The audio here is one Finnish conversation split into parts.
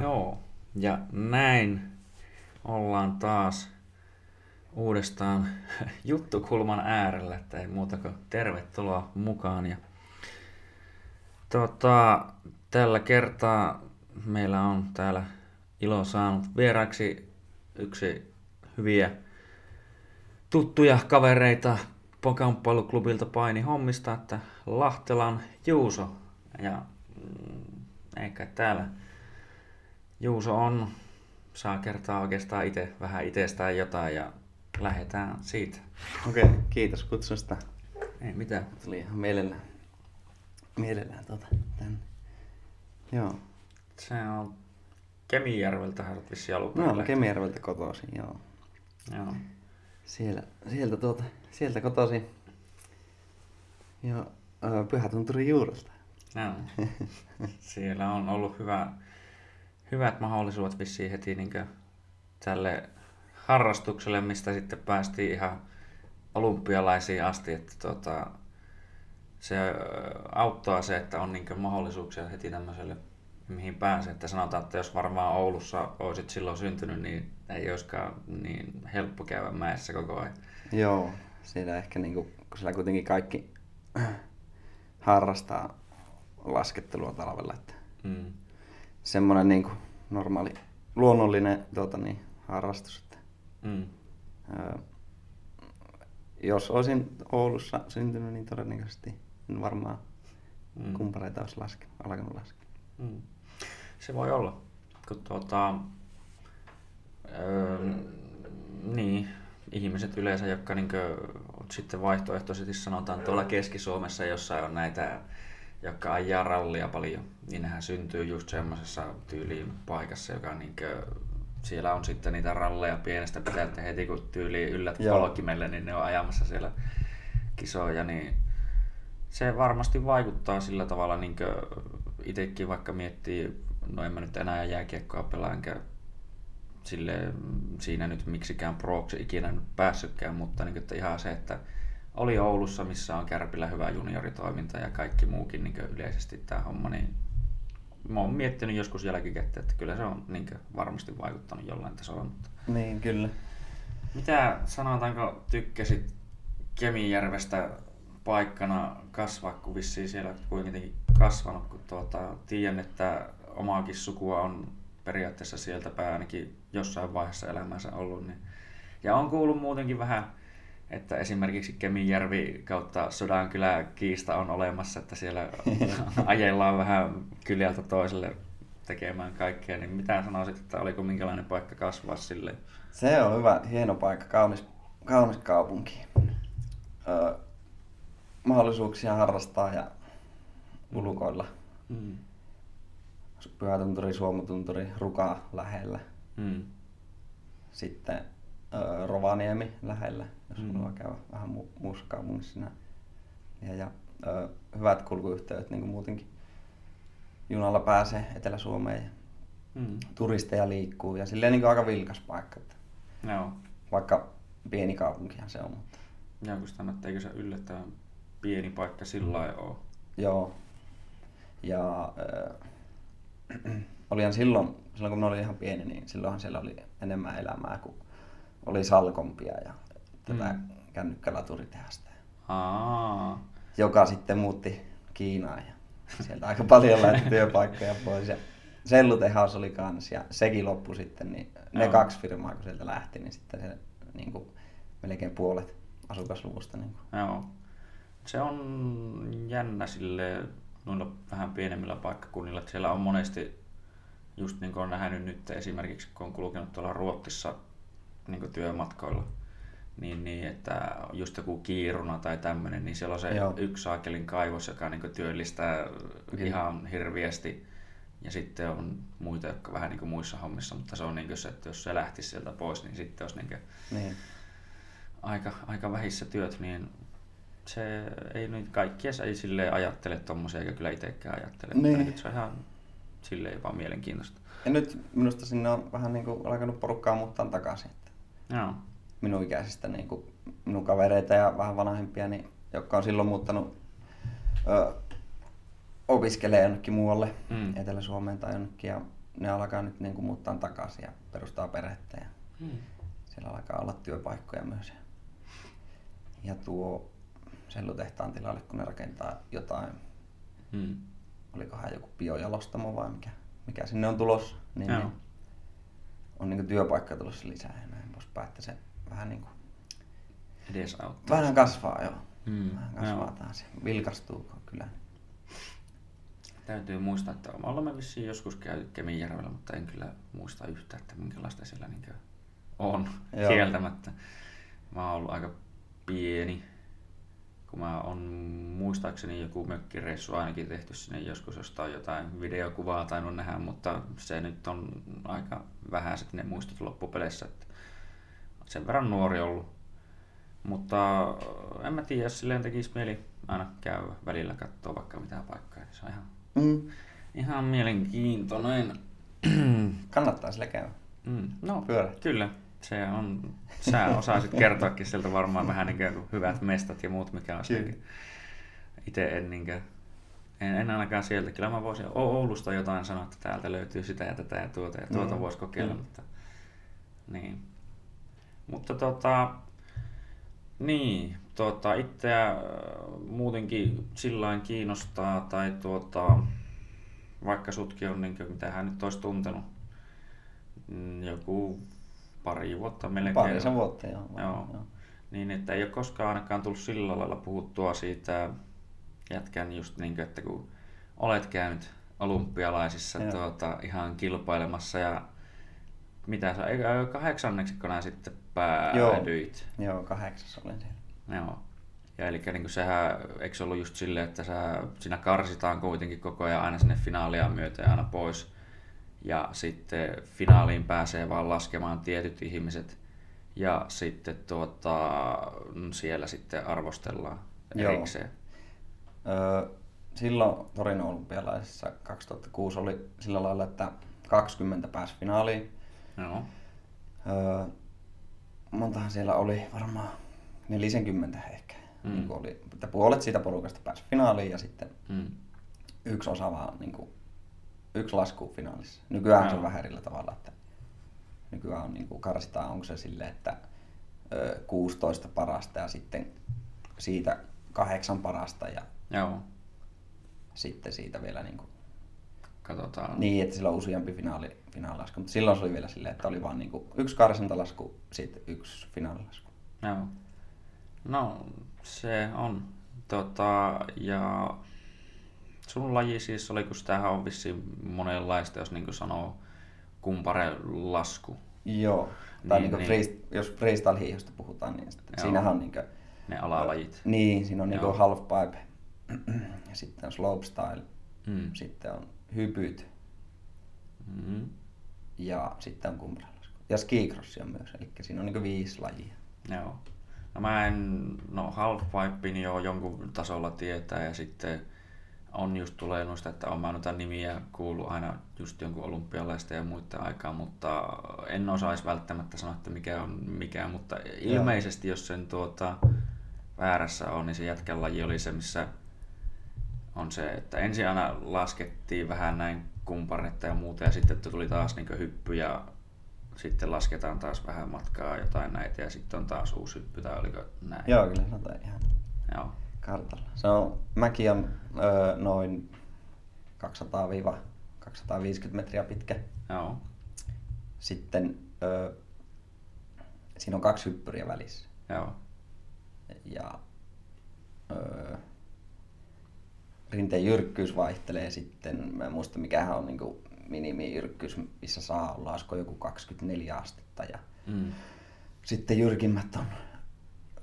Joo, ja näin ollaan taas uudestaan juttukulman äärellä, että ei muuta kuin tervetuloa mukaan. Ja, tota, tällä kertaa meillä on täällä ilo saanut vieraksi yksi hyviä tuttuja kavereita Pokamppaluklubilta paini hommista, että Lahtelan Juuso. Ja mm, eikä täällä Juuso on, saa kertoa oikeastaan itse vähän itsestään jotain ja lähdetään siitä. Okei, okay, kiitos kutsusta. Ei mitään. Tuli ihan mielellään, mielellään tuota, tänne. Joo. Se on Kemijärveltä olet vissiin alun No, Kemijärveltä kotoisin, joo. Joo. Siellä, sieltä, tuota, sieltä kotoisin. Äh, Pyhätunturin juurelta. Joo. Siellä on ollut hyvä, hyvät mahdollisuudet vissiin heti niin tälle harrastukselle, mistä sitten päästiin ihan olympialaisiin asti, että tota, se auttaa se, että on niin mahdollisuuksia heti tämmöiselle, mihin pääsee. Että sanotaan, että jos varmaan Oulussa olisit silloin syntynyt, niin ei olisikaan niin helppo käydä mäessä koko ajan. Joo, siinä ehkä, niin kuin, kun siellä kuitenkin kaikki harrastaa laskettelua talvella, että mm. semmoinen niin kuin normaali luonnollinen tuota, niin, harrastus. Että, mm. ää, jos olisin Oulussa syntynyt, niin todennäköisesti en varmaan mm. kumpareita olisi laske, alkanut laskea. Mm. Se voi olla, kun tuota, öö, niin, ihmiset yleensä, jotka niin kuin, sitten vaihtoehtoisesti sanotaan tuolla Keski-Suomessa, jossa on näitä jotka ajaa rallia paljon, niin nehän syntyy just semmoisessa tyyliin paikassa, joka niin kuin, siellä on sitten niitä ralleja pienestä pitää, että heti kun tyyli yllät polkimelle, niin ne on ajamassa siellä kisoja, niin se varmasti vaikuttaa sillä tavalla, niin itsekin vaikka miettii, no en mä nyt enää jääkiekkoa pelaa, enkä sille, siinä nyt miksikään proksi ikinä päässytkään, mutta niin kuin, että ihan se, että oli Oulussa, missä on Kärpillä hyvä junioritoiminta ja kaikki muukin niin yleisesti tämä homma, niin mä oon miettinyt joskus jälkikäteen, että kyllä se on niin varmasti vaikuttanut jollain tasolla. Mutta... Niin, kyllä. Mitä sanotaanko tykkäsit Kemijärvestä paikkana kasvaa, kun vissiin siellä kuitenkin kasvanut, kun tuota, tiedän, että omaakin sukua on periaatteessa sieltä päin ainakin jossain vaiheessa elämänsä ollut. Niin... Ja on kuullut muutenkin vähän että esimerkiksi Kemijärvi kautta Sodankylä kiista on olemassa, että siellä ajellaan vähän kylältä toiselle tekemään kaikkea, niin mitä sanoisit, että oliko minkälainen paikka kasvaa sille? Se on hyvä, hieno paikka, kaunis, kaunis kaupunki. Ö, mahdollisuuksia harrastaa ja ulkoilla. Mm. Pyhätunturi, Suomutunturi, Ruka lähellä. Mm. Sitten Rovaniemi lähellä, jos mm. haluaa käydä vähän mu- kaupungissa. Ja, ja ö, hyvät kulkuyhteydet niin kuin muutenkin. Junalla pääsee Etelä-Suomeen ja mm. turisteja liikkuu ja silleen niin kuin aika vilkas paikka. Että Joo. Vaikka pieni kaupunkihan se on. Mutta... Ja kun sitä eikö se yllättävän pieni paikka sillä lailla ole? Joo. Ja äh, olihan silloin, silloin kun mä olin ihan pieni, niin silloinhan siellä oli enemmän elämää kuin oli salkompia ja tätä mm. kännykkälaturitehdasta. Aa. Joka sitten muutti Kiinaan ja sieltä aika paljon lähti työpaikkoja pois. Ja sellutehas oli kans ja sekin loppui sitten, niin ne Joo. kaksi firmaa kun sieltä lähti, niin sitten se niin kuin, melkein puolet asukasluvusta. Niin kuin. Joo. Se on jännä sille noilla vähän pienemmillä paikkakunnilla, että siellä on monesti just niin kuin on nähnyt nyt esimerkiksi, kun on kulkenut tuolla Ruotsissa niin työmatkoilla, niin, niin, että just joku kiiruna tai tämmöinen, niin siellä on se Joo. yksi saakelin kaivos, joka niin työllistää Kyllä. ihan hirviästi. Ja sitten on muita, jotka vähän niin muissa hommissa, mutta se on niin se, että jos se lähtisi sieltä pois, niin sitten olisi niin niin. Aika, aika vähissä työt, niin se ei nyt kaikkia ei sille ajattele tuommoisia, eikä kyllä itsekään ajattele. Niin. Mutta se on ihan silleen jopa mielenkiintoista. Ja nyt minusta sinne on vähän niin kuin alkanut porukkaa muuttaa takaisin. Joo. Minun ikäisistä niin kuin minun kavereita ja vähän vanhempia, niin, jotka on silloin muuttanut ö, opiskelee jonnekin muualle, mm. Etelä-Suomeen tai jonnekin. Ja ne alkaa nyt niin kuin muuttaa takaisin ja perustaa perhettä ja Mm. siellä alkaa olla työpaikkoja myös. Ja tuo sellutehtaan tilalle, kun ne rakentaa jotain, Mm. olikohan joku biojalostamo vai mikä, mikä sinne on tulossa, niin, Joo. niin on niin työpaikkoja tulossa lisää ja näin poispäin, että se vähän niin kuin, Edesauttaa. vähän kasvaa joo. Mm, Vähän kasvaa joo. taas. Vilkastuu kyllä. Täytyy muistaa, että olemme vissiin joskus käyty Kemijärvellä, mutta en kyllä muista yhtään, että minkälaista siellä niin on Joo. kieltämättä. Mä oon ollut aika pieni, kun mä on muistaakseni joku mökkireissu ainakin tehty sinne joskus jostain jotain videokuvaa tainnut nähdä, mutta se nyt on aika vähäiset ne muistot loppupeleissä, että sen verran nuori ollut. Mutta en mä tiedä, jos silleen tekisi mieli aina käydä välillä katsoa vaikka mitä paikkaa, niin se on ihan, Mm. ihan mielenkiintoinen. Kannattaa sille käydä. Mm, no, Pyörä. kyllä. Se on, sä osaisit kertoakin sieltä varmaan vähän niin kuin hyvät mestat ja muut, mikä on. Itse en, niin kuin, en, en, ainakaan sieltä. Kyllä mä voisin O- Oulusta jotain sanoa, että täältä löytyy sitä ja tätä ja tuota ja tuota Mm. voisi kokeilla, Mm. mutta niin. Mutta tota, niin, tuota, itseä äh, muutenkin sillain kiinnostaa, tai tuota, vaikka sutkin on, niin kuin, mitä hän nyt olisi tuntenut, mm, joku pari vuotta melkein. Parisen vuotta joo. Joo. Niin, että ei ole koskaan ainakaan tullut sillä lailla puhuttua siitä jätkän just niin kuin, että kun olet käynyt olympialaisissa Joo. tuota, ihan kilpailemassa ja mitä sä, kahdeksanneksi kun sitten päädyit? Joo, kahdeksas olin siellä. Joo. Ja eli niin kuin sehän, eikö se ollut just silleen, että sä, siinä karsitaan kuitenkin koko ajan aina sinne finaalia myöten ja aina pois. Ja sitten finaaliin pääsee vaan laskemaan tietyt ihmiset. Ja sitten tuota, siellä sitten arvostellaan Joo. erikseen. Öö, silloin Torino olympialaisissa 2006 oli sillä lailla, että 20 pääsi finaaliin. Joo. Öö, montahan siellä oli varmaan 40 ehkä. Mm. Niin oli, että puolet siitä porukasta pääsi finaaliin ja sitten Mm. yksi osa vaan niin kuin, yksi lasku finaalissa. Nykyään se Joo. on vähän eri tavalla, että nykyään on, niin kuin, karsitaan, onko se silleen, että ö, 16 parasta ja sitten siitä kahdeksan parasta ja Joo. sitten siitä vielä niin kuin, Katsotaan. niin, että sillä on useampi finaali, finaalilasku, mutta silloin se oli vielä silleen, että oli vaan niin kuin, yksi karsintalasku, sitten yksi finaalilasku. Joo. No, se on. Tota, ja sun laji siis oli, kun sitähän on vissiin monenlaista, jos niin sanoo kumpare lasku. Joo. Tai Niin, niin, niin, niin. Freest, jos freestyle-hiihdosta puhutaan, niin sitten, Joo. siinähän on niin kuin, Ne alalajit. Niin, siinä on niinku Joo. half pipe, ja sitten on slopestyle, Mm. sitten on hypyt Mm. ja sitten on kumpralasku. Ja skicrossi on myös, eli siinä on niinku viisi lajia. Joo. No mä en, no halfpipein jo jonkun tasolla tietää ja sitten on just tulee noista, että on mä noita nimiä kuullut aina just jonkun olympialaista ja muiden aikaa, mutta en osaisi välttämättä sanoa, että mikä on mikä, mutta ilmeisesti jos sen tuota väärässä on, niin se jätkän laji oli se, missä on se, että ensin aina laskettiin vähän näin kumparetta ja muuta ja sitten tuli taas niin hyppy ja sitten lasketaan taas vähän matkaa jotain näitä ja sitten on taas uusi hyppy tai oliko näin? Joo, kyllä sanotaan ihan Joo. kartalla. Se on, mäki on öö, noin 200-250 metriä pitkä. Joo. Sitten öö, siinä on kaksi hyppyriä välissä. Joo. Ja öö, rinteen jyrkkyys vaihtelee sitten, mä en muista mikähän on niinku minimijyrkkyys, missä saa olla, olisiko joku 24 astetta. Ja Mm. sitten jyrkimmät on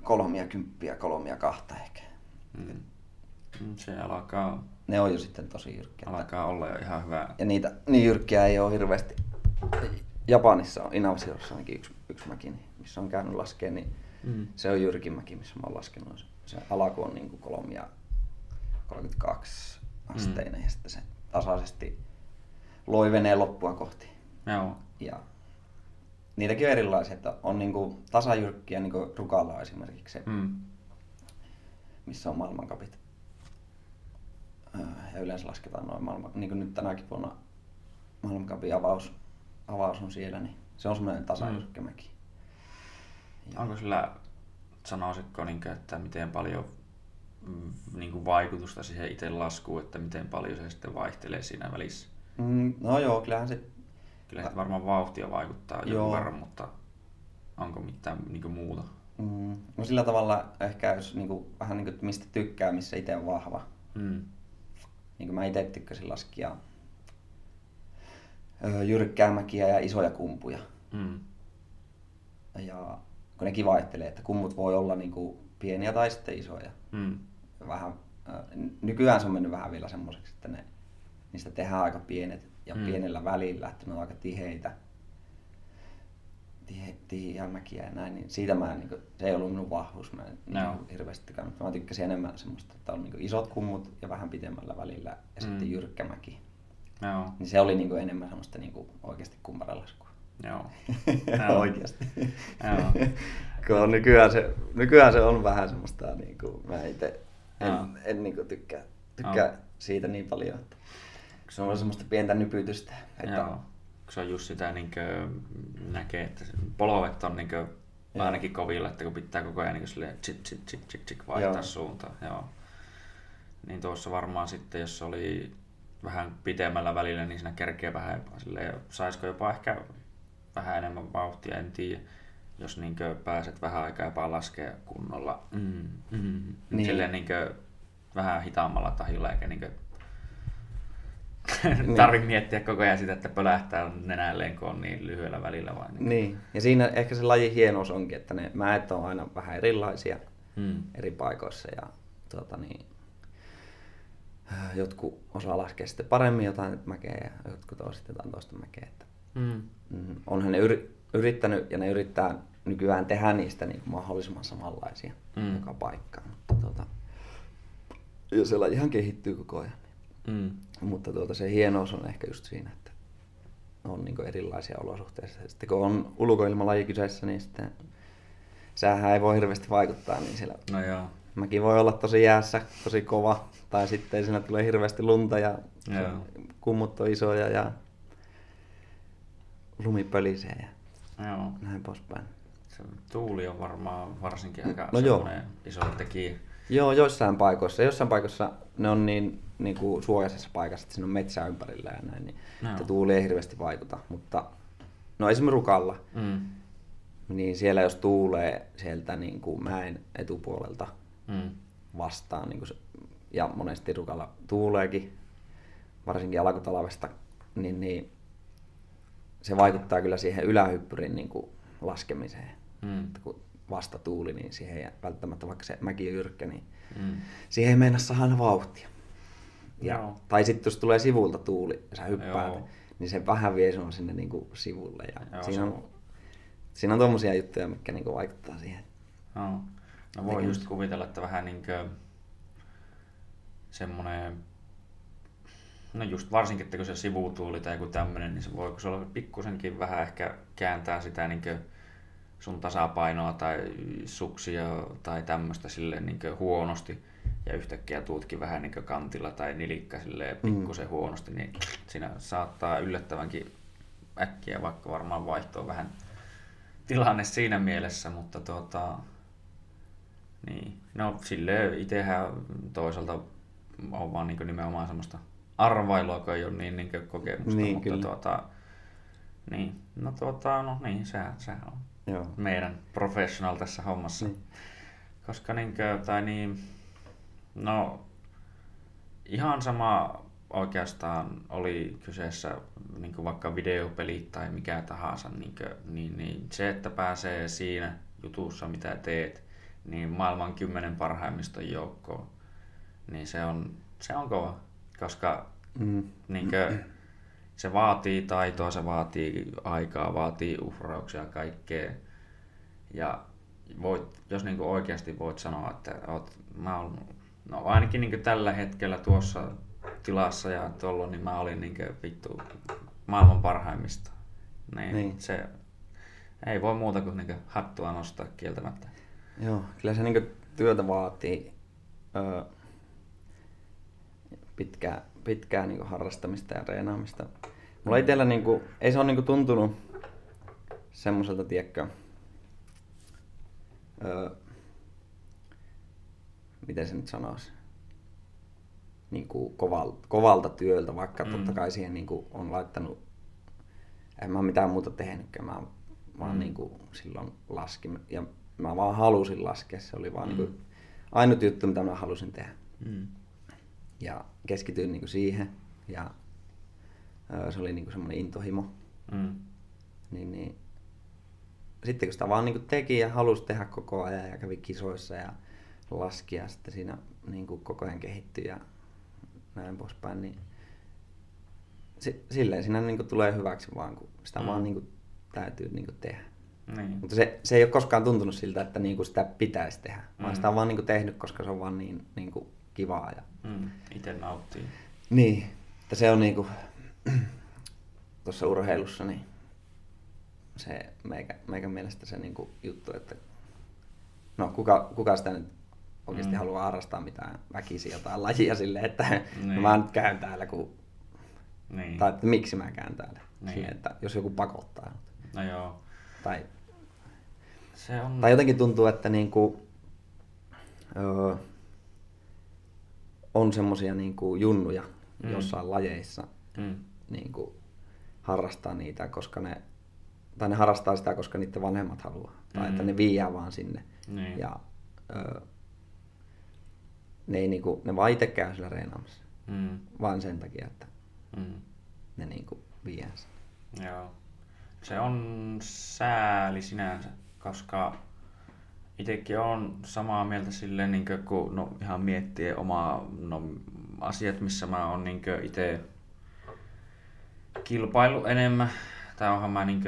kolmia kymppiä, kolmia kahta ehkä. Mm. Mm, Se alkaa, Ne on jo sitten tosi jyrkkiä. alkaa olla jo ihan hyvä. Ja niitä niin jyrkkiä ei ole hirveästi. Japanissa on Inaosiossa ainakin yksi, yksi mäki, niin missä on käynyt laskea, niin Mm. se on jyrkin mäki, missä mä oon laskenut. Se- Se alaku on niin kuin kolmia 32 asteinen ja sitten se tasaisesti loivenee loppua kohti. Joo. Ja niitäkin on erilaisia, että on niin kuin tasajyrkkiä, niin kuin Rukalla esimerkiksi se, Mm. missä on maailmankapit. Öö, Ja yleensä lasketaan noin maailman, niin kuin nyt tänäkin vuonna maailmankapin avaus, avaus on siellä, niin se on semmoinen tasajyrkkämäki. Mm. Onko sillä, sanoisitko, niin, että miten paljon mm, niin kuin vaikutusta siihen itse laskuun, että miten paljon se sitten vaihtelee siinä välissä? Mm, no joo, kyllähän se... Kyllä se varmaan vauhtia vaikuttaa jonkun verran, mutta onko mitään niin kuin muuta? Mm, no sillä tavalla ehkä jos niin kuin, vähän niin kuin, mistä tykkää, missä itse on vahva. Mm. Niin kuin mä itse tykkäsin laskia jyrkkää mäkiä ja isoja kumpuja. Mm. Ja kun nekin vaihtelee, että kummut voi olla niin kuin pieniä tai sitten isoja. Mm. Vähän, nykyään se on mennyt vähän vielä semmoiseksi, että ne, niistä tehdään aika pienet ja mm. pienellä välillä, että ne on aika tiheitä tiheä mäkiä ja näin, niin siitä mä niin kuin, se ei ollut minun vahvuus. Mä en no. niin hirveästi mutta mä tykkäsin enemmän semmoista, että on niin isot kummut ja vähän pitemmällä välillä ja mm. sitten jyrkkä mäki. No. Niin se oli niin kuin, enemmän semmoista niin kuin, oikeasti kumparalaskua. Joo. No. oikeasti. Joo. On nykyään, se, nykyään se on vähän semmoista, niin kuin, mä itse en, en, en niin kuin, tykkää, tykkää siitä niin paljon. Että se on semmoista pientä nypytystä. Että Joo se on just sitä niin kuin, näkee, että polvet on niin kuin, ainakin kovilla, että kun pitää koko ajan niin silleen, chik, chik, chik, chik, chik, vaihtaa Joo. suuntaan. Joo. Niin tuossa varmaan sitten, jos oli vähän pitemmällä välillä, niin siinä kerkee vähän jopa silleen, saisiko jopa ehkä vähän enemmän vauhtia, en tiedä. Jos niin pääset vähän aikaa jopa laskea kunnolla. Mm, mm, niin. Silleen niin vähän hitaammalla tahilla, eikä niin niin. tarvitse miettiä koko ajan sitä, että pölähtää nenälleen, kun on niin lyhyellä välillä. Vai niin. niin. Ja siinä ehkä se lajin hienous onkin, että ne mäet on aina vähän erilaisia hmm. eri paikoissa. Ja tuota, niin, jotkut osaa laskea sitten paremmin jotain mäkeä ja jotkut toiset jotain toista mäkeä. Että, hmm. Mm, onhan ne yri, yrittänyt ja ne yrittää nykyään tehdä niistä niin mahdollisimman samanlaisia hmm. joka paikkaan. Mutta, tuota, ja se lajihan kehittyy koko ajan. Mm. Mutta tuota, se hienous on ehkä just siinä, että on niin erilaisia olosuhteissa. Sitten kun on ulkoilmalaji kyseessä, niin sitten säähän ei voi hirveästi vaikuttaa, niin siellä no joo. mäkin voi olla tosi jäässä, tosi kova, tai sitten siinä tulee hirveästi lunta ja kummut on isoja ja lumi pölisee ja joo. näin poispäin. Se tuuli on varmaan varsinkin aika no joo. iso tekijä. Joo, joissain paikoissa. Jossain paikoissa ne on niin niin kuin suojaisessa paikassa, että siinä on metsää ympärillä ja näin, niin no. että tuuli ei hirveästi vaikuta. Mutta no esimerkiksi Rukalla, mm. niin siellä jos tuulee sieltä niin kuin mäen etupuolelta mm. vastaan, niin kuin se, ja monesti Rukalla tuuleekin, varsinkin alkutalvesta, niin, niin se vaikuttaa kyllä siihen ylähyppyrin niin kuin laskemiseen. Mm. Että kun vasta tuuli, niin siihen ei välttämättä, vaikka se mäki jyrkkä, niin mm. siihen ei mennä saada vauhtia. Ja, tai sitten jos tulee sivulta tuuli ja sä hyppäät, Joo. niin se vähän vie sinua sinne niin kuin sivulle. Ja Joo, siinä, on, siinä on tommosia juttuja, mitkä niin kuin vaikuttaa siihen. Joo. No voi just kuvitella, että vähän niin kuin semmoinen, no just varsinkin, että kun se sivutuuli tai joku tämmöinen, niin se voi, se on pikkusenkin vähän ehkä kääntää sitä niin sun tasapainoa tai suksia tai tämmöistä silleen niin huonosti, ja yhtäkkiä tuutkin vähän niin kantilla tai nilikka silleen mm. pikkusen mm. huonosti, niin siinä saattaa yllättävänkin äkkiä, vaikka varmaan vaihtoa vähän tilanne siinä mielessä, mutta tuota, niin. No silleen itsehän toisaalta on vaan niin nimenomaan semmoista arvailua, kun ei ole niin, niin kokemusta, niin, mutta kyllä. tuota, niin, no tuota, no niin, sehän, sehän on Joo. meidän professional tässä hommassa. Niin. Koska niin, tai niin, No, ihan sama oikeastaan oli kyseessä niin kuin vaikka videopeli tai mikä tahansa, niin, kuin, niin, niin se, että pääsee siinä jutussa, mitä teet, niin maailman kymmenen parhaimmiston joukkoon, niin se on, se on kova, koska mm. niin kuin, se vaatii taitoa, se vaatii aikaa, vaatii uhrauksia kaikkea. Ja voit, jos niin kuin oikeasti voit sanoa, että oot, mä oon no ainakin niin tällä hetkellä tuossa tilassa ja tuolla, niin mä olin niin vittu maailman parhaimmista. Niin, niin. Se ei voi muuta kuin niin hattua nostaa kieltämättä. Joo, kyllä se niin työtä vaatii öö, pitkää, pitkää niin harrastamista ja reenaamista. mulla itsellä niinku, ei se ole niinku tuntunut semmoiselta, tiedätkö, öö, miten se nyt sanoisi, niin kuin kovalta, kovalta työltä, vaikka mm. totta kai siihen niin kuin on laittanut, en mä mitään muuta tehnytkään, mä vaan mm. niin kuin silloin laskin ja mä vaan halusin laskea, se oli vaan mm. niin kuin ainut juttu, mitä mä halusin tehdä. Mm. Ja keskityin niin kuin siihen ja se oli niin kuin semmoinen intohimo. Mm. Niin, niin, sitten kun sitä vaan niin kuin teki ja halusi tehdä koko ajan ja kävi kisoissa ja laski ja sitten siinä niin kuin koko ajan kehittyi ja näin poispäin, niin silleen siinä niin kuin tulee hyväksi vaan, kun sitä mm. vaan niin kuin täytyy niin kuin tehdä. Niin. Mutta se, se ei ole koskaan tuntunut siltä, että niin kuin sitä pitäisi tehdä, mm. vaan sitä on vaan niin kuin tehnyt, koska se on vaan niin, niin kuin kivaa. Ja... Mm. Itse nauttii. Niin, että se on niin kuin, tuossa urheilussa, niin se meikä, meikä mielestä se niin kuin juttu, että no kuka, kuka sitä nyt oikeasti mm. haluaa harrastaa mitään väkisin jotain lajia silleen, että niin. mä nyt käyn täällä, kun... Niin. tai että miksi mä käyn täällä. Niin. Silleen, että jos joku pakottaa. No joo. Tai, se on... tai jotenkin tuntuu, että niinku, öö, on semmosia niinku junnuja mm. jossain lajeissa mm. niinku, harrastaa niitä, koska ne, tai ne harrastaa sitä, koska niiden vanhemmat haluaa. Tai mm. että ne viiää vaan sinne. Niin. Ja, öö, ne, ei niinku, ne vaan itse käy sillä reenaamassa. Mm. Vaan sen takia, että mm. ne niinku vie sen. Joo. Se on sääli sinänsä, koska itsekin on samaa mieltä silleen, niin kun no, ihan miettii omaa no, asiat, missä mä oon niin itse kilpailu enemmän. Tai onhan mä niin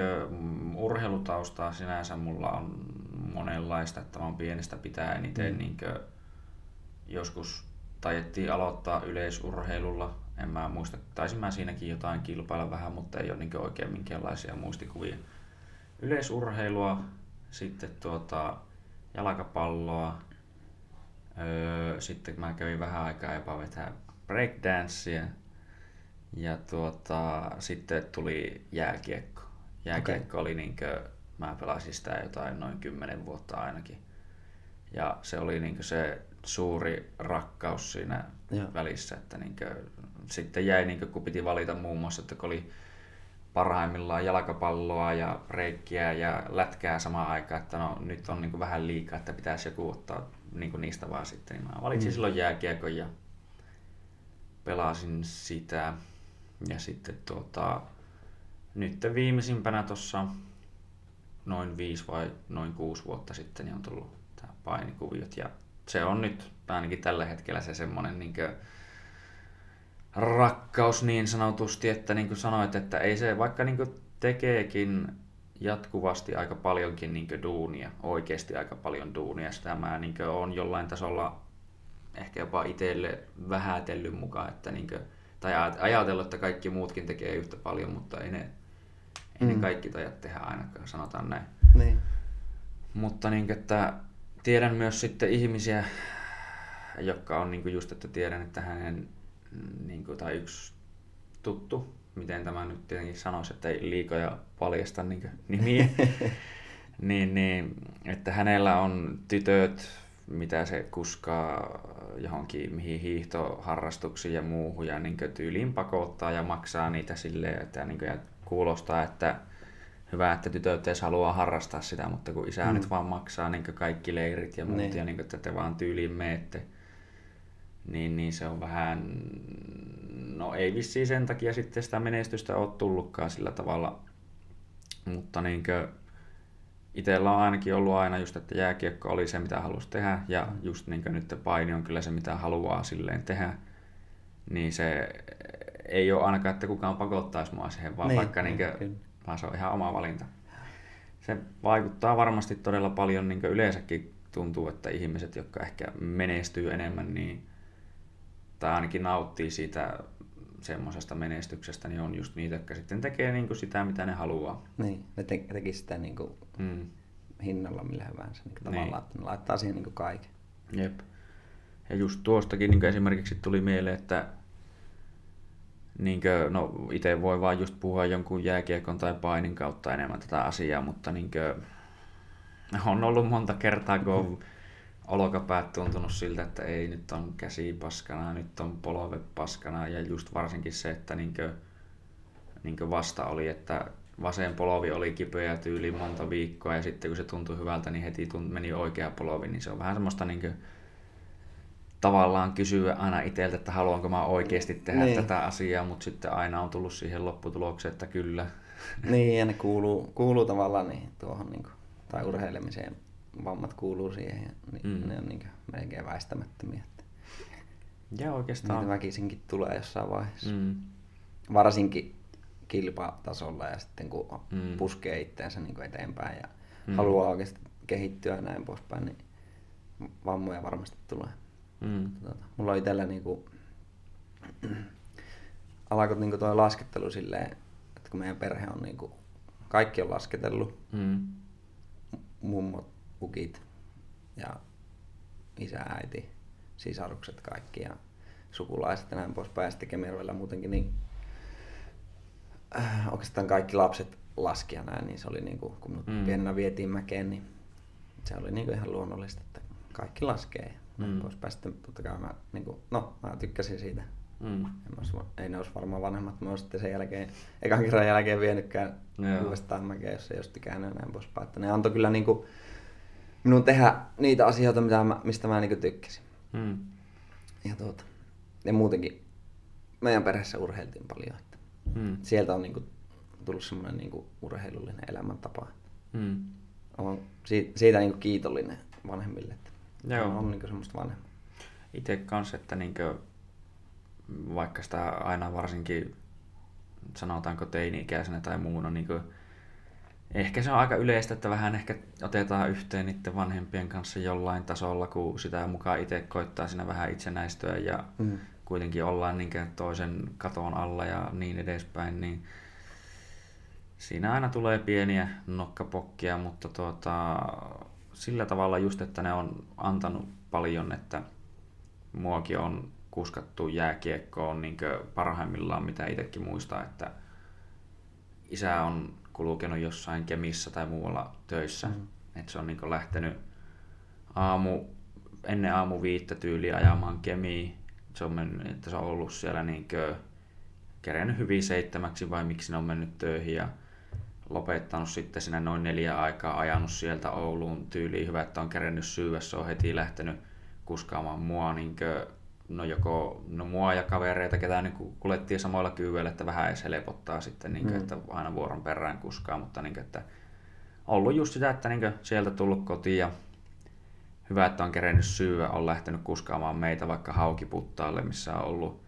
urheilutaustaa sinänsä, mulla on monenlaista, että mä oon pienestä pitäen itse mm. niin joskus tajettiin aloittaa yleisurheilulla. En mä muista, taisin mä siinäkin jotain kilpailla vähän, mutta ei ole niin oikein minkäänlaisia muistikuvia. Yleisurheilua, sitten tuota, jalkapalloa, öö, sitten mä kävin vähän aikaa jopa vetää breakdancea, ja tuota, sitten tuli jääkiekko. Jääkiekko okay. oli niinkö, mä pelasin sitä jotain noin kymmenen vuotta ainakin. Ja se oli niinkö se suuri rakkaus siinä ja. välissä, että niinkö, sitten jäi niinkö, kun piti valita muun muassa, että kun oli parhaimmillaan jalkapalloa ja reikkiä ja lätkää samaan aikaan, että no nyt on niin vähän liikaa, että pitäisi joku ottaa niin niistä vaan sitten. Niin mä valitsin mm. silloin jääkiekon ja pelasin sitä. Ja sitten tuota, nyt viimeisimpänä tuossa noin viisi vai noin kuusi vuotta sitten niin on tullut tämä painikuviot. Ja se on nyt ainakin tällä hetkellä se semmoinen niin rakkaus niin sanotusti, että niin kuin sanoit, että ei se, vaikka niin kuin tekeekin jatkuvasti aika paljonkin niin duunia, oikeasti aika paljon duunia, sitä mä niin on jollain tasolla ehkä jopa itselle vähätellyt mukaan, että niin kuin, tai ajatellut, että kaikki muutkin tekee yhtä paljon, mutta ei ne, ei mm. ne kaikki tajat tehdä ainakaan, sanotaan näin. Niin. Mutta niin, että tiedän myös sitten ihmisiä, jotka on niin kuin just, että tiedän, että hänen niin kuin, tai yksi tuttu, miten tämä nyt tietenkin sanoisi, että ei liikoja paljasta niin nimiä, niin, niin, että hänellä on tytöt, mitä se kuskaa johonkin mihin hiihtoharrastuksiin ja muuhun ja niin tyyliin pakottaa ja maksaa niitä silleen, että niin kuin, ja kuulostaa, että hyvä, että tytöt edes haluaa harrastaa sitä, mutta kun isä mm. nyt vaan maksaa niin kaikki leirit ja muut niin. ja niin kuin, että te vaan tyyliin meette, niin, niin se on vähän, no ei vissiin sen takia sitten sitä menestystä ole tullutkaan sillä tavalla, mutta niin kuin, itsellä on ainakin ollut aina just, että jääkiekko oli se, mitä halusi tehdä, ja just niin kuin nyt paini on kyllä se, mitä haluaa silleen tehdä, niin se ei ole ainakaan, että kukaan pakottaisi mua siihen, vaan niin, vaikka niin kuin, vaan se on ihan oma valinta. Se vaikuttaa varmasti todella paljon, niin kuin yleensäkin tuntuu, että ihmiset, jotka ehkä menestyy enemmän, niin, tai ainakin nauttii siitä semmoisesta menestyksestä, niin on just niitä, jotka sitten tekee niin kuin sitä, mitä ne haluaa. Niin, ne te- teki sitä niin kuin mm. hinnalla millä hyvänsä. Niin kuin niin. tavallaan, että ne laittaa siihen niin kuin kaiken. Jep. Ja just tuostakin niin esimerkiksi tuli mieleen, että niinkö, no itse voi vaan just puhua jonkun jääkiekon tai painin kautta enemmän tätä asiaa, mutta niinkö, on ollut monta kertaa, kun on olkapäät tuntunut siltä, että ei nyt on käsi paskana, nyt on polve paskana ja just varsinkin se, että niinkö, niinkö vasta oli, että vasen polovi oli kipeä tyyli monta viikkoa ja sitten kun se tuntui hyvältä, niin heti tunt, meni oikea polovi, niin se on vähän semmoista niinkö, tavallaan kysyä aina itseltä, että haluanko mä oikeasti tehdä niin. tätä asiaa, mutta sitten aina on tullut siihen lopputulokseen, että kyllä. Niin, ja ne kuuluu, kuuluu tavallaan niin, tuohon, niin kuin, tai urheilemiseen, vammat kuuluu siihen, ja niin, mm. ne on niin melkein väistämättömiä. Että ja oikeastaan. Niitä väkisinkin tulee jossain vaiheessa. Mm. Varsinkin kilpatasolla ja sitten kun mm. puskee itseänsä niin eteenpäin ja mm. haluaa oikeasti kehittyä ja näin poispäin, niin vammoja varmasti tulee. Mm. Tota, mulla on itsellä niinku, alkoi niinku tuo laskettelu silleen, että kun meidän perhe on niinku, kaikki on lasketellut, mm. mummot, ukit ja isä, äiti, sisarukset kaikki ja sukulaiset ja näin poispäin. Ja sitten Kemervellä muutenkin niin äh, oikeastaan kaikki lapset laski ja näin, niin se oli niinku, kun mm. pienenä vietiin mäkeen, niin se oli niinku ihan luonnollista, että kaikki laskee mm. poispäin. Sitten totta kai mä, niin kuin, no, mä tykkäsin siitä. Mm. En olisi, ei ne olisi varmaan vanhemmat, mä sitten sen jälkeen, ekan kerran jälkeen vienytkään Joo. uudestaan mäkeä, jos ei olisi tykännyt näin poispäin. Että ne antoi kyllä niin kuin, minun tehdä niitä asioita, mitä mä, mistä mä niin kuin tykkäsin. Mm. Ja, tuota, ja muutenkin meidän perheessä urheiltiin paljon. Että mm. Sieltä on niin kuin, tullut semmoinen niin kuin, urheilullinen elämäntapa. Mm. Olen siitä, siitä niin kuin, kiitollinen vanhemmille. Että Joo. on niin semmoista vanhemmaa. Itse kanssa, että niin kuin, vaikka sitä aina varsinkin sanotaanko teini-ikäisenä tai muuna, niin kuin, ehkä se on aika yleistä, että vähän ehkä otetaan yhteen niiden vanhempien kanssa jollain tasolla, kun sitä mukaan itse koittaa siinä vähän itsenäistyä ja mm. kuitenkin ollaan niin toisen katon alla ja niin edespäin, niin siinä aina tulee pieniä nokkapokkia, mutta tuota, sillä tavalla just, että ne on antanut paljon, että muakin on kuskattu jääkiekkoon niin parhaimmillaan, mitä itsekin muistaa, että isä on kulkenut jossain Kemissä tai muualla töissä. Mm. Että se on niin lähtenyt aamu, ennen aamu viittä tyyliä ajamaan Kemiin. Se on mennyt, että se on ollut siellä niin kerennyt hyvin seitsemäksi vai miksi ne on mennyt töihin ja lopettanut sitten sinne noin neljä aikaa, ajanut sieltä Ouluun tyyliin. Hyvä, että on kerennyt syyä, se on heti lähtenyt kuskaamaan mua, niin no joko no mua ja kavereita, ketä niin kuljettiin samoilla kyvyillä, että vähän edes helpottaa sitten, niin kuin, mm. että aina vuoron perään kuskaa, mutta niin kuin, että ollut just sitä, että niin kuin, sieltä tullut kotiin ja hyvä, että on kerennyt syyä, on lähtenyt kuskaamaan meitä vaikka haukiputtaalle, missä on ollut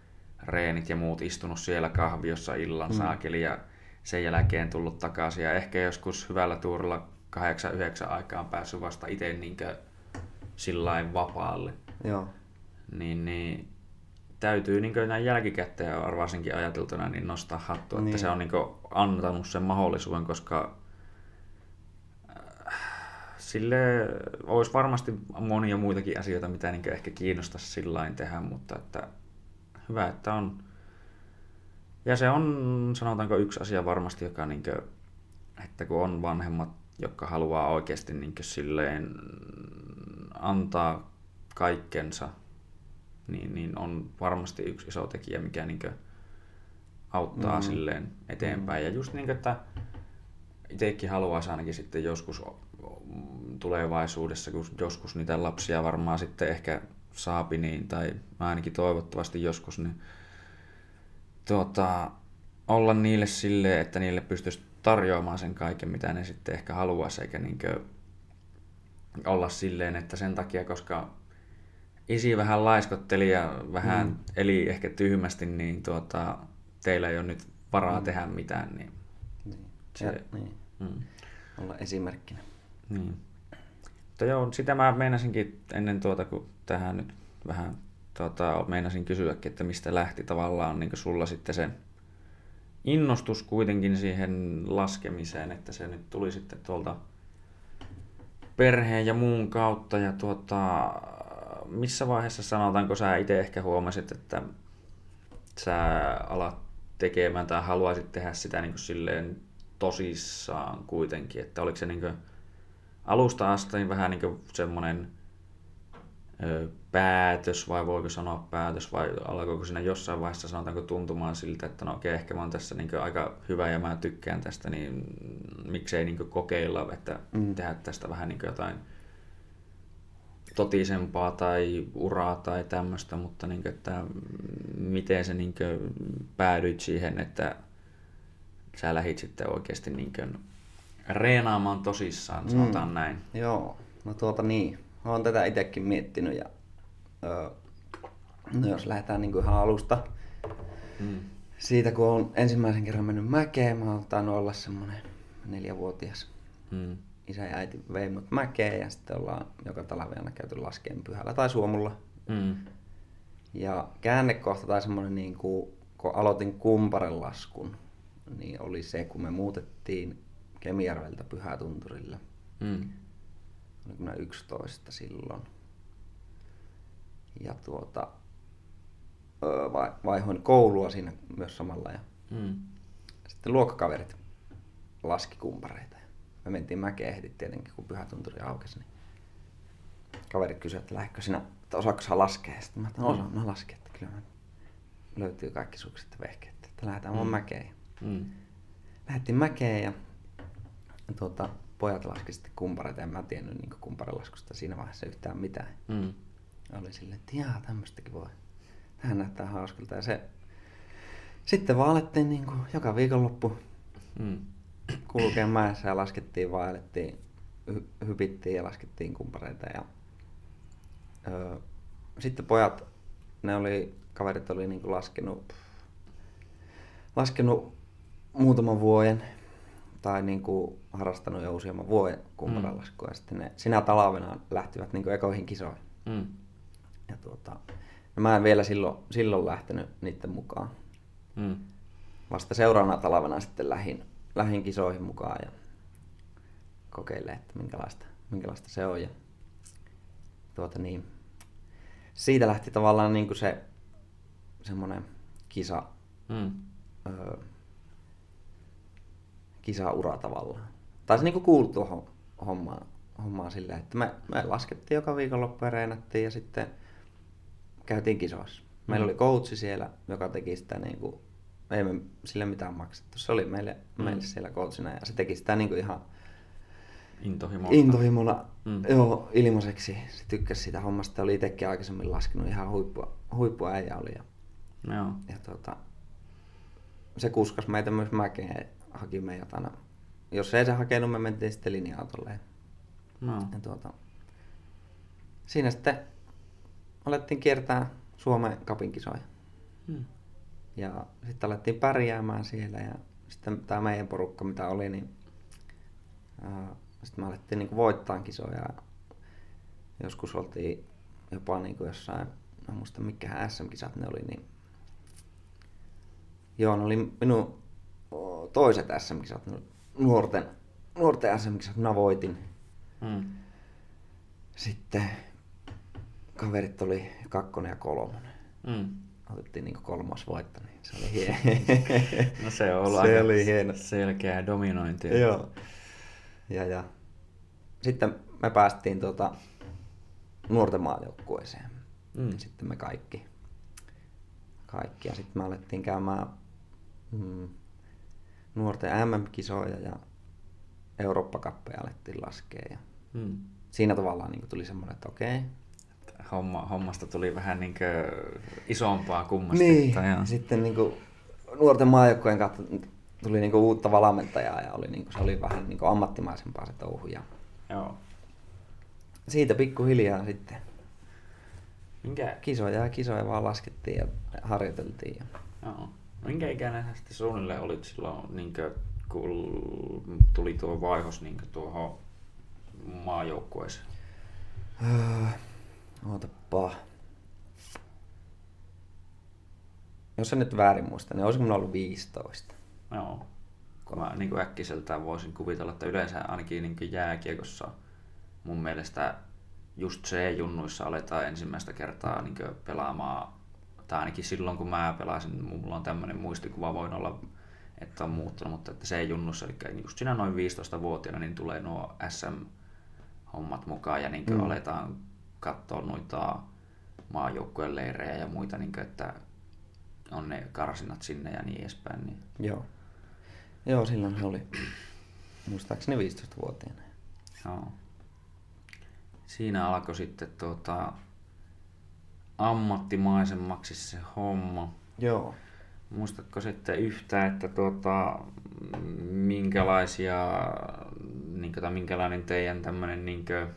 reenit ja muut istunut siellä kahviossa illan mm. saakeli ja sen jälkeen tullut takaisin ja ehkä joskus hyvällä tuurilla 8-9 aikaan päässyt vasta itse niin sillain vapaalle. Joo. Niin, niin täytyy niin näin jälkikäteen varsinkin ajateltuna niin nostaa hattua, niin. että se on niin antanut sen mahdollisuuden, koska äh, sille olisi varmasti monia muitakin asioita, mitä niin ehkä kiinnostaisi sillä tehdä, mutta että hyvä, että on ja se on, sanotaanko, yksi asia varmasti, joka niin kuin, että kun on vanhemmat, jotka haluaa oikeasti niin silleen antaa kaikkensa, niin, niin on varmasti yksi iso tekijä, mikä niin auttaa mm. silleen eteenpäin. Ja just niin kuin, että itsekin haluaisi ainakin sitten joskus tulevaisuudessa, kun joskus niitä lapsia varmaan sitten ehkä saapi, niin, tai ainakin toivottavasti joskus, niin tuota, olla niille sille, että niille pystyisi tarjoamaan sen kaiken, mitä ne sitten ehkä haluaisi, eikä niinkö olla silleen, että sen takia, koska isi vähän laiskotteli ja vähän mm. eli ehkä tyhmästi, niin tuota, teillä ei ole nyt varaa mm. tehdä mitään. Niin, niin. Se, ja, niin. Mm. Olla esimerkkinä. Niin. Mutta joo, sitä mä meinasinkin ennen tuota, kun tähän nyt vähän tota, meinasin kysyäkin, että mistä lähti tavallaan niin sulla sitten se innostus kuitenkin siihen laskemiseen, että se nyt tuli sitten tuolta perheen ja muun kautta. Ja tuota, missä vaiheessa sanotaanko sä itse ehkä huomasit, että sä alat tekemään tai haluaisit tehdä sitä niin kuin silleen tosissaan kuitenkin, että oliko se niin kuin alusta asti niin vähän niin kuin semmoinen päätös, vai voiko sanoa päätös, vai alkoiko siinä jossain vaiheessa sanotaanko tuntumaan siltä, että no okei, ehkä mä oon tässä niin aika hyvä ja mä tykkään tästä, niin miksei niin kokeilla, että mm. tehdä tästä vähän niin jotain totisempaa tai uraa tai tämmöistä, mutta niin kuin, että miten se niin päädyit siihen, että sä lähit sitten oikeasti niin kuin reenaamaan tosissaan, sanotaan mm. näin. Joo, no tuota niin. Olen tätä itsekin miettinyt ja öö, no jos lähdetään niin kuin ihan alusta, mm. siitä kun on ensimmäisen kerran mennyt mäkeen, mä oon olla semmoinen neljävuotias. Mm isä ja äiti vei mut mäkeen ja sitten ollaan joka talvi aina käyty laskeen pyhällä tai suomulla. Mm. Ja käännekohta tai semmoinen, niin kuin, kun aloitin kumparen laskun, niin oli se, kun me muutettiin Kemijärveltä Pyhätunturille. Mm. Oliko minä 11 silloin. Ja tuota, vaihoin koulua siinä myös samalla. Ja mm. Sitten luokkakaverit laski kumpareita me mentiin mäkeen heti tietenkin, kun pyhätunturi aukesi, niin kaverit kysyivät, että lähdekö sinä, että osaako laskea? Sitten mä että osaan, no laskea, että kyllä löytyy kaikki sukset ja vehkeet, että lähdetään mm. vaan mäkeen. Mm. Lähdettiin mäkeen ja tuota, pojat laski sitten kumpareita, en mä tiennyt niin kumparilaskusta siinä vaiheessa yhtään mitään. Mm. Oli silleen, että jaa, tämmöistäkin voi. Tähän näyttää hauskalta. Ja se, sitten vaan alettiin niin kuin joka viikonloppu mm kulkea mäessä ja laskettiin hy- hypittiin ja laskettiin kumpareita. Ja, öö, sitten pojat, ne oli, kaverit oli niinku laskenut, laskenut muutaman vuoden tai niinku harrastanut jo useamman vuoden kumparanlaskua. Mm. Ja sitten ne sinä talvena lähtivät niinku ekoihin kisoihin. Mm. Ja tuota, no mä en vielä silloin, silloin lähtenyt niiden mukaan. Mm. Vasta seuraavana talvena sitten lähin lähdin kisoihin mukaan ja kokeille, että minkälaista, minkälaista se on. Ja tuota niin, siitä lähti tavallaan niin kuin se semmoinen kisa, mm. öö, kisaura tavallaan. Tai se niin kuin kuului tuohon hommaan, hommaan silleen, että me, me laskettiin joka viikonloppu ja reenattiin ja sitten käytiin kisoissa. Meillä mm. oli coachi siellä, joka teki sitä niin kuin ei me sille mitään maksettu. Se oli meille, mm. meille siellä coachina ja se teki sitä niin kuin ihan intohimolla, intohimolla mm. joo, ilmaiseksi. Se tykkäsi sitä hommasta. Oli itsekin aikaisemmin laskenut ihan huippua, huippua äijä oli. Ja, joo. ja tuota, se kuskas meitä myös mäkeen haki meidät aina. Jos ei se hakenut, me mentiin sitten linja-autolle. No. Ja tuota, siinä sitten alettiin kiertää Suomen kapinkisoja. Hmm. Ja sitten alettiin pärjäämään siellä ja sitten tämä meidän porukka, mitä oli, niin sitten me alettiin niin voittaa kisoja. Joskus oltiin jopa niin kuin jossain, en muista mikä SM-kisat ne oli, niin joo, ne oli minun toiset SM-kisat, nuorten, nuorten SM-kisat, minä voitin. Hmm. Sitten kaverit oli kakkonen ja kolmonen. Hmm otettiin niin kolmas voitto, niin se oli hieno. no se on ollut se oli hieno. selkeä dominointi. Joo. Ja, ja. Sitten me päästiin tuota nuorten maajoukkueeseen. Mm. Sitten me kaikki. Kaikki. Ja sitten me alettiin käymään mm, nuorten MM-kisoja ja Eurooppa-kappeja alettiin laskea. Ja mm. Siinä tavallaan niin tuli semmoinen, että okei, homma, hommasta tuli vähän niin isompaa kummasti. Niin, ja... sitten niin kuin nuorten maajoukkojen kautta tuli niin kuin uutta valmentajaa ja oli, niin kuin, se oli vähän niin kuin ammattimaisempaa se touhu. Ja Joo. Siitä pikkuhiljaa sitten Minkä... kisoja ja kisoja vaan laskettiin ja harjoiteltiin. Ja... Joo. Minkä ikäinen sä sitten suunnilleen olit silloin, niin kuin, kun tuli tuo vaihos niin tuohon maajoukkueeseen? Ootapa. Jos en nyt väärin muista, niin olisiko minulla ollut 15. Joo. Kun mä niin kuin äkkiseltään voisin kuvitella, että yleensä ainakin niin jääkiekossa mun mielestä just C-junnuissa aletaan ensimmäistä kertaa niin pelaamaan tai ainakin silloin kun mä pelasin, mulla on tämmöinen muistikuva, voin olla, että on muuttunut, mutta että se ei junnussa, eli just siinä noin 15-vuotiaana, niin tulee nuo SM-hommat mukaan ja niin mm. aletaan katsoa noita maajoukkueen leirejä ja muita, niin kuin, että on ne karsinat sinne ja niin edespäin. Niin. Joo. Joo, silloin se oli muistaakseni 15-vuotiaana. Joo. Siinä alkoi sitten tuota, ammattimaisemmaksi se homma. Joo. Muistatko sitten yhtä, että tuota, minkälaisia, niin kuin, minkälainen teidän tämmöinen niin kuin,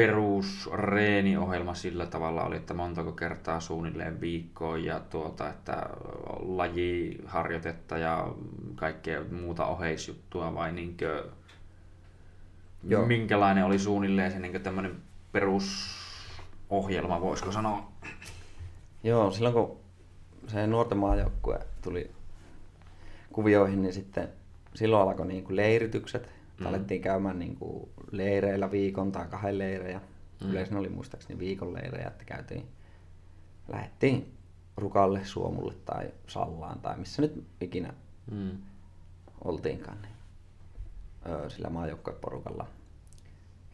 perusreeniohjelma sillä tavalla oli, että montako kertaa suunnilleen viikkoon ja tuota, että lajiharjoitetta ja kaikkea muuta oheisjuttua vai niinkö, Joo. minkälainen oli suunnilleen se niin tämmöinen perusohjelma, voisiko sanoa? Joo, silloin kun se nuorten maajoukkue tuli kuvioihin, niin sitten silloin alkoi niin kuin leiritykset Mm. Alettiin käymään niin kuin leireillä viikon tai kahden leirejä. Mm. Yleensä oli muistaakseni viikon leirejä, että käytiin, lähdettiin Rukalle, Suomulle tai Sallaan tai missä nyt ikinä mm. oltiinkaan niin, öö, sillä maajoukkueporukalla.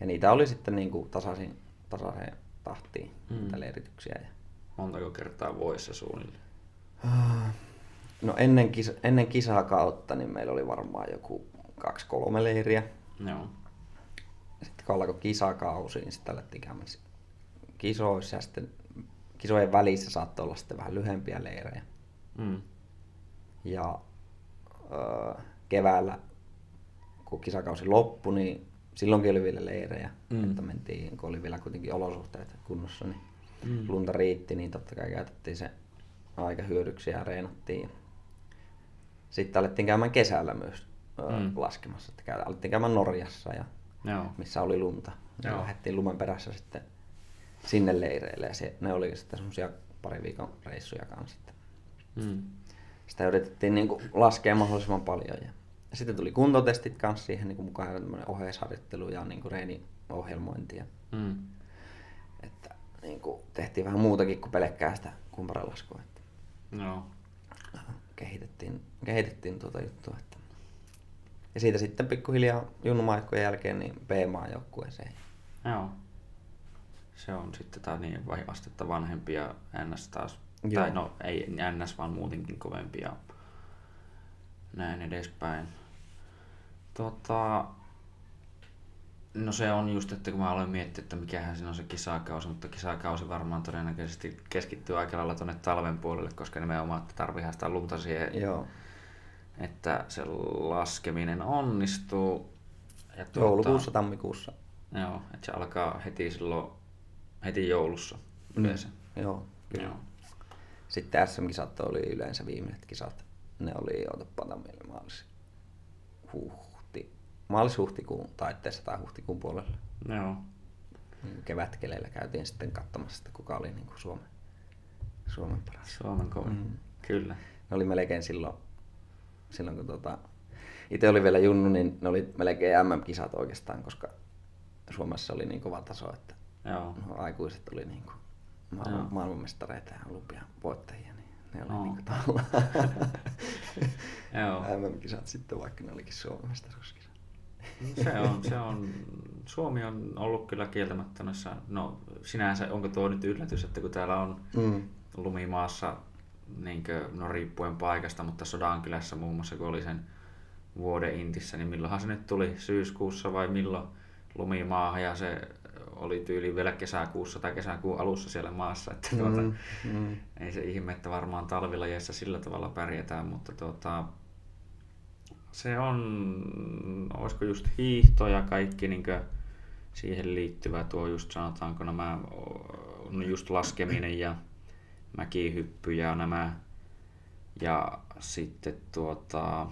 Ja niitä oli sitten niin kuin tasaisin, tasaiseen tahtiin, mm. niitä leirityksiä. Ja... Montako kertaa vuodessa suunnilleen? No ennen, kisa, ennen kisakautta niin meillä oli varmaan joku kaksi-kolme leiriä. Joo. Sitten kun alkoi kisakausi, niin sitten alettiin käymään kisoissa ja sitten kisojen välissä saattoi olla sitten vähän lyhempiä leirejä. Mm. Ja ö, keväällä, kun kisakausi loppui, niin silloinkin oli vielä leirejä. Mm. Että mentiin, kun oli vielä kuitenkin olosuhteet kunnossa, niin mm. lunta riitti, niin totta kai käytettiin se aika hyödyksi ja reenattiin. Sitten alettiin käymään kesällä myös mm. laskemassa. Että käy, alettiin käymään Norjassa, ja Joo. missä oli lunta. Ja Joo. lähdettiin lumen perässä sitten sinne leireille ja se, ne oli sitten semmoisia pari viikon reissuja kanssa. Mm. Sitä yritettiin niin kuin laskea mahdollisimman paljon. Ja, ja sitten tuli kuntotestit kanssa siihen niin kuin mukaan oheisharjoittelu ja niin kuin reeniohjelmointia. Mm. Että niin kuin tehtiin vähän muutakin kuin pelkkää sitä kumparalaskua. Että no. kehitettiin, kehitettiin tuota juttua. Että ja siitä sitten pikkuhiljaa junnumaikkojen jälkeen niin B-maajoukkueeseen. Joo. Se on sitten tämä niin astetta vanhempia NS taas. Joo. Tai no ei NS vaan muutenkin kovempia. Näin edespäin. Tota, No se on just, että kun mä aloin miettiä, että mikähän siinä on se kisakausi, mutta kisakausi varmaan todennäköisesti keskittyy aika lailla tuonne talven puolelle, koska nimenomaan tarvii sitä lunta siihen Joo että se laskeminen onnistuu. Ja tuota, Joulukuussa, tammikuussa. Joo, että se alkaa heti silloin, heti joulussa mm. yleensä. Mm, joo, kyllä. Joo. Sitten SM-kisat oli yleensä viimeiset kisat. Ne oli, otapa tammiille maalis, huhti, maalis-huhtikuun taitteessa tai huhtikuun puolella. Joo. Niin kevätkeleillä käytiin sitten katsomassa, että kuka oli niin kuin Suomen, Suomen paras. Suomen kovin, mm. kyllä. Ne oli melkein silloin silloin kun tota, itse oli vielä junnu, niin ne oli melkein MM-kisat oikeastaan, koska Suomessa oli niin kova taso, että Joo. No, aikuiset oli niin kuin maailman, maailmanmestareita ja olympia voittajia, niin ne oli niin kuin MM-kisat sitten, vaikka ne olikin Suomen mestaruuskisat. se on, se on, Suomi on ollut kyllä kieltämättä noissa, no sinänsä onko tuo nyt yllätys, että kun täällä on mm. lumimaassa niin kuin, no riippuen paikasta, mutta Sodankylässä muun muassa, kun oli sen vuoden intissä, niin milloinhan se nyt tuli, syyskuussa vai milloin lumimaahan? Ja se oli tyyli vielä kesäkuussa tai kesäkuun alussa siellä maassa, että mm, tuota, mm. ei se ihme, että varmaan talvilajeissa sillä tavalla pärjätään, mutta tuota, se on, olisiko just hiihto ja kaikki niin siihen liittyvä tuo just sanotaanko nämä, no just laskeminen ja mäkihyppy ja nämä. Ja sitten tuota,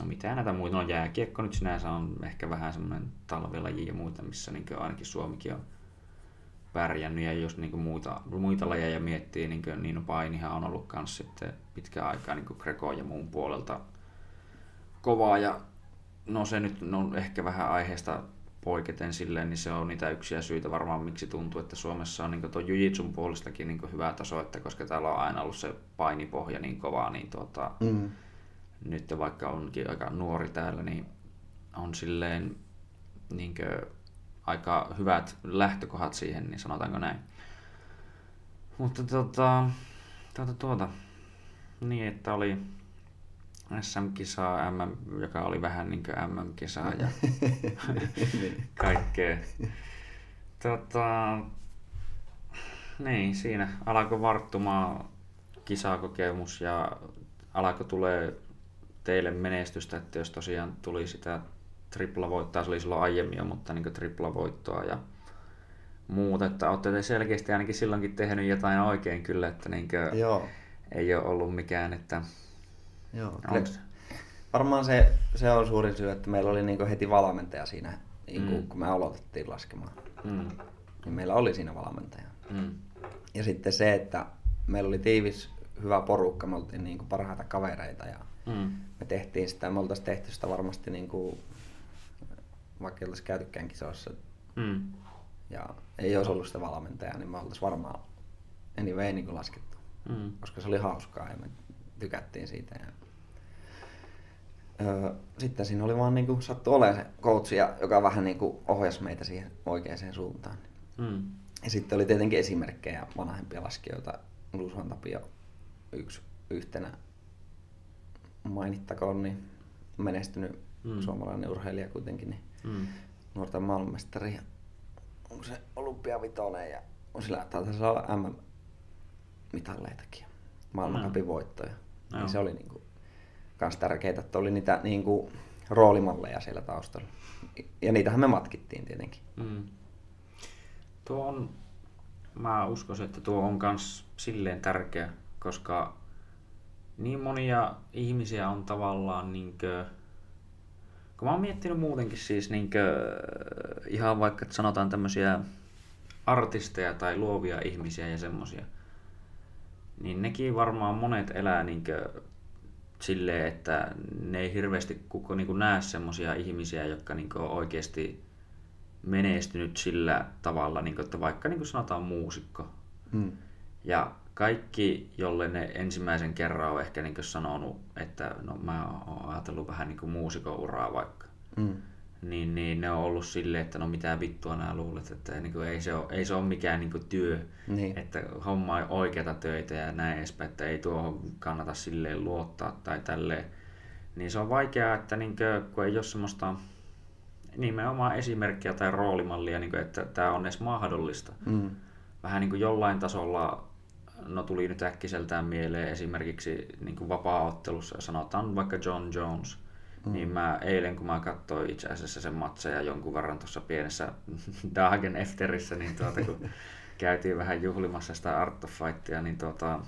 no mitä näitä muita, no jääkiekko nyt sinänsä on ehkä vähän semmoinen talvilaji ja muita, missä niin ainakin Suomikin on pärjännyt. Ja jos niin muita, muita lajeja miettii, niin, kuin, niin painihan on ollut myös sitten pitkään aikaa niin Greco ja muun puolelta kovaa. Ja no se nyt on no, ehkä vähän aiheesta poiketen silleen, niin se on niitä yksiä syitä varmaan, miksi tuntuu, että Suomessa on niin tuo jujitsun puolestakin niin hyvä taso, että koska täällä on aina ollut se painipohja niin kovaa, niin tuota, mm. nyt vaikka onkin aika nuori täällä, niin on silleen niin aika hyvät lähtökohdat siihen, niin sanotaanko näin. Mutta tuota, tuota, tuota, niin, että oli SM-kisaa, MM, joka oli vähän niin kuin MM-kisaa ja kaikkea. Tota, niin, siinä alkoi varttumaan kisakokemus ja alkoi tulee teille menestystä, että jos tosiaan tuli sitä triplavoittoa, se oli silloin aiemmin jo, mutta niin triplavoittoa ja muuta, että olette selkeästi ainakin silloinkin tehnyt jotain oikein kyllä, että niin Joo. ei ole ollut mikään, että Joo, Onks... Varmaan se, se on suurin syy, että meillä oli niin heti valmentaja siinä, niin kuin, mm. kun me aloitettiin laskemaan. Mm. Niin meillä oli siinä valmentaja. Mm. Ja sitten se, että meillä oli tiivis, hyvä porukka, me oltiin niin kuin parhaita kavereita ja mm. me tehtiin sitä, me oltaisiin tehty sitä varmasti niin kuin, vaikka ei olisi käytykään kisoissa. Mm. Ja ei olisi ollut sitä valmentajaa, niin me oltaisiin varmaan anyway niin laskettu. Mm. Koska se oli hauskaa ja me tykättiin siitä. Ja Öö, sitten siinä oli vaan niinku sattu olemaan se coach, joka vähän niinku ohjasi meitä siihen oikeaan suuntaan. Mm. Ja sitten oli tietenkin esimerkkejä vanhempia laskijoita. Lusvan Tapio yksi yhtenä mainittakoon, niin menestynyt mm. suomalainen urheilija kuitenkin, niin mm. nuorten maailmanmestari. Onko se olympiavitoinen ja on sillä taitaa olla MM-mitalleitakin, maailmankapin mm. voittoja. No. Niin se oli niinku kans tärkeitä, että oli niitä niin kuin, roolimalleja siellä taustalla. Ja niitähän me matkittiin tietenkin. Mm. Tuo on, mä uskoisin, että tuo on kans silleen tärkeä, koska niin monia ihmisiä on tavallaan niinkö, kun mä oon miettinyt muutenkin siis niinkö, ihan vaikka että sanotaan tämmöisiä artisteja tai luovia ihmisiä ja semmosia, niin nekin varmaan monet elää niinkö silleen, että ne ei hirveästi kuko niin kuin näe semmoisia ihmisiä, jotka niin kuin oikeasti menestynyt sillä tavalla, niin kuin, että vaikka niin kuin sanotaan muusikko. Hmm. Ja kaikki, jolle ne ensimmäisen kerran on ehkä niin sanonut, että no mä oon ajatellut vähän niin kuin muusikon uraa vaikka. Hmm niin, niin ne on ollut silleen, että no mitä vittua nämä luulet, että niin kuin ei, se ole, ei se ole mikään niin kuin työ, niin. että homma on oikeata töitä ja näin edespäin, että ei tuohon kannata silleen luottaa tai tälleen. Niin se on vaikeaa, että niin kuin, kun ei ole semmoista nimenomaan esimerkkiä tai roolimallia, niin kuin, että tämä on edes mahdollista. Mm. Vähän niin kuin jollain tasolla, no tuli nyt äkkiseltään mieleen esimerkiksi niin kuin vapaa-ottelussa, sanotaan vaikka John Jones – Mm. Niin mä eilen, kun mä katsoin itse asiassa sen matseja jonkun verran tuossa pienessä Dagen Efterissä, niin tuota, kun käytiin vähän juhlimassa sitä Art of Fightia, niin tuota...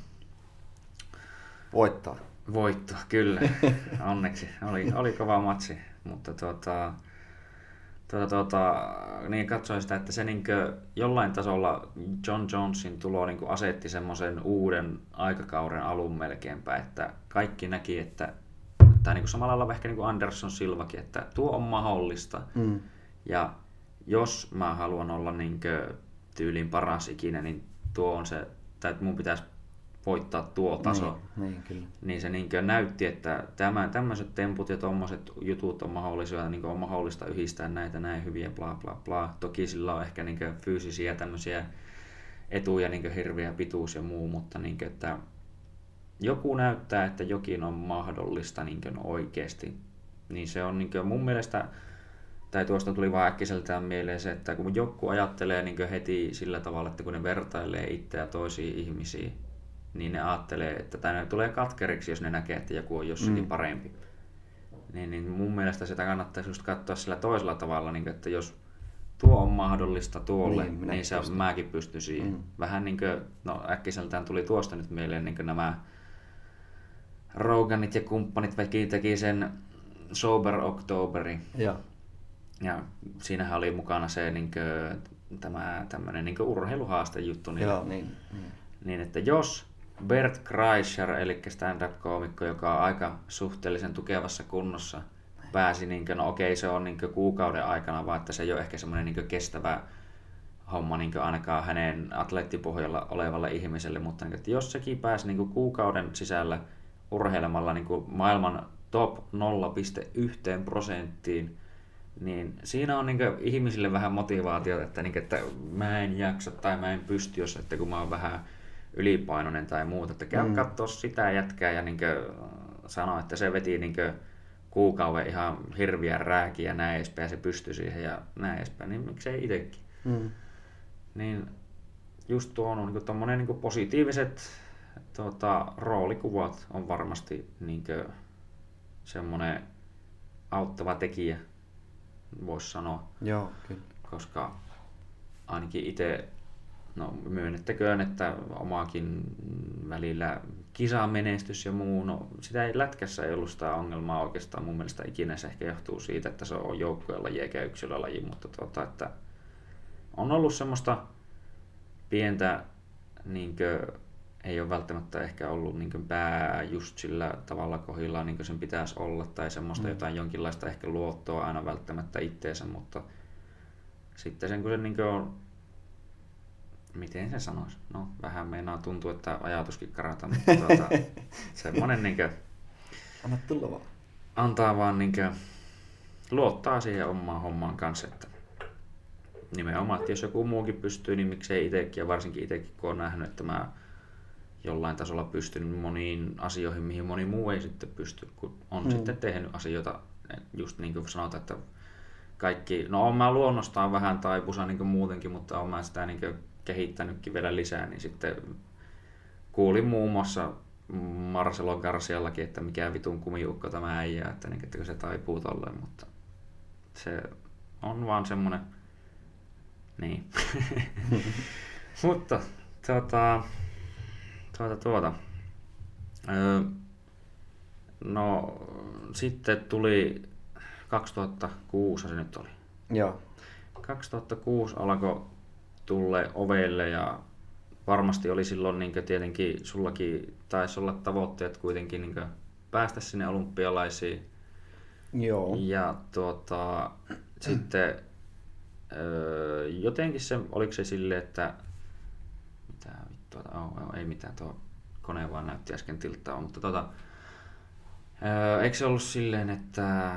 Voittaa. Voitto, kyllä. Onneksi. Oli, oli kova matsi, mutta tuota, tuota, tuota, niin katsoin sitä, että se niin jollain tasolla John Jonesin tulo niin asetti semmoisen uuden aikakauden alun melkeinpä, että kaikki näki, että tai niin kuin samalla lailla ehkä niin kuin Anderson Silvakin, että tuo on mahdollista. Mm. Ja jos mä haluan olla niin tyylin paras ikinä, niin tuo on se, tai että mun pitäisi voittaa tuo taso. Niin, niin, kyllä. niin se niin näytti, että tämä, tämmöiset temput ja tuommoiset jutut on mahdollisia, niin on mahdollista yhdistää näitä näin hyviä, bla bla bla. Toki sillä on ehkä niin fyysisiä tämmöisiä etuja, niin hirviä pituus ja muu, mutta niin kuin, että joku näyttää, että jokin on mahdollista niin oikeasti, niin se on niin mun mielestä, tai tuosta tuli vaan äkkiseltään mieleen se, että kun joku ajattelee niin heti sillä tavalla, että kun ne vertailee itseä toisiin ihmisiin, niin ne ajattelee, että tai ne tulee katkeriksi, jos ne näkee, että joku on jossakin mm. parempi. Niin, niin mun mielestä sitä kannattaisi just katsoa sillä toisella tavalla, niin että jos tuo on mahdollista tuolle, niin, niin se, mäkin pystyn siihen. Mm. Vähän niin kuin, no äkkiseltään tuli tuosta nyt mieleen niin nämä Roganit ja kumppanit veki teki sen Sober Octoberi. Ja. Ja siinähän oli mukana se niin kuin, tämä tämmöinen niin urheiluhaaste juttu. Niin, Joo, niin, niin. niin, että jos Bert Kreischer, eli stand-up-koomikko, joka on aika suhteellisen tukevassa kunnossa, pääsi, niin kuin, no okei se on niin kuin kuukauden aikana, vaan että se ei ole ehkä semmoinen niin kestävä homma niin ainakaan hänen atleettipohjalla olevalle ihmiselle, mutta niin, että jos sekin pääsi niin kuukauden sisällä urheilemalla niin maailman top 0,1 prosenttiin, niin siinä on niin ihmisille vähän motivaatiota, että, niin kuin, että mä en jaksa tai mä en pysty, jos että kun mä oon vähän ylipainoinen tai muuta, että käy mm. katsoa sitä jätkää ja niin sanoa, että se veti niin kuukauden ihan hirviä rääkiä ja näin edespäin ja se pystyi siihen ja näin edespäin, niin miksei itsekin. Mm. Niin just tuo on niin tommonen, niin positiiviset tuota, roolikuvat on varmasti niin semmoinen auttava tekijä, voisi sanoa. Joo, kyllä. Koska ainakin itse, no myönnettäköön, että omaakin välillä kisamenestys ja muu, no sitä ei lätkässä ei ollut sitä ongelmaa oikeastaan mun mielestä ikinä. Se ehkä johtuu siitä, että se on joukkueen laji eikä yksilölaji, mutta tuota, että on ollut semmoista pientä, niin kuin, ei ole välttämättä ehkä ollut niin pää just sillä tavalla kohdillaan niin kuin sen pitäisi olla, tai semmoista mm. jotain jonkinlaista ehkä luottoa aina välttämättä itteensä, mutta sitten sen kun se niin kuin, on, miten se sanoisi, no vähän meinaa tuntuu, että ajatuskin karata, mutta tuota, semmoinen niin kuin, Anna tulla vaan. Antaa vaan niin kuin, luottaa siihen omaan hommaan kanssa, että nimenomaan, että jos joku muukin pystyy, niin miksei itsekin, ja varsinkin itsekin, kun on nähnyt, että mä jollain tasolla pystyn moniin asioihin, mihin moni muu ei sitten pysty, kun on hmm. sitten tehnyt asioita, just niin kuin sanotaan, että kaikki, no on mä luonnostaan vähän taipusa niin kuin muutenkin, mutta on mä sitä niin kuin kehittänytkin vielä lisää, niin sitten kuulin muun muassa Marcelo Garciallakin, että mikä vitun kumiukko tämä äijä, että, niin, että se taipuu tolleen, mutta se on vaan semmoinen niin. Mutta tuota, tuota, tuota. Öö, no sitten tuli 2006 se nyt oli. Joo. 2006 alkoi tulle ovelle ja varmasti oli silloin niin tietenkin sullakin taisi olla tavoitteet kuitenkin niin päästä sinne olympialaisiin. Joo. Ja tuota, sitten Öö, jotenkin se, oliko se silleen, että vittua, oh, oh, ei mitään, tuo kone vaan näytti äsken tilttaa, mutta tota, öö, eikö se ollut silleen, että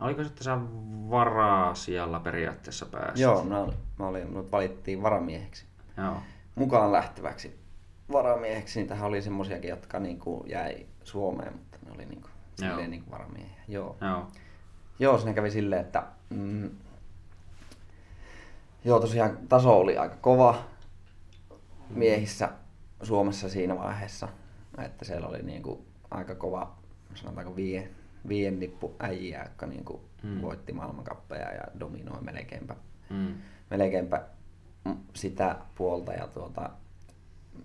oliko se, että sä varaa siellä periaatteessa pääsit? Joo, no, mä olin, mut valittiin varamieheksi. Joo. Mukaan lähteväksi varamieheksi, niin tähän oli semmoisiakin, jotka niin kuin jäi Suomeen, mutta ne oli niin kuin, silleen niin kuin varamiehiä. Joo. Joo. Joo, siinä kävi silleen, että mm, Joo, tosiaan taso oli aika kova miehissä Suomessa siinä vaiheessa. Että siellä oli niinku aika kova, sanotaanko vien, vien nippu äijää, jotka niinku mm. voitti maailmankappeja ja dominoi melkeinpä, mm. melkeinpä sitä puolta. Ja tuota,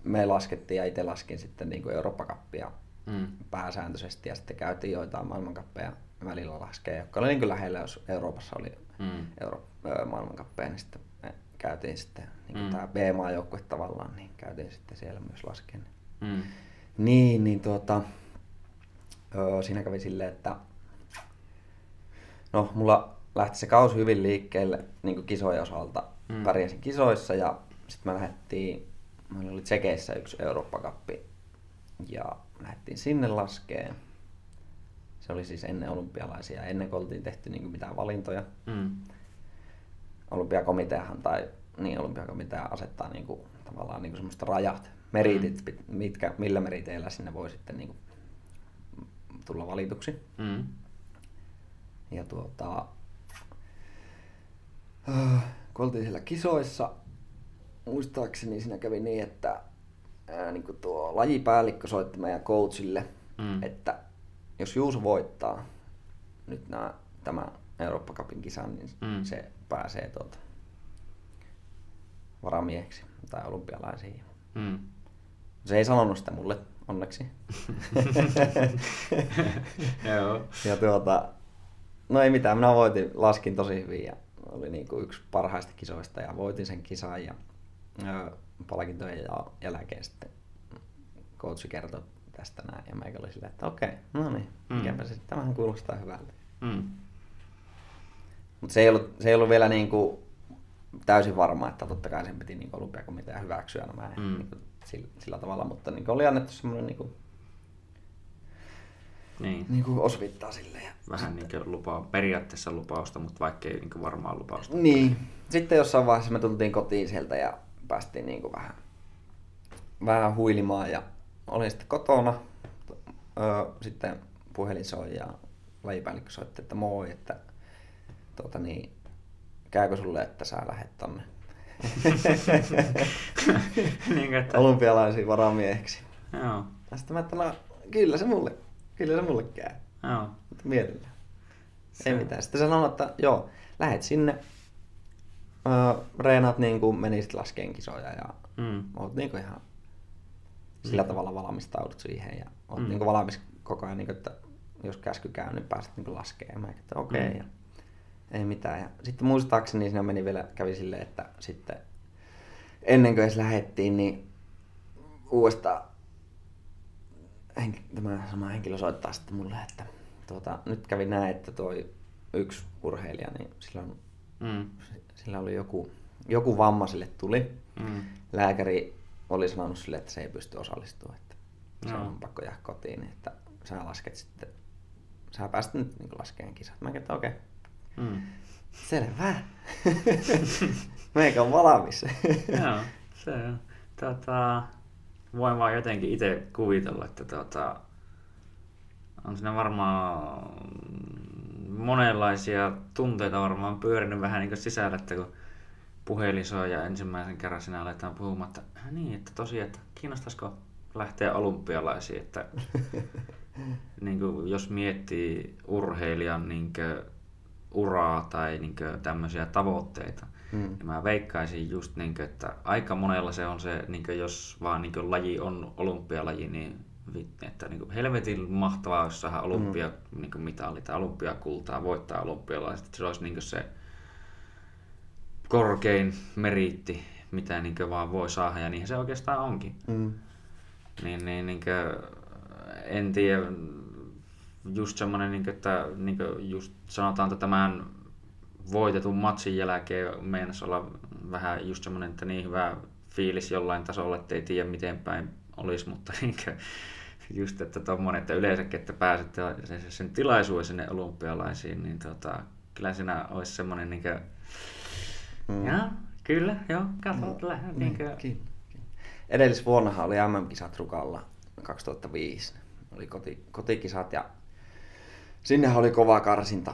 me laskettiin ja itse laskin sitten niinku Eurooppa-kappia mm. pääsääntöisesti ja sitten käytiin joitain maailmankappeja välillä laskea, jotka oli niin lähellä, jos Euroopassa oli mm. Euro- maailmankappeja, niin sitten käytiin sitten, niin mm. tämä B-maajoukkue tavallaan, niin käytiin sitten siellä myös lasken. Mm. Niin, niin tuota, öö, siinä kävi silleen, että no mulla lähti se kausi hyvin liikkeelle niin kisojen osalta. Mm. Pärjäsin kisoissa ja sitten me lähdettiin, meillä oli Tsekeissä yksi Eurooppa-kappi ja lähdettiin sinne laskeen. Se oli siis ennen olympialaisia, ennen kuin oltiin tehty niin mitään valintoja. Mm olympiakomiteahan tai niin olympiakomitea asettaa niin kuin, tavallaan niin kuin semmoista rajat, meritit, mm. mitkä, millä meriteillä sinne voi sitten niin kuin, tulla valituksi. Mm. Ja tuota, äh, kun oltiin siellä kisoissa, muistaakseni siinä kävi niin, että ää, niin kuin tuo lajipäällikkö soitti meidän coachille, mm. että jos Juuso voittaa nyt nämä, tämä Eurooppa Cupin kisan, niin mm. se pääsee tuota, varamieheksi tai olympialaisiin. Mm. Se ei sanonut sitä mulle, onneksi. Joo. ja tuota, no ei mitään, minä voitin, laskin tosi hyvin ja oli niin kuin yksi parhaista kisoista ja voitin sen kisan ja palkintojen ja jälkeen sitten coachi kertoi tästä näin ja meikä oli silleen, että okei, no niin, mm. mikäpä se, tämähän kuulostaa hyvältä. Mm. Mutta se, ei ollut, se ei ollut vielä niin kuin täysin varma, että totta kai sen piti niin olympiakomitea hyväksyä nämä Mm. niin kuin sillä, sillä, tavalla, mutta niin kuin oli annettu semmoinen niin kuin, Niin. niin kuin osvittaa sille. Ja Vähän niin kuin lupa, periaatteessa lupausta, mutta vaikka ei niin kuin varmaan lupausta. Niin. Sitten jossain vaiheessa me tultiin kotiin sieltä ja päästiin niin kuin vähän, vähän huilimaan ja olin sitten kotona. Öö, sitten puhelin soi ja lajipäällikkö soitti, että moi, että tuota niin, käykö sulle, että sä lähdet tonne niin että, olympialaisiin varamieheksi. joo, sitten mä että no, kyllä se mulle, kyllä se mulle käy. joo. Mutta mielellään. Se- Ei mitään. Sitten sanoin, että joo, lähet sinne, öö, reenaat niin kuin menisit laskeen kisoja ja Mm. oot niin kuin ihan sillä tavalla valmistaudut siihen ja oot Mm. niin kuin valmis koko ajan, niin kuin, että jos käsky käy, niin pääset niin laskemaan. Mä että okei, okay, Mm. Ei mitään. Ja sitten muistaakseni siinä meni vielä, kävi silleen, että sitten ennen kuin edes lähettiin, niin uudestaan henk- tämä sama henkilö soittaa sitten mulle, että tuota, nyt kävi näin, että toi yksi urheilija, niin sillä, on, Mm. sillä oli joku, joku vamma sille tuli. Mm. Lääkäri oli sanonut sille, että se ei pysty osallistumaan, että se Joo. on pakko jäädä kotiin, että sä lasket sitten, sä pääset nyt niin laskeen kisat. Mä että okei, okay. Mm. selvä. Meikä on valmis. Joo, se on. Tota, voin vaan jotenkin itse kuvitella, että tota, on siinä varmaan monenlaisia tunteita varmaan pyörinyt vähän niin sisällä, että kun puhelin soi ja ensimmäisen kerran sinä aletaan puhumaan, että "Äh niin, että tosiaan, että kiinnostaisiko lähteä olympialaisiin, että niin kuin, jos miettii urheilijan niin kuin, uraa tai niin kuin, tämmöisiä tavoitteita, Mm. niin mä veikkaisin just niin kuin, että aika monella se on se, niin kuin, jos vaan niin kuin, laji on olympialaji, niin että niin kuin, helvetin mahtavaa, jos saadaan olympia, mm. niin kuin, mitali tai olympiakultaa, voittaa olympialaiset. Että Se olisi niin kuin, se korkein meriitti, mitä niin kuin, vaan voi saada, ja niinhän se oikeastaan onkin. Mm. Niin, niin, niin kuin, en tiedä, just semmoinen, niin kuin, että niin kuin just sanotaan, että tämän voitetun matsin jälkeen meinasi olla vähän just semmoinen, että niin hyvä fiilis jollain tasolla, että ei tiedä miten päin olisi, mutta niin kuin, just, että tommonen, että yleensäkin, että pääsette sen, sen tilaisuuden sinne olympialaisiin, niin tota, kyllä siinä olisi semmoinen niin kuin, Mm. ja, kyllä, joo, katsotaan, no, niin Niin, kuin, kyllä, kyllä. Edellisvuonnahan oli MM-kisat Rukalla 2005. Oli koti, kotikisat ja sinnehän oli kova karsinta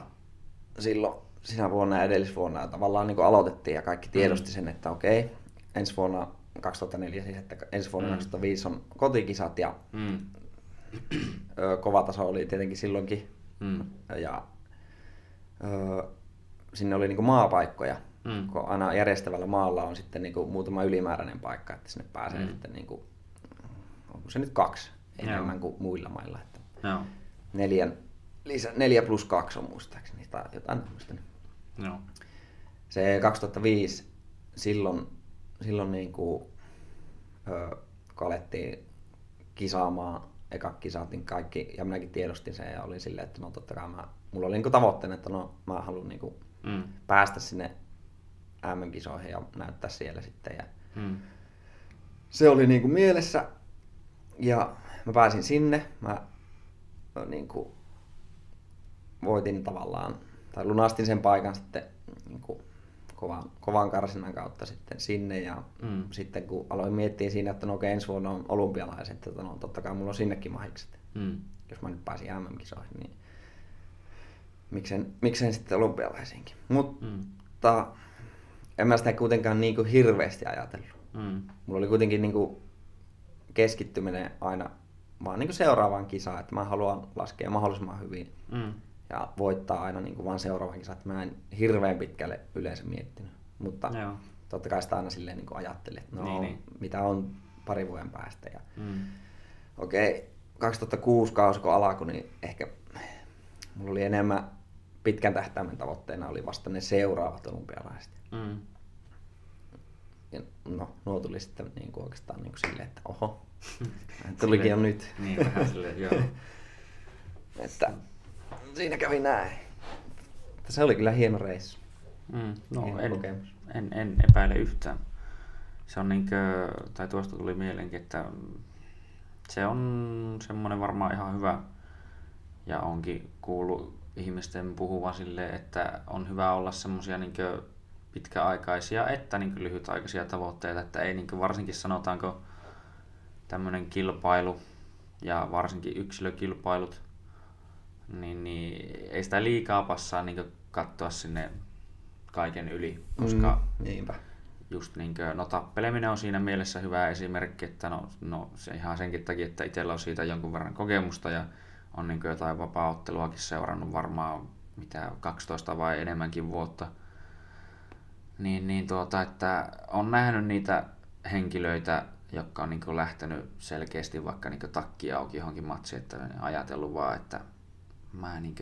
silloin sinä vuonna ja edellisvuonna. Ja tavallaan niin aloitettiin ja kaikki tiedosti sen, että okei, ensi vuonna 2004 siis, että ensi vuonna Mm. 2005 on kotikisat ja mm, ö, kova taso oli tietenkin silloinkin. mm, Ja ö, sinne oli niin kuin maapaikkoja, Mm. kun aina järjestävällä maalla on sitten niin kuin muutama ylimääräinen paikka, että sinne pääsee Mm. mm. sitten, niin kuin, onko se nyt kaksi enemmän Joo. kuin muilla mailla. Että joo, neljän, lisä, neljä plus kaksi on muistaakseni tai jotain tämmöistä. joo, Se 2005, silloin, silloin niin kuin, ö, kun alettiin kisaamaan eka kisat, niin kaikki, ja minäkin tiedostin sen ja olin silleen, että no totta kai mä, mulla oli niin tavoitteena, että no mä haluan niin kuin mm, päästä sinne MM-kisoihin ja näyttää siellä sitten. Ja mm, se oli niin kuin mielessä ja mä pääsin sinne. Mä niin kuin voitin tavallaan, tai lunastin sen paikan sitten niin kuin kovan, kovan karsinnan kautta sitten sinne. Ja Mm. sitten kun aloin miettiä siinä, että no okei, ensi vuonna on olympialaiset, että no totta kai mulla on sinnekin mahikset. mm, Jos mä nyt pääsin MM-kisoihin, niin miksen, miksen sitten olympialaisiinkin. Mutta mm, en mä sitä kuitenkaan niin kuin hirveästi ajatellut. mm, Mulla oli kuitenkin niin kuin keskittyminen aina vaan niin kuin seuraavaan kisaan, että mä haluan laskea mahdollisimman hyvin mm, ja voittaa aina niin kuin vaan seuraavan kisan, mä en hirveän pitkälle yleensä miettinyt. Mutta joo, totta kai sitä aina silleen niin kuin ajattelin, että no Niin, niin. mitä on pari vuoden päästä. Ja mm, okei, 2006 kausi kun alkoi, niin ehkä mulla oli enemmän pitkän tähtäimen tavoitteena oli vasta ne seuraavat olympialaiset. mm, Ja no, nuo tuli sitten niin kuin oikeastaan niin kuin silleen, että oho, tulikin jo nyt. Niin, vähän silleen, joo. että siinä kävi näin. Se oli kyllä hieno reissu. Mm, no hieno en, kokemus. en, en epäile yhtään. Se on niinkö, tai tuosta tuli mieleenkin, että se on semmoinen varmaan ihan hyvä ja onkin kuullut ihmisten puhuvan sille, että on hyvä olla semmoisia niin pitkäaikaisia että niin lyhytaikaisia tavoitteita, että ei niin varsinkin sanotaanko tämmöinen kilpailu ja varsinkin yksilökilpailut, niin, niin ei sitä liikaa passaa niin katsoa sinne kaiken yli, koska mm, niinpä. just niin kuin, no tappeleminen on siinä mielessä hyvä esimerkki, että no, no se ihan senkin takia, että itsellä on siitä jonkun verran kokemusta ja on niin jotain vapaaotteluakin seurannut varmaan mitä 12 vai enemmänkin vuotta. Niin, niin tuota, että on nähnyt niitä henkilöitä, jotka on niin lähtenyt selkeästi vaikka niin takki auki johonkin matsiin, että ajatellut vaan, että mä niin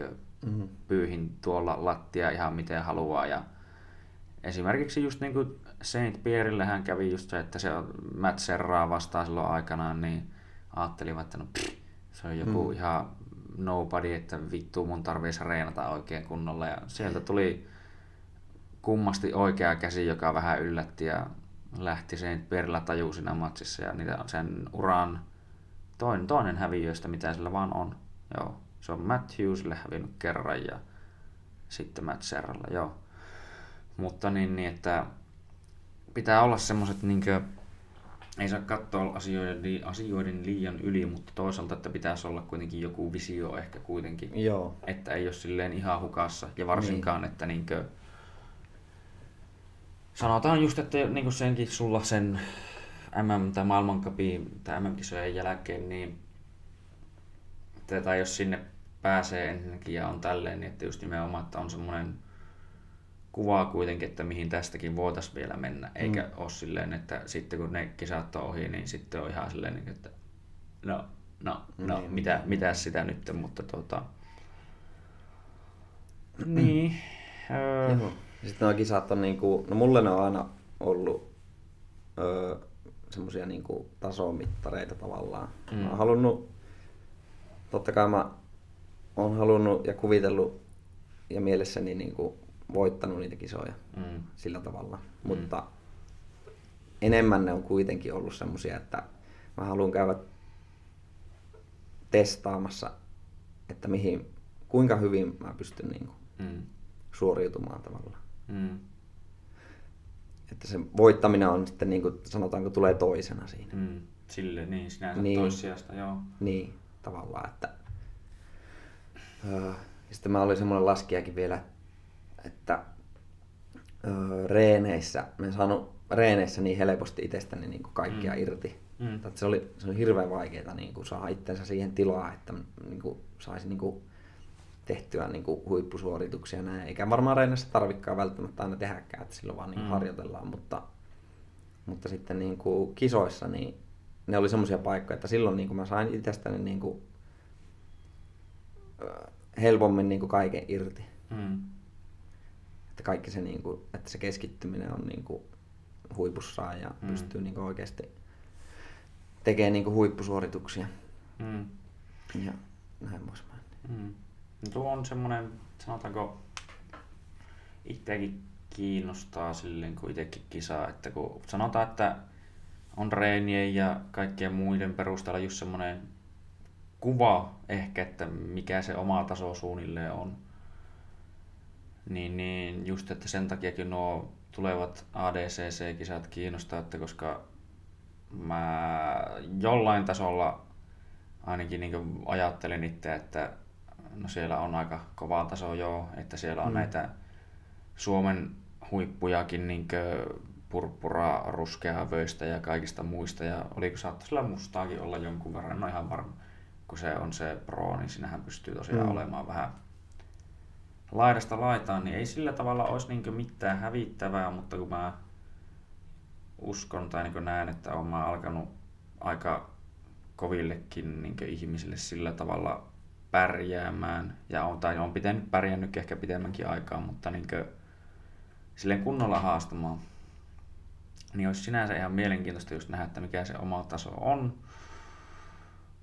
mm-hmm. pyyhin tuolla lattia ihan miten haluaa. Ja esimerkiksi just niin kuin Saint Pierrelle hän kävi just se, että se on Matt Serraa vastaan silloin aikanaan, niin ajattelin, että no, pff, se on joku mm. ihan nobody, että vittu mun tarvitsisi reenata oikein kunnolla. Ja sieltä tuli kummasti oikea käsi, joka vähän yllätti ja lähti sen perillä taju siinä matsissa ja niitä sen uran toinen, toinen häviöistä, mitä sillä vaan on. Joo. Se on Matt Hughesille hävinnyt kerran ja sitten Matt Serralla, joo. Mutta niin, niin että pitää olla semmoiset niinkö ei saa katsoa asioiden, asioiden liian yli, mutta toisaalta, että pitäisi olla kuitenkin joku visio ehkä kuitenkin. Joo. Että ei ole silleen ihan hukassa. Ja varsinkaan, niin. että niinkö, sanotaan just, että niin senkin sulla sen MM- tai maailmankapin tai MM-kisojen jälkeen, niin tai jos sinne pääsee ensinnäkin ja on tälleen, niin että just nimenomaan, että on semmoinen kuvaa kuitenkin, että mihin tästäkin voitaisiin vielä mennä, eikä mm. ole silleen, että sitten kun ne kisat on ohi, niin sitten on ihan silleen, niin että no, no, no niin, mitä, mitä sitä nyt, mutta tuota... Niin. Öö... Sitten nuo kisat on niinku, no mulle ne on aina ollut öö, semmosia niinku tasomittareita tavallaan. Mm. Mä oon halunnut, totta kai mä oon halunnut ja kuvitellut ja mielessäni niinku voittanut niitä kisoja mm. sillä tavalla. Mm. Mutta enemmän ne on kuitenkin ollut semmoisia, että mä haluan käydä testaamassa, että mihin, kuinka hyvin mä pystyn niin kuin mm. suoriutumaan tavallaan. Mm. Että se voittaminen on sitten, niin kuin, sanotaanko, tulee toisena siinä. Mm. Sille, niin, sinänsä niin, toissijasta, joo. Niin, tavallaan, että... Öö, ja sitten mä olin semmoinen laskijakin vielä, että öö, reeneissä, mä en saanut reeneissä niin helposti itsestäni niin kuin kaikkia mm. irti. Mm. Että se, oli, se oli hirveän vaikeaa niin kuin saada itsensä siihen tilaa, että niin kuin, saisi niin kuin, tehtyä niin kuin, huippusuorituksia näin. Eikä varmaan reeneissä tarvikaan välttämättä aina tehdäkään, että silloin vaan niin mm. harjoitellaan, mutta, mutta sitten niin kuin, kisoissa niin ne oli semmoisia paikkoja, että silloin niin kuin mä sain itsestäni niin kuin, helpommin niin kuin kaiken irti. Mm että kaikki se, niin kuin, että se keskittyminen on niin kuin huipussaan ja mm. pystyy niin kuin oikeasti tekemään niin kuin huippusuorituksia. Mm. Ja näin poispäin. Mm. No tuo on semmoinen, sanotaanko, itsekin kiinnostaa silleen, kun itsekin kisaa, että kun sanotaan, että on reenien ja kaikkien muiden perusteella just semmoinen kuva ehkä, että mikä se oma taso suunnilleen on niin, niin just, että sen takiakin nuo tulevat ADCC-kisat kiinnostaa, että koska mä jollain tasolla ainakin niin ajattelin itse, että no siellä on aika kova taso joo, että siellä on mm. näitä Suomen huippujakin niin purppura, ruskea vöistä ja kaikista muista. Ja oliko sillä mustaakin olla jonkun verran, no ihan varma. Kun se on se pro, niin sinähän pystyy tosiaan mm. olemaan vähän laidasta laitaan, niin ei sillä tavalla olisi niin mitään hävittävää, mutta kun mä uskon tai niin näen, että olen mä alkanut aika kovillekin niin ihmisille sillä tavalla pärjäämään, ja on, tai on pitänyt pärjännyt ehkä pitemmänkin aikaa, mutta niin silleen kunnolla haastamaan, niin olisi sinänsä ihan mielenkiintoista just nähdä, että mikä se oma taso on,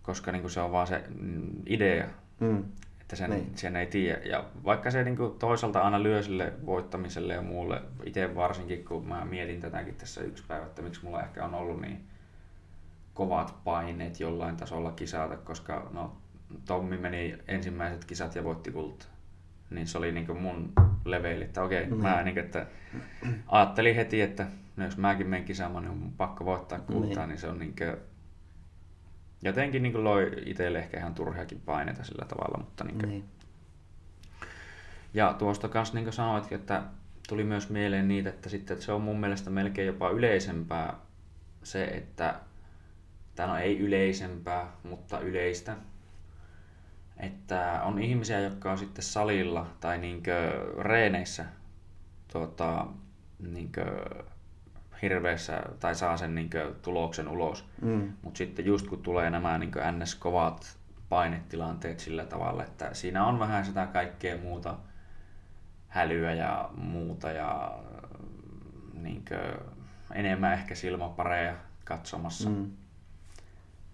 koska niin se on vaan se mm, idea, mm että sen, niin. sen ei tiedä. Ja vaikka se niin kuin toisaalta aina lyö sille voittamiselle ja muulle, itse varsinkin kun mä mietin tätäkin tässä yksi päivä, että miksi mulla ehkä on ollut niin kovat paineet jollain tasolla kisata, koska no, Tommi meni ensimmäiset kisat ja voitti kulta. Niin se oli niin mun leveili, että okei, okay, mm. mä niin, että ajattelin heti, että no jos mäkin menen kisaamaan, niin on pakko voittaa kultaa, niin, niin se on niin kuin, jotenkin niin loi itselle ehkä ihan turhiakin paineita sillä tavalla, mutta niin kuin, niin. Ja tuosta kanssa niin kuin sanoitkin, että tuli myös mieleen niitä, että, sitten, että se on mun mielestä melkein jopa yleisempää se, että tai no ei yleisempää, mutta yleistä, että on ihmisiä, jotka on sitten salilla tai niinkö reeneissä tuota, niinkö hirveässä tai saa sen niinkö tuloksen ulos. Mm. Mutta sitten just kun tulee nämä niinkö ns-kovat painetilanteet sillä tavalla, että siinä on vähän sitä kaikkea muuta hälyä ja muuta ja niinkö enemmän ehkä silmäpareja katsomassa. Mm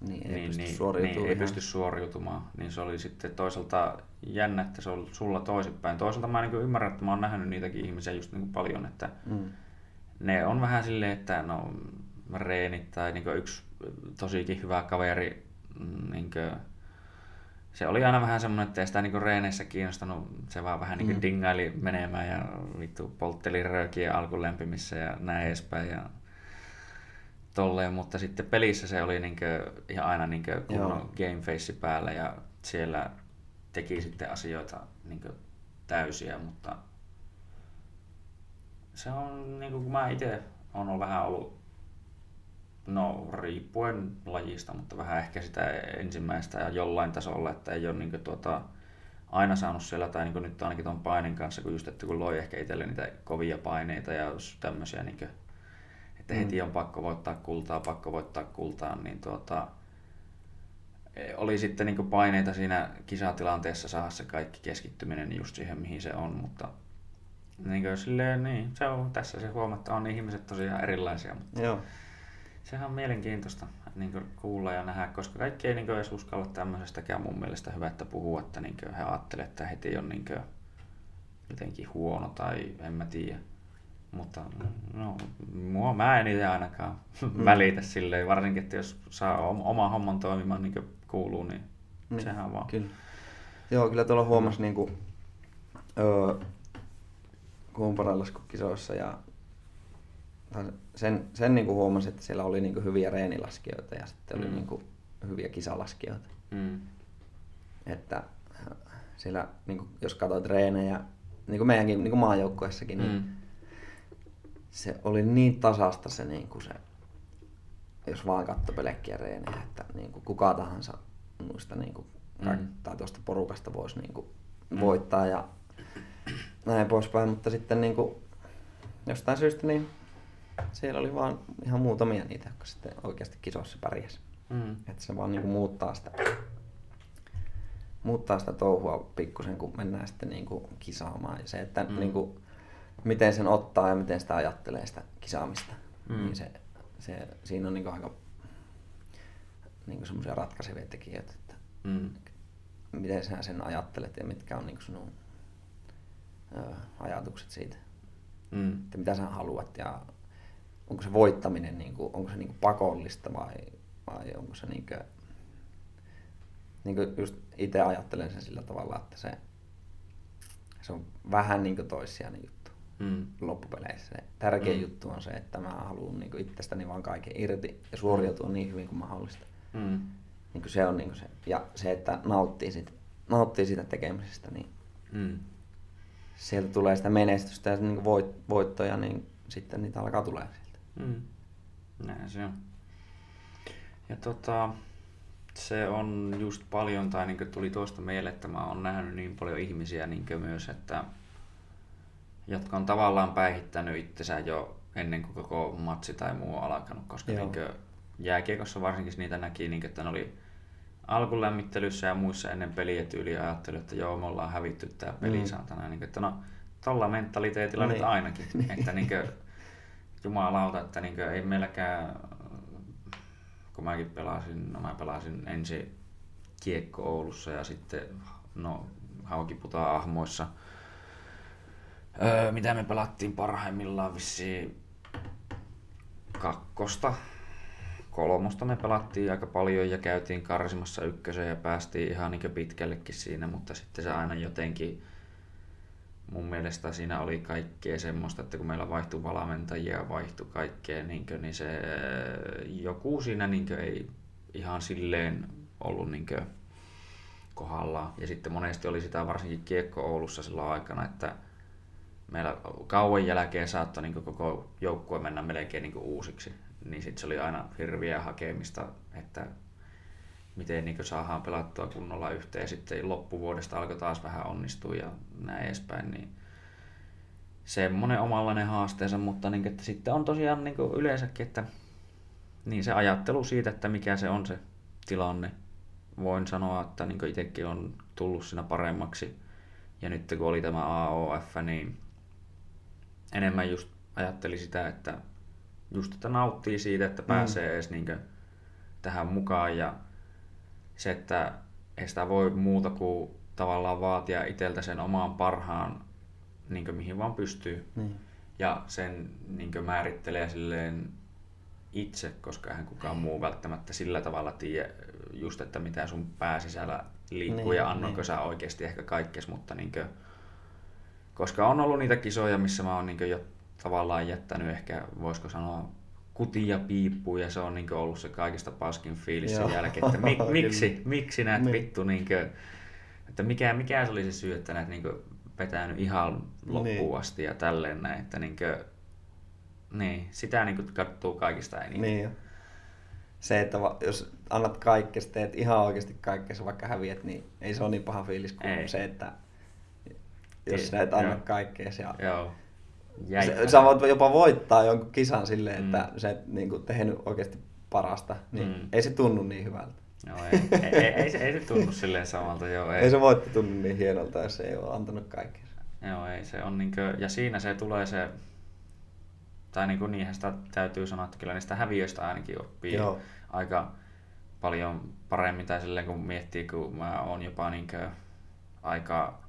niin, ei, niin, pysty, niin, suoriutumaan niin, ei pysty suoriutumaan. Niin se oli sitten toisaalta jännä, että se oli sulla toisinpäin. Toisaalta mä niin ymmärrän, että mä oon nähnyt niitäkin ihmisiä just niin paljon, että mm. Ne on vähän silleen, että no reenit tai niin yksi tosikin hyvä kaveri, mm, niin kuin, se oli aina vähän semmoinen, että ei sitä niin reeneissä kiinnostanut, se vaan vähän niin mm. dingaili menemään ja vittu poltteli röökiä alkulempimissä ja näin edespäin. Ja tolleen, mutta sitten pelissä se oli niinkö, ihan aina niinkö kunnon game face päällä ja siellä teki sitten asioita niinkö täysiä, mutta se on niin kuin mä itse on vähän ollut, no riippuen lajista, mutta vähän ehkä sitä ensimmäistä ja jollain tasolla, että ei ole niin tuota, aina saanut siellä, tai niin nyt ainakin tuon painin kanssa, kun just, että kun loi ehkä itselle niitä kovia paineita ja tämmöisiä niin että mm. heti on pakko voittaa kultaa, pakko voittaa kultaa, niin tuota, e, oli sitten niin paineita siinä kisatilanteessa saada se kaikki keskittyminen just siihen, mihin se on, mutta niin kuin silleen, niin, se on, tässä se huomatta on niin ihmiset tosiaan erilaisia, mutta Joo. sehän on mielenkiintoista niin kuulla ja nähdä, koska kaikki ei niin edes uskalla tämmöisestäkään mun mielestä hyvä, että puhua, että niin he ajattelevat, että heti on niin jotenkin huono tai en mä tiedä. Mutta no, mua mä en itse ainakaan mm. välitä silleen, varsinkin, että jos saa oma homman toimimaan niin kuin kuuluu, niin, niin sehän vaan. Kyllä. Joo, kyllä tuolla huomasi niin kuin, öö, kisoissa ja sen, sen niin kuin huomasi, että siellä oli niin kuin hyviä reenilaskijoita ja sitten oli mm. niin kuin hyviä kisalaskijoita. Mm. Että siellä, niin kuin, jos katsoit reenejä, niin kuin meidänkin niin kuin maajoukkueessakin, niin mm se oli niin tasasta se, niin kuin se jos vaan katso pelkkiä reenejä, että niin kuin kuka tahansa muista niin kuin, mm. tai tuosta porukasta voisi niin kuin, mm. voittaa ja näin poispäin, mutta sitten niin kuin, jostain syystä niin siellä oli vaan ihan muutamia niitä, jotka sitten oikeasti kisoissa pärjäsi. Mm. Että se vaan niin kuin, muuttaa sitä muuttaa sitä touhua pikkusen, kun mennään sitten niin kuin kisaamaan. Ja se, että mm. niin kuin, miten sen ottaa ja miten sitä ajattelee sitä kisaamista. Mm. Niin se, se, siinä on niin aika niin semmoisia ratkaisevia tekijöitä, että mm. miten sä sen ajattelet ja mitkä on niin sinun ö, ajatukset siitä. Mm. Että mitä sä haluat ja onko se voittaminen niin kuin, onko se niin kuin pakollista vai, vai onko se niin kuin, niin kuin just itse ajattelen sen sillä tavalla, että se, se on vähän niin kuin toissijainen juttu mm. loppupeleissä. Se tärkein mm. juttu on se, että mä haluan niin itsestäni vaan kaiken irti ja suoriutua mm. niin hyvin kuin mahdollista. Mm. Niin kuin se on niin kuin se. Ja se, että nauttii siitä, nauttii siitä tekemisestä, niin mm. Sieltä tulee sitä menestystä ja niin voit, voittoja, niin sitten niitä alkaa tulee sieltä. Mm. Näin se on. Ja tota, se on just paljon, tai niin tuli tuosta mieleen, että mä oon nähnyt niin paljon ihmisiä niin myös, että jotka on tavallaan päihittänyt itsensä jo ennen kuin koko matsi tai muu on alkanut, koska niin jääkiekossa varsinkin niitä näki, niin että ne oli alkulämmittelyssä ja muissa ennen peliä tyyliä ajattelu, että joo, me ollaan hävitty tämä peli, mm. saatana. Niin, että no, tuolla mentaliteetilla niin. nyt ainakin. niin. että niin kuin, jumalauta, että niin kuin, ei meilläkään, kun mäkin pelasin, no mä pelasin ensin kiekko Oulussa ja sitten no haukiputa ahmoissa. Öö, mitä me pelattiin parhaimmillaan vissiin kakkosta. Kolmosta me pelattiin aika paljon ja käytiin karsimassa ykkösen ja päästiin ihan niin pitkällekin siinä, mutta sitten se aina jotenkin mun mielestä siinä oli kaikkea semmoista, että kun meillä vaihtui valmentajia, vaihtui kaikkea, niin, kuin, niin se joku siinä niin ei ihan silleen ollut niin kohdallaan. Ja sitten monesti oli sitä varsinkin kiekko Oulussa sillä aikana, että meillä kauan jälkeen saattoi niin koko joukkue mennä melkein niin uusiksi. Niin sitten se oli aina hirviä hakemista, että miten niin saadaan pelattua kunnolla yhteen. Sitten loppuvuodesta alkoi taas vähän onnistua ja näin edespäin. Niin semmoinen omanlainen haasteensa, mutta niin, että sitten on tosiaan niin yleensäkin, että niin se ajattelu siitä, että mikä se on se tilanne. Voin sanoa, että niin itsekin on tullut siinä paremmaksi. Ja nyt kun oli tämä AOF, niin enemmän just ajatteli sitä, että just että nauttii siitä, että pääsee mm. edes niin tähän mukaan ja se, että ei sitä voi muuta kuin tavallaan vaatia itseltä sen omaan parhaan, niin mihin vaan pystyy. Mm. Ja sen niin määrittelee silleen itse, koska eihän kukaan muu välttämättä sillä tavalla tiedä just, että mitä sun pääsisällä liikkuu niin, ja annoinko niin. sä oikeasti ehkä kaikkes, mutta niin kuin, koska on ollut niitä kisoja, missä mä oon niin jo tavallaan jättänyt ehkä, voisiko sanoa, kutia piippuu ja se on niin ollut se kaikista paskin fiilis sen jälkeen, että mi, miksi, miksi näet niin. vittu, niin kuin, että mikä, mikä se oli se syy, että näet niin vetänyt ihan loppuun niin. asti ja tälleen näin, että niin kuin, niin, sitä niin katsoo kaikista eniten. Niin Se, että va, jos annat kaikkea, teet ihan oikeasti kaikkea, vaikka häviät, niin ei se ole niin paha fiilis kuin ei. se, että jos sä et anna kaikkea. Ja Joo. Sä, sä voit jopa voittaa jonkun kisan silleen, että mm. sä et niin kuin, tehnyt oikeasti parasta, niin mm. ei se tunnu niin hyvältä. Joo, ei, ei, ei, ei, se, ei se tunnu silleen samalta. Joo, ei. ei se voitto tunnu niin hienolta, jos ei ole antanut kaikkea. Joo, ei se on niinkö, ja siinä se tulee se, tai niin kuin niinhän sitä täytyy sanoa, että kyllä niistä häviöistä ainakin oppii Joo. aika paljon paremmin, tai silleen kun miettii, kun mä oon jopa niinkö aika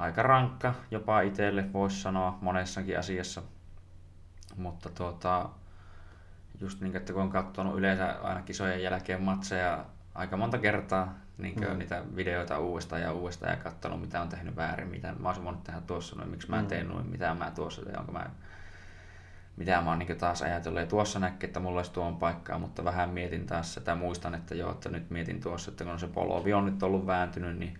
aika rankka jopa itselle, voisi sanoa monessakin asiassa. Mutta tuota, just niin, että kun on katsonut yleensä aina kisojen jälkeen matseja aika monta kertaa, niin mm. niitä videoita uudestaan ja uudestaan ja katsonut, mitä on tehnyt väärin, mitä mä olisin voinut tehdä tuossa, noin, miksi mä en mm. tein noin, mitä mä tuossa teen, onko mä mitä mä oon niin taas ajatellut. Ja tuossa näkee, että mulla olisi tuon paikkaa, mutta vähän mietin taas sitä, muistan, että joo, että nyt mietin tuossa, että kun se polovi on nyt ollut vääntynyt, niin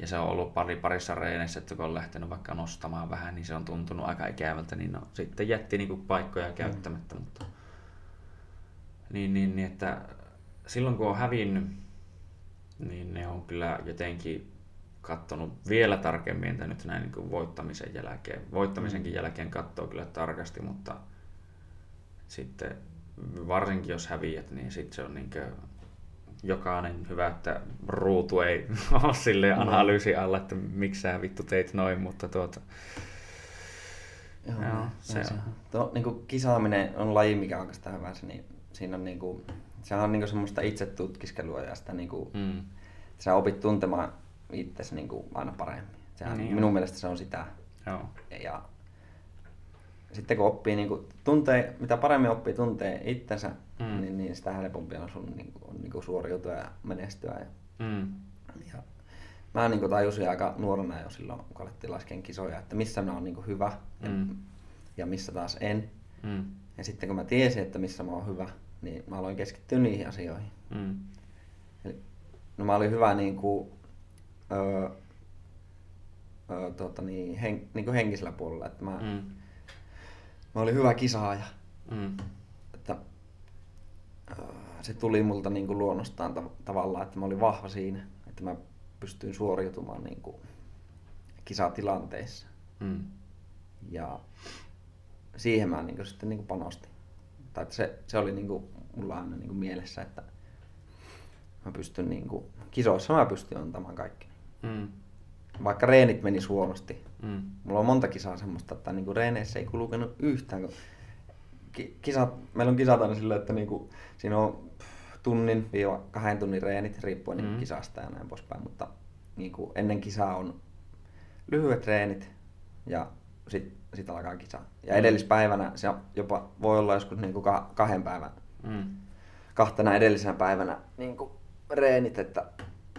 ja se on ollut pari parissa reeneissä, että kun on lähtenyt vaikka nostamaan vähän, niin se on tuntunut aika ikävältä, niin no, sitten jätti niin kuin paikkoja mm. käyttämättä. Mm. Mutta, niin, niin, niin, että silloin kun on hävinnyt, niin ne on kyllä jotenkin katsonut vielä tarkemmin, että nyt näin niin kuin voittamisen jälkeen. Voittamisenkin mm. jälkeen katsoo kyllä tarkasti, mutta sitten varsinkin jos häviät, niin sitten se on niin kuin jokainen hyvä, että ruutu ei ole sille analyysi alla, että miksi sä vittu teit noin, mutta tuota... Joo, joo se, se on. Tuo, niin kuin kisaaminen on laji, mikä on oikeastaan hyvä, se, niin siinä on, niin kuin, se on niin kuin semmoista itsetutkiskelua ja sitä, niin kuin, mm. sä opit tuntemaan itsesi niin kuin aina paremmin. Sehän, niin minun on. mielestä se on sitä. Joo. Ja sitten kun oppii, niin kuin, tuntee, mitä paremmin oppii tuntee itsensä, mm. niin, niin sitä helpompi on sun niin kuin, niin kuin suoriutua ja menestyä. Ja, mm. ja mä niin kuin, tajusin aika nuorena jo silloin, kun alettiin laskeen kisoja, että missä mä oon niin kuin, hyvä mm. ja, ja missä taas en. Mm. Ja sitten kun mä tiesin, että missä mä oon hyvä, niin mä aloin keskittyä niihin asioihin. Mm. Eli, no mä olin hyvä niin kuin, öö, öö, tuota, niin, hen, niin kuin henkisellä puolella, että mä, mm mä olin hyvä kisaaja. Mm. Se tuli multa niin kuin luonnostaan tav- tavallaan, että mä olin vahva siinä, että mä pystyin suoriutumaan niin kuin kisatilanteissa. Mm. Ja siihen mä niin kuin sitten niin kuin panostin. Tai että se, se oli niin kuin mulla aina niin kuin mielessä, että mä pystyn niin kuin, kisoissa mä pystyn antamaan kaikki. Mm. Vaikka reenit meni huonosti, Mm. Mulla on monta kisaa semmoista, että niinku reeneissä ei kulkenut yhtään. Kun kisat, meillä on kisat aina silleen, että niinku, siinä on tunnin viiva kahden tunnin reenit riippuen mm. kisasta ja näin poispäin, mutta niin kuin ennen kisaa on lyhyet treenit ja sitten sit alkaa kisa. Ja edellispäivänä se jopa voi olla joskus niin kuin kahden päivän, mm. kahtena edellisenä päivänä niin kuin reenit, että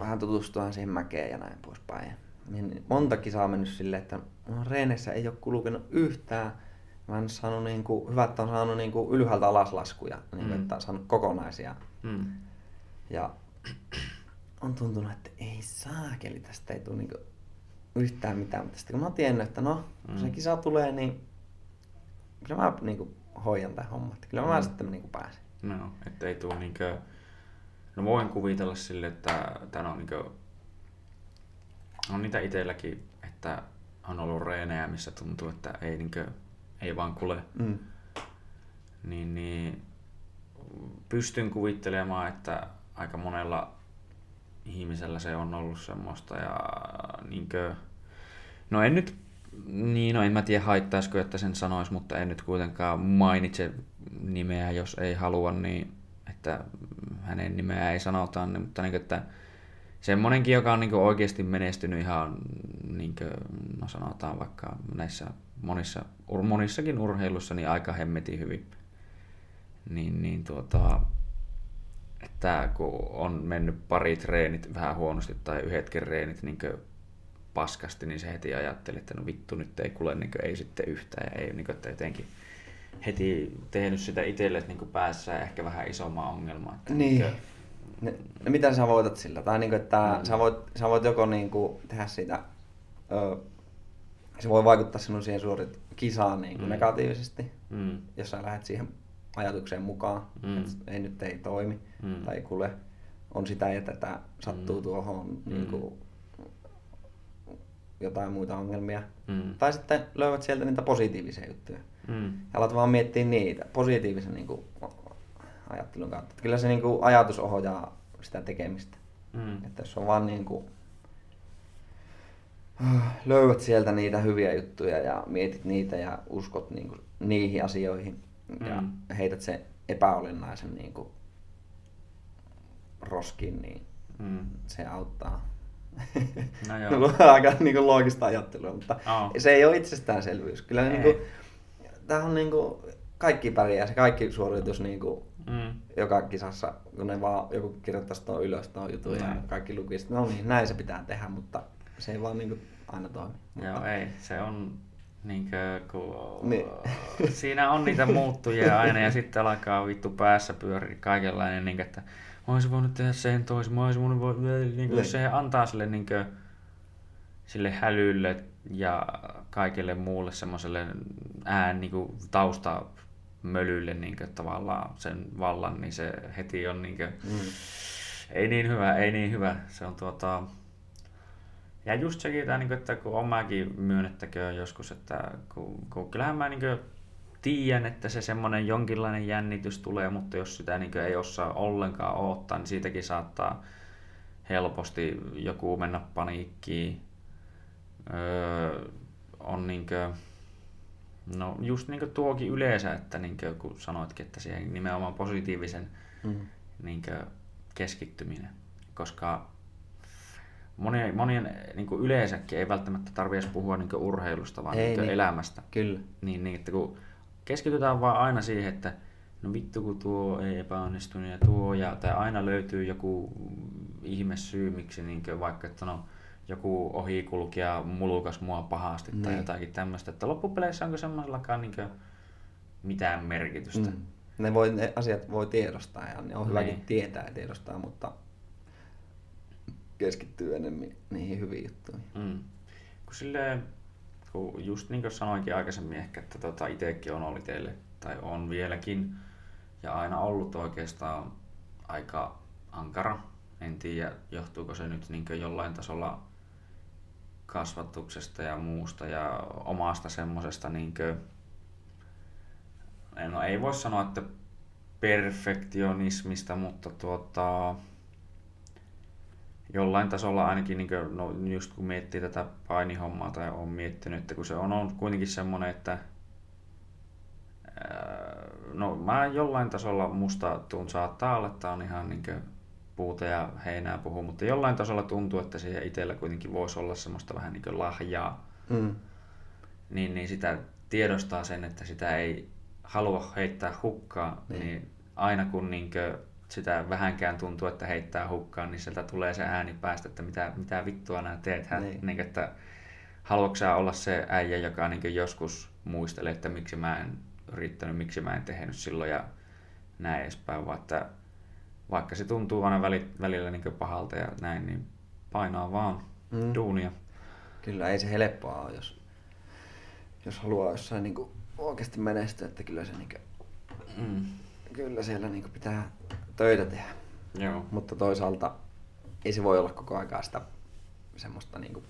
vähän tutustua siihen mäkeen ja näin poispäin. Niin monta kisaa on mennyt silleen, että reeneissä ei ole kulkenut yhtään. Mä en saanut niin kuin, hyvä, että on saanut niin kuin ylhäältä alas laskuja, niin kuin, mm. että on saanut kokonaisia. Mm. Ja on tuntunut, että ei saakeli, tästä ei tule niin kuin yhtään mitään. Mutta sitten kun mä oon tiennyt, että no, kun se mm. kisa tulee, niin kyllä mä niin kuin, hoidan tämän homman. Että kyllä mä mm. sitten niin kuin pääsen. No, että ei tule niin kuin... No voin kuvitella sille, että tämä on niin kuin... On niitä itselläkin, että on ollut reenejä, missä tuntuu, että ei, niin kuin, ei vaan kule. Mm. Niin, niin pystyn kuvittelemaan, että aika monella ihmisellä se on ollut semmoista ja niinkö, no en nyt, niin no en mä tiedä haittaisiko, että sen sanois, mutta en nyt kuitenkaan mainitse nimeä, jos ei halua, niin että hänen nimeä ei sanota, niin, mutta niin, että semmonenkin, joka on niin oikeasti menestynyt ihan, niin kuin, no sanotaan vaikka näissä monissa, monissakin urheilussa, niin aika hemmetin hyvin. Niin, niin tuota, että kun on mennyt pari treenit vähän huonosti tai yhdetkin treenit niin paskasti, niin se heti ajatteli, että no vittu nyt ei kuule niin ei sitten yhtään ja ei niin kuin, että jotenkin heti tehnyt sitä itselle niin päässä ehkä vähän isomman ongelman. Että niin. niin kuin... no, mitä sä voitat sillä? Tai niin kuin, että mm. sä, voit, sä voit joko niin kuin tehdä siitä, ö, se voi vaikuttaa sinun siihen suorit kisaan niin kuin mm. negatiivisesti, mm. jos sä lähdet siihen ajatukseen mukaan, mm. että ei nyt ei toimi mm. tai ei kuule, on sitä ja tätä, sattuu mm. tuohon mm. niin kuin, jotain muita ongelmia. Mm. Tai sitten löydät sieltä niitä positiivisia juttuja. Mm. Ja alat vaan miettiä niitä positiivisen niin kuin, ajattelun kautta. Kyllä se niin kuin, ajatus ohjaa sitä tekemistä. Mm. Että jos on vaan niin kuin, löydät sieltä niitä hyviä juttuja ja mietit niitä ja uskot niin kuin, niihin asioihin, ja mm. heität sen epäolennaisen niin kuin, roskin, niin mm. se auttaa. No joo. aika niin kuin, loogista ajattelua, mutta oh. se ei ole itsestäänselvyys. Kyllä niin kuin, tämä on niin kuin, kaikki pärjää, se kaikki suoritus niin kuin, mm. joka kisassa, kun ne vaan joku kirjoittaisi tuon ylös tuon jutun ja kaikki lukisi, no niin, näin se pitää tehdä, mutta se ei vaan niin kuin, aina toimi. Joo, mutta... ei, se on Niinkö, kun niin. siinä on niitä muuttujia aina ja sitten alkaa vittu päässä pyöriä kaikenlainen, niin että mä olisin voinut tehdä sen toisen, mä olisin voinut, niin kuin, se antaa sille, niin kuin, sille hälylle ja kaikille muulle semmoiselle ään niin kuin, tausta mölylle niin kuin, tavallaan sen vallan, niin se heti on niin kuin, mm. ei niin hyvä, ei niin hyvä. Se on tuota, ja just sekin, että, että kun on mäkin myönnettäköön joskus, että kun, kun kyllähän mä niin tiedän, että se semmoinen jonkinlainen jännitys tulee, mutta jos sitä niin ei osaa ollenkaan odottaa, niin siitäkin saattaa helposti joku mennä paniikkiin. Öö, on niin kuin, no just niin tuokin yleensä, että niin kuin, kun sanoitkin, että siihen nimenomaan positiivisen mm. niin keskittyminen, koska monien, monien niin kuin yleensäkin ei välttämättä tarvitse puhua niin urheilusta, vaan ei, niin elämästä. Kyllä. Niin, niin, että kun keskitytään vaan aina siihen, että no vittu kun tuo ei epäonnistunut ja tuo, ja, tai aina löytyy joku ihme syy, miksi niin vaikka, että no, joku ohikulkija mulukas mua pahasti niin. tai jotakin tämmöistä, että loppupeleissä onko semmoisellakaan niin mitään merkitystä. Mm. Ne, voi, ne asiat voi tiedostaa ja ne on hyväkin niin. tietää ja tiedostaa, mutta keskittyy enemmän niihin hyviin juttuihin. Mm. Kun silleen, kun just niin kuin sanoinkin aikaisemmin ehkä, että tota itsekin on ollut teille, tai on vieläkin, ja aina ollut oikeastaan aika ankara. En tiedä, johtuuko se nyt niin jollain tasolla kasvatuksesta ja muusta ja omasta semmoisesta niin kuin, no ei voi sanoa, että perfektionismista, mutta tuota, jollain tasolla ainakin, niin kuin, no, just kun miettii tätä painihommaa tai on miettinyt, että kun se on, on kuitenkin semmoinen, että no mä jollain tasolla musta tuun saattaa olla, että on ihan niin kuin, puuta ja heinää puhuu, mutta jollain tasolla tuntuu, että siihen itsellä kuitenkin voisi olla semmoista vähän niin kuin lahjaa. Mm. Niin, niin sitä tiedostaa sen, että sitä ei halua heittää hukkaan, niin, niin aina kun niin kuin sitä vähänkään tuntuu, että heittää hukkaan, niin sieltä tulee se ääni päästä, että mitä, mitä vittua nämä teet. Niin. Niin, että haluatko olla se äijä, joka niin joskus muistelee, että miksi mä en yrittänyt, miksi mä en tehnyt silloin ja näin edespäin, vaan että vaikka se tuntuu aina välillä niin pahalta ja näin, niin painaa vaan mm. duunia. Kyllä ei se helppoa ole, jos, jos haluaa jossain niin oikeasti menestyä, että kyllä se niin kuin, mm. kyllä siellä niin pitää töitä tehdä. Joo. Mutta toisaalta ei se voi olla koko aikaa sitä semmoista niin kuin,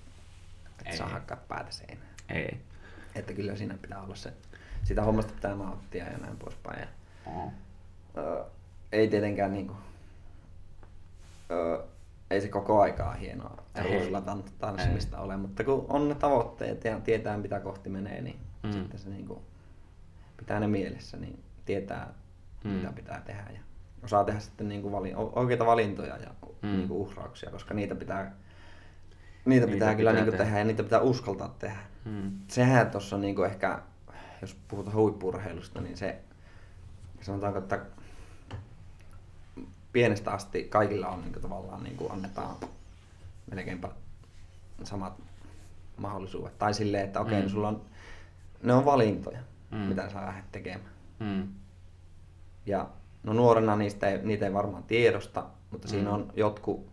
että ei. saa hakkaa päätä seinään. Ei. Että kyllä siinä pitää olla se, sitä hommasta pitää nauttia ja näin poispäin. Ja, ö, ei tietenkään niin kuin, ö, ei se koko aikaa hienoa ruusulla tanssimista ole, mutta kun on ne tavoitteet ja tietää mitä kohti menee, niin mm. sitten se niin kuin, pitää ne mielessä, niin tietää mm. mitä pitää tehdä ja osaa tehdä sitten niin kuin vali, oikeita valintoja ja mm. niin kuin uhrauksia, koska niitä pitää, niitä, niitä pitää, kyllä pitää niin kuin tehdä. tehdä ja niitä pitää uskaltaa tehdä. Mm. Sehän tuossa niin kuin ehkä, jos puhutaan huippurheilusta, niin se sanotaanko, että pienestä asti kaikilla on niin kuin, tavallaan niin kuin annetaan melkeinpä samat mahdollisuudet. Tai silleen, että okei, okay, mm. sulla on, ne on valintoja, mm. mitä sä lähdet tekemään. Mm. Ja no nuorena niistä ei, niitä ei varmaan tiedosta, mutta mm. siinä on jotkut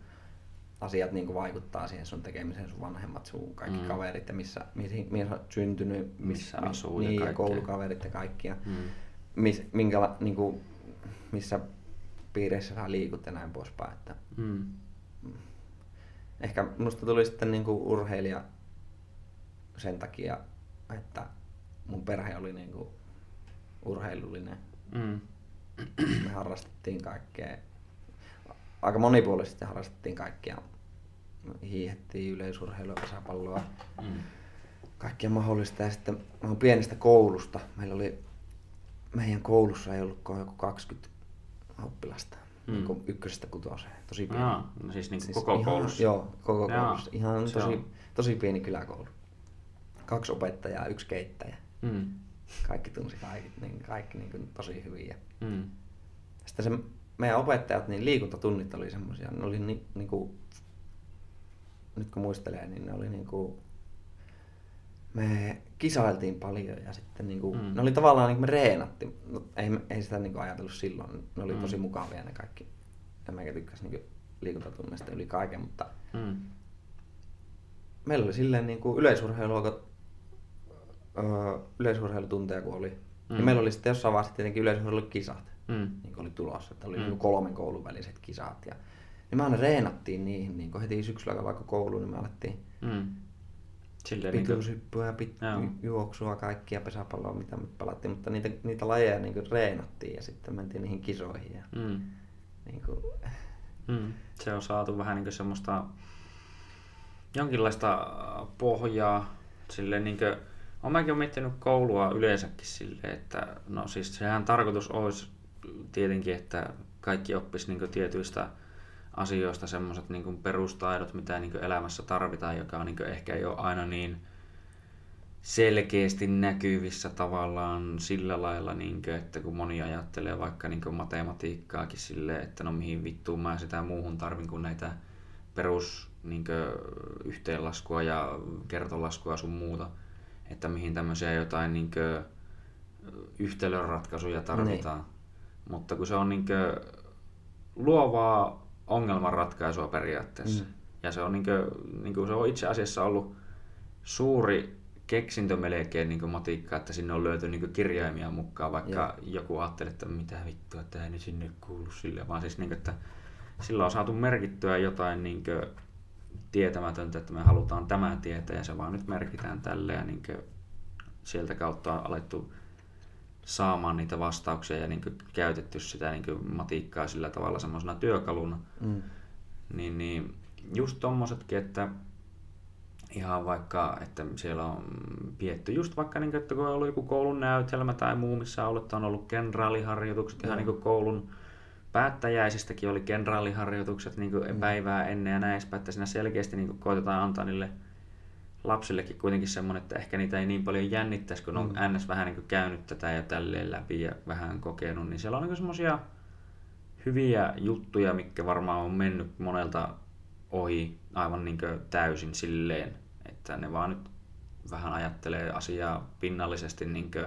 asiat niin vaikuttaa siihen sun tekemiseen, sun vanhemmat, sun kaikki mm. kaverit ja missä, missä, missä olet syntynyt, missä, missä asuu niin, ja, ja koulukaverit ja kaikkia. Mm. Mis, minkä, niin kuin, missä piireissä sä liikut ja näin poispäin. Että mm. Ehkä musta tuli sitten niin kuin urheilija sen takia, että mun perhe oli niin kuin urheilullinen. Mm. Me harrastettiin kaikkea, aika monipuolisesti harrastettiin kaikkia. Hiihettiin yleisurheilua, pesäpalloa, mm. kaikkia mahdollista. Ja sitten mä oon pienestä koulusta. Meillä oli, meidän koulussa ei ollut joku 20 oppilasta. Mm. Niin ykkösestä kutoseen. Tosi pieni. Jaa, no siis, niin siis koko ihan, koulussa? Joo, koko Jaa, koulussa. Ihan tosi, tosi pieni kyläkoulu. Kaksi opettajaa, yksi keittäjä. Mm. Kaikki tunsi kaikki, niin kaikki niin kuin tosi hyviä. Mm. Sitten se, meidän opettajat, niin liikuntatunnit oli semmoisia, ne oli ni, niin kuin, nyt kun muistelee, niin ne oli niin kuin, me kisailtiin paljon ja sitten niin kuin, mm. ne oli tavallaan niin kuin me reenattiin. No, ei, ei sitä niin kuin ajatellut silloin, ne oli mm. tosi mukavia ne kaikki. Ja mä tykkäsin niin liikuntatunneista yli kaiken, mutta mm. meillä oli silleen niin kuin yleisurheilu, öö, yleisurheilutunteja kun oli. Mm. Ja meillä oli sitten jossain vaiheessa tietenkin yleisurheilukisat, mm. niin kuin oli tulossa, että oli mm. niin kolmen koulun väliset kisat. Ja, niin me aina reenattiin niihin, niin kuin heti syksyllä vaikka kouluun, niin me alettiin mm Silleen pituushyppyä ja pit, juoksua, kaikkia pesäpalloa, mitä me pelattiin, mutta niitä, niitä lajeja niin reenattiin ja sitten mentiin niihin kisoihin. Ja, mm. niin kuin... mm. Se on saatu vähän niin semmoista jonkinlaista pohjaa silleen niin kuin, olen mäkin miettinyt koulua yleensäkin silleen, että no siis sehän tarkoitus olisi tietenkin, että kaikki oppisi niin tietyistä asioista semmoiset niin perustaidot, mitä niin elämässä tarvitaan, joka on niin ehkä ole aina niin selkeästi näkyvissä tavallaan sillä lailla, niin kuin, että kun moni ajattelee vaikka niin matematiikkaakin silleen, että no mihin vittuun mä sitä muuhun tarvin kuin näitä perus niin kuin, yhteenlaskua ja kertolaskua sun muuta, että mihin tämmöisiä jotain niin kuin, yhtälöratkaisuja tarvitaan. Niin. Mutta kun se on niin kuin, luovaa ongelmanratkaisua periaatteessa. Mm. Ja se on, niin kuin, niin kuin se on itse asiassa ollut suuri keksintö melkein niin kuin matikka, että sinne on löyty niin kirjaimia mukaan, vaikka ja. joku ajattelee, että mitä vittua, että ei sinne kuulu sille, vaan siis niin kuin, että sillä on saatu merkittyä jotain niin kuin, tietämätöntä, että me halutaan tämä tietää ja se vaan nyt merkitään tälle ja niin sieltä kautta on alettu saamaan niitä vastauksia ja niin käytetty sitä niin matikkaa sillä tavalla semmoisena työkaluna. Mm. Niin, niin just tommosetkin, että ihan vaikka, että siellä on pietty just vaikka, niin kuin, että kun on ollut joku koulun näytelmä tai muu, missä on ollut, on ollut kenraaliharjoitukset, ihan niin koulun päättäjäisistäkin oli kenraaliharjoitukset niin kuin mm. päivää ennen ja näin että siinä selkeästi niin kuin koitetaan antaa niille lapsillekin kuitenkin semmoinen, että ehkä niitä ei niin paljon jännittäisi, kun mm. on ns. vähän niin kuin käynyt tätä ja tälleen läpi ja vähän kokenut, niin siellä on niin semmoisia hyviä juttuja, mikä varmaan on mennyt monelta ohi aivan niin täysin silleen, että ne vaan nyt vähän ajattelee asiaa pinnallisesti, niin kuin,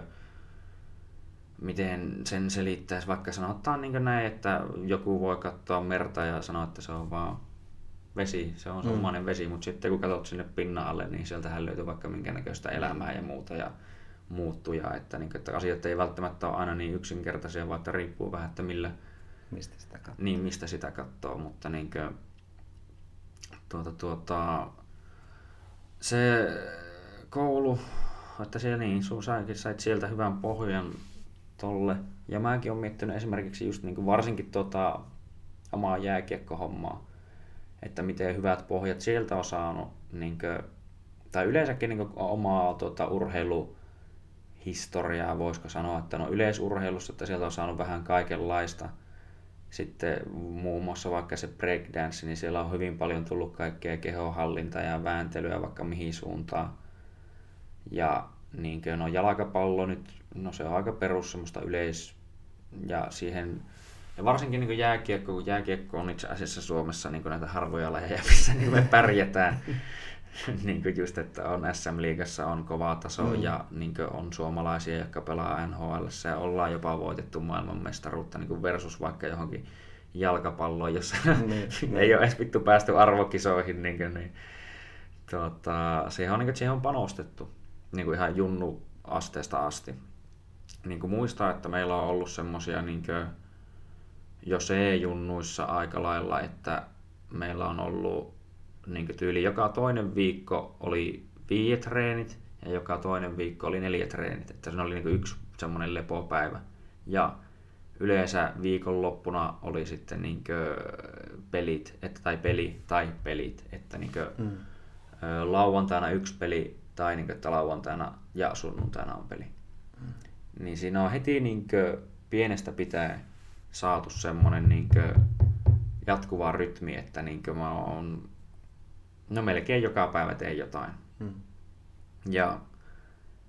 miten sen selittäisi, vaikka sanotaan niin näin, että joku voi katsoa merta ja sanoa, että se on vaan vesi, se on mm. vesi, mutta sitten kun katsot sinne pinnan alle, niin sieltähän löytyy vaikka minkä näköistä elämää ja muuta ja muuttuja, että, niin, että asiat ei välttämättä ole aina niin yksinkertaisia, vaan että riippuu vähän, että millä, mistä sitä katsoo. Niin, mistä sitä katsoo, mutta niin kuin, tuota, tuota, se koulu, että siellä niin, sun sait sieltä hyvän pohjan tolle. Ja mäkin olen miettinyt esimerkiksi just niin kuin varsinkin tota, omaa jääkiekkohommaa, että miten hyvät pohjat sieltä on saanut, niin kuin, tai yleensäkin niin kuin omaa tota, urheiluhistoriaa, voisiko sanoa, että no yleisurheilussa, että sieltä on saanut vähän kaikenlaista – sitten muun muassa vaikka se breakdance, niin siellä on hyvin paljon tullut kaikkea kehohallintaa ja vääntelyä vaikka mihin suuntaan. Ja niin kuin, no jalkapallo nyt, no se on aika perus semmoista yleis... Ja siihen, ja varsinkin niin jääkiekko, kun jääkiekko on itse asiassa Suomessa niin näitä harvoja lajeja, missä niin me pärjätään. niin kuin just, että on SM-liigassa on kova taso mm. ja niin on suomalaisia, jotka pelaa NHL ja ollaan jopa voitettu maailmanmestaruutta niin versus vaikka johonkin jalkapalloon, jossa niin, ei ole edes vittu päästy arvokisoihin. Niin kuin, niin, tota, siihen, on, niin kuin, siihen on panostettu niin kuin ihan junnu asteesta asti. Niin kuin muistaa, että meillä on ollut semmoisia niin jo C-junnuissa aika lailla, että meillä on ollut niin tyyli joka toinen viikko oli viiet treenit ja joka toinen viikko oli neljä treenit. Että se oli niin yksi semmoinen lepopäivä. Ja yleensä viikonloppuna oli sitten niin pelit, että, tai peli tai pelit, että niin kuin, mm. lauantaina yksi peli tai niin kuin, että lauantaina ja sunnuntaina on peli. Niin siinä on heti niin pienestä pitäen saatu semmoinen niin jatkuva rytmi, että niin mä oon No melkein joka päivä teen jotain. Hmm. Ja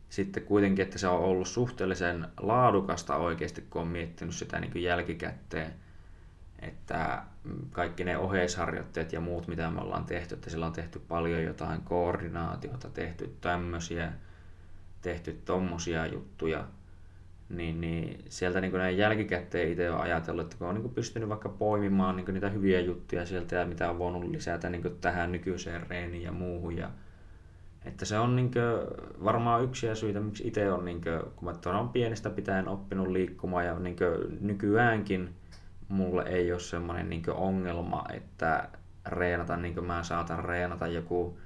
sitten kuitenkin, että se on ollut suhteellisen laadukasta oikeasti, kun on miettinyt sitä niin jälkikäteen, että kaikki ne oheisharjoitteet ja muut, mitä me ollaan tehty, että sillä on tehty paljon jotain koordinaatiota, tehty tämmöisiä, tehty tommosia juttuja, niin, niin sieltä niin näin jälkikäteen itse on ajatellut, että kun on niin pystynyt vaikka poimimaan niin niitä hyviä juttuja sieltä ja mitä on voinut lisätä niin tähän nykyiseen reeniin ja muuhun. Ja, että se on niin varmaan yksi syitä, miksi itse on, niin kuin, kun mä on pienestä pitäen oppinut liikkumaan ja niin nykyäänkin mulle ei ole semmoinen niin ongelma, että reenata niin kuin mä saatan reenata joku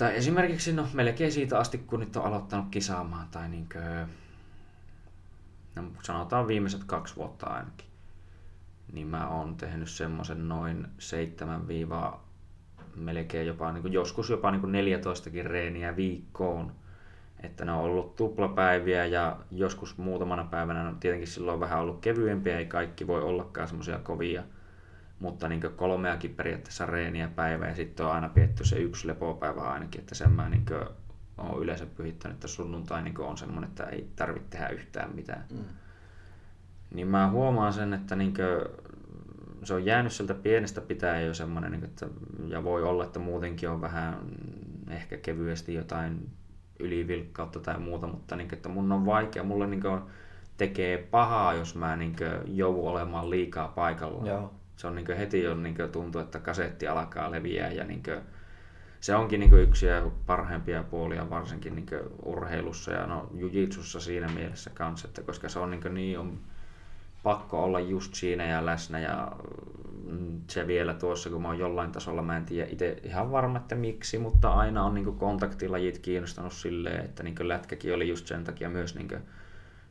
tai esimerkiksi no melkein siitä asti, kun nyt on aloittanut kisaamaan tai niin kuin, no, sanotaan viimeiset kaksi vuotta ainakin, niin mä oon tehnyt semmoisen noin 7 melkein jopa, niin kuin joskus jopa niin kuin 14 reeniä viikkoon. Että ne on ollut tuplapäiviä ja joskus muutamana päivänä on tietenkin silloin vähän ollut kevyempiä, ei kaikki voi ollakaan semmoisia kovia. Mutta niin kolmeakin periaatteessa reeniä päivä ja sitten on aina pietty se yksi lepopäivä ainakin, että sen mä niin olen yleensä pyhittänyt, että sunnuntai niin on semmoinen, että ei tarvitse tehdä yhtään mitään. Mm. Niin mä huomaan sen, että niin kuin, se on jäänyt sieltä pienestä pitää jo semmoinen, niin että, ja voi olla, että muutenkin on vähän ehkä kevyesti jotain ylivilkkautta tai muuta, mutta niin, että mun on vaikea, mulle niin kuin, tekee pahaa, jos mä niin joudun olemaan liikaa paikalla. Joo. Se on niin heti jo niin tuntuu, että kasetti alkaa leviää ja niin kuin, se onkin niin yksi parhaimpia puolia varsinkin niin urheilussa ja no jujitsussa siinä mielessä kanssa, että koska se on niin, niin on pakko olla just siinä ja läsnä ja mm, se vielä tuossa, kun mä oon jollain tasolla, mä en tiedä itse ihan varma, että miksi, mutta aina on niin kontaktilajit kiinnostanut silleen, että niin lätkäkin oli just sen takia myös niin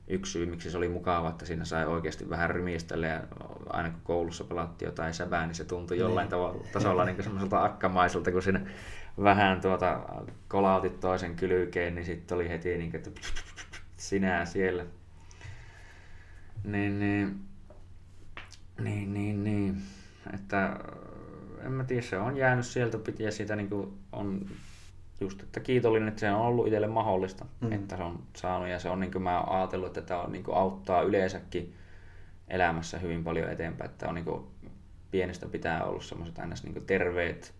yksi syy, miksi se oli mukava, että siinä sai oikeasti vähän rymistellä ja aina kun koulussa pelattiin jotain sävää, niin se tuntui jollain niin. tavalla tasolla niin semmoiselta akkamaiselta, kun siinä vähän tuota, kolautit toisen kylkeen, niin sitten oli heti niin että sinä siellä. Niin, niin Niin, niin, niin. Että en mä tiedä, se on jäänyt sieltä piti ja siitä niin kuin on just, että kiitollinen, että se on ollut itselle mahdollista, mm. että se on saanut ja se on niin kuin mä oon ajatellut, että tämä on, niin kuin auttaa yleensäkin elämässä hyvin paljon eteenpäin, että on niin kuin pienestä pitää ollut semmoiset aina niin terveet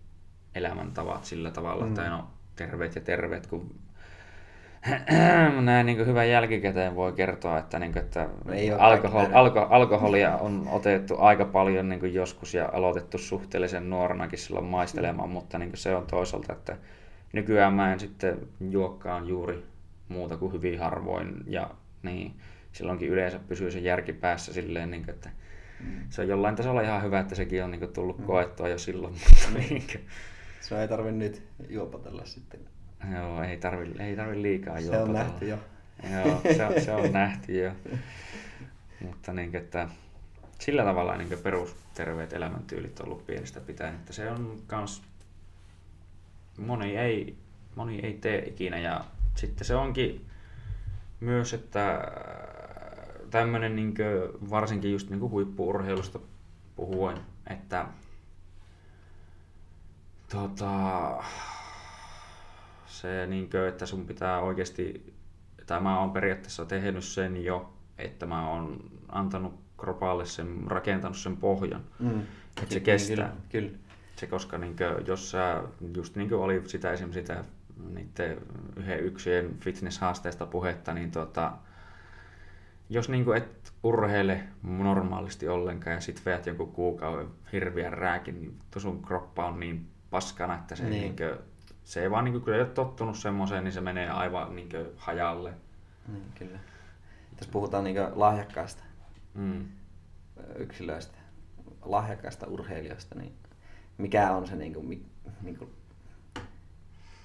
elämäntavat sillä tavalla, mm. tai no terveet ja terveet, kun näin niin hyvän jälkikäteen voi kertoa, että, niin kuin, että alkohol, alko, alkoholia on otettu aika paljon niin kuin joskus ja aloitettu suhteellisen nuorenakin silloin maistelemaan, mm. mutta niin kuin se on toisaalta, että nykyään mä en sitten juokkaan juuri muuta kuin hyvin harvoin ja niin, silloinkin yleensä pysyy se järki päässä silleen, niin kuin, että mm. se on jollain tasolla ihan hyvä, että sekin on niin kuin, tullut mm. koettua jo silloin. Mutta, mm. niin kuin... Se ei tarvi nyt juopotella sitten. Joo, ei tarvi, ei tarvi liikaa juopotella. Se on nähty jo. Joo, se, se on nähty jo. Mutta niin, että sillä tavalla niin perusterveet elämäntyylit on ollut pienestä pitäen, että se on kans moni ei, moni ei tee ikinä ja sitten se onkin myös, että tämmöinen niin varsinkin just niin huippuurheilusta puhuen, että tota, se, niin kuin, että sun pitää oikeasti, tai mä oon periaatteessa tehnyt sen jo, että mä oon antanut kropaalle sen, rakentanut sen pohjan, mm. että se kestää. Kyllä, kyllä. Se, koska niin kuin, jos sä, just niin kuin oli sitä esimerkiksi sitä niiden yhden yksien fitness-haasteista puhetta, niin tota, jos niin kuin et urheile normaalisti ollenkaan ja sit veät jonkun kuukauden hirviän rääkin, niin sun kroppa on niin paskana, että se, niin. Niin kuin, se ei vaan, niin kuin, kun ei ole tottunut semmoiseen, niin se menee aivan niin kuin, hajalle. Niin, kyllä. Tässä puhutaan niin lahjakkaista mm. yksilöistä, lahjakkaista urheilijoista, niin mikä on se, niin kuin, niin kuin,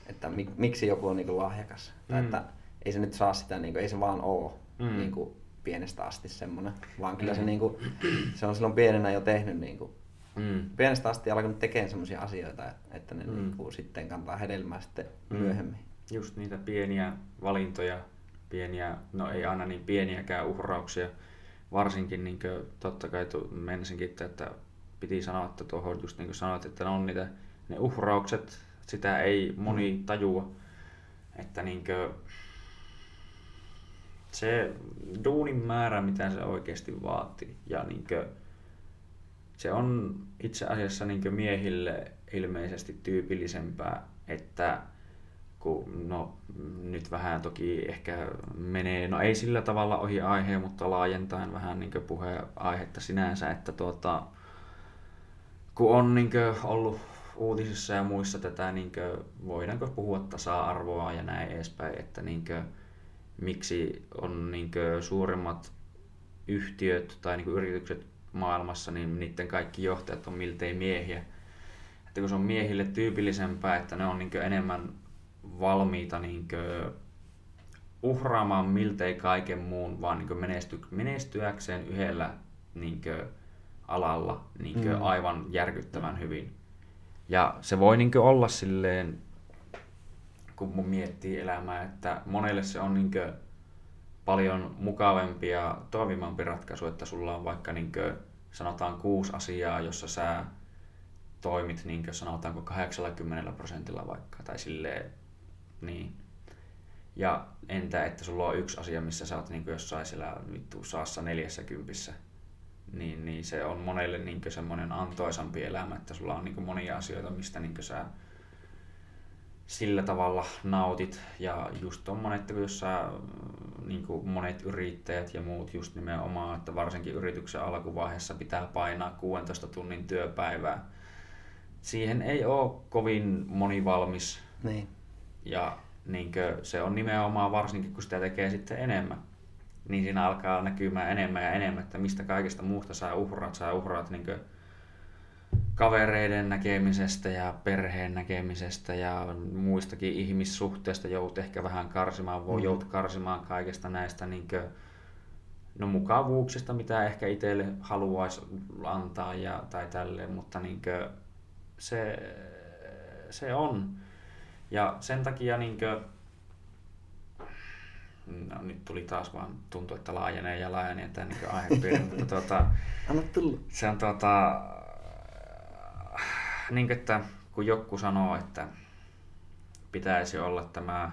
että mik, miksi joku on niin kuin lahjakas? Mm. Tai että ei se nyt saa sitä, niin kuin, ei se vaan ole mm. niin kuin, pienestä asti semmoinen, vaan kyllä mm. se, niin kuin, se on silloin pienenä jo tehnyt niin kuin, mm. pienestä asti alkanut tekemään semmoisia asioita, että ne mm. niin kuin, sitten kantaa hedelmää sitten mm. myöhemmin. Just niitä pieniä valintoja, pieniä, no ei aina niin pieniäkään uhrauksia, varsinkin niin kuin, totta kai tu, menisinkin, että piti sanoa, että tuohon just niin kuin sanoit, että ne on niitä, ne uhraukset, sitä ei moni mm. tajua, että niin kuin, se duunin määrä, mitä se oikeasti vaatii. Ja niin kuin, se on itse asiassa niin miehille ilmeisesti tyypillisempää, että kun no, nyt vähän toki ehkä menee, no ei sillä tavalla ohi aiheen, mutta laajentaen vähän niin puheenaihetta sinänsä, että tuota, kun on niin ollut uutisissa ja muissa tätä, niin kuin, voidaanko puhua tasa-arvoa ja näin edespäin, että niin kuin, miksi on niin kuin, suurimmat yhtiöt tai niin kuin, yritykset maailmassa, niin niiden kaikki johtajat on miltei miehiä. Että kun se on miehille tyypillisempää, että ne on niin enemmän valmiita niin uhraamaan miltei kaiken muun, vaan niin menesty, menestyäkseen yhdellä niin alalla niin mm. aivan järkyttävän hyvin. Ja se voi niin olla silleen, kun mun miettii elämää, että monelle se on niin paljon mukavampi ja toimivampi ratkaisu, että sulla on vaikka niin kuin, sanotaan kuusi asiaa, jossa sä toimit niin kuin, sanotaanko 80 prosentilla vaikka, tai silleen, niin. Ja entä, että sulla on yksi asia, missä sä oot niin jossain siellä vittu saassa neljässä kympissä, niin, niin se on monelle niin semmoinen antoisampi elämä, että sulla on niin monia asioita, mistä niin sä sillä tavalla nautit. Ja just tommonen, että jos sä niin kuin monet yrittäjät ja muut just nimenomaan, että varsinkin yrityksen alkuvaiheessa pitää painaa 16 tunnin työpäivää. Siihen ei ole kovin moni valmis. Niin. Ja niin se on nimenomaan varsinkin, kun sitä tekee sitten enemmän, niin siinä alkaa näkymään enemmän ja enemmän, että mistä kaikesta muusta saa uhraat. Saa uhraat niin kavereiden näkemisestä ja perheen näkemisestä ja muistakin ihmissuhteista joudut ehkä vähän karsimaan, voi mm. joudut karsimaan kaikesta näistä niin kuin, no, mukavuuksista, mitä ehkä itselle haluaisi antaa ja, tai tälleen, mutta niin kuin, se, se on. Ja sen takia niin kuin, no, nyt tuli taas vaan, tuntuu, että laajenee ja laajenee tämä niin aihepiiri, mutta tuota, Anna tulla. se on tuota, niin että kun joku sanoo, että pitäisi olla tämä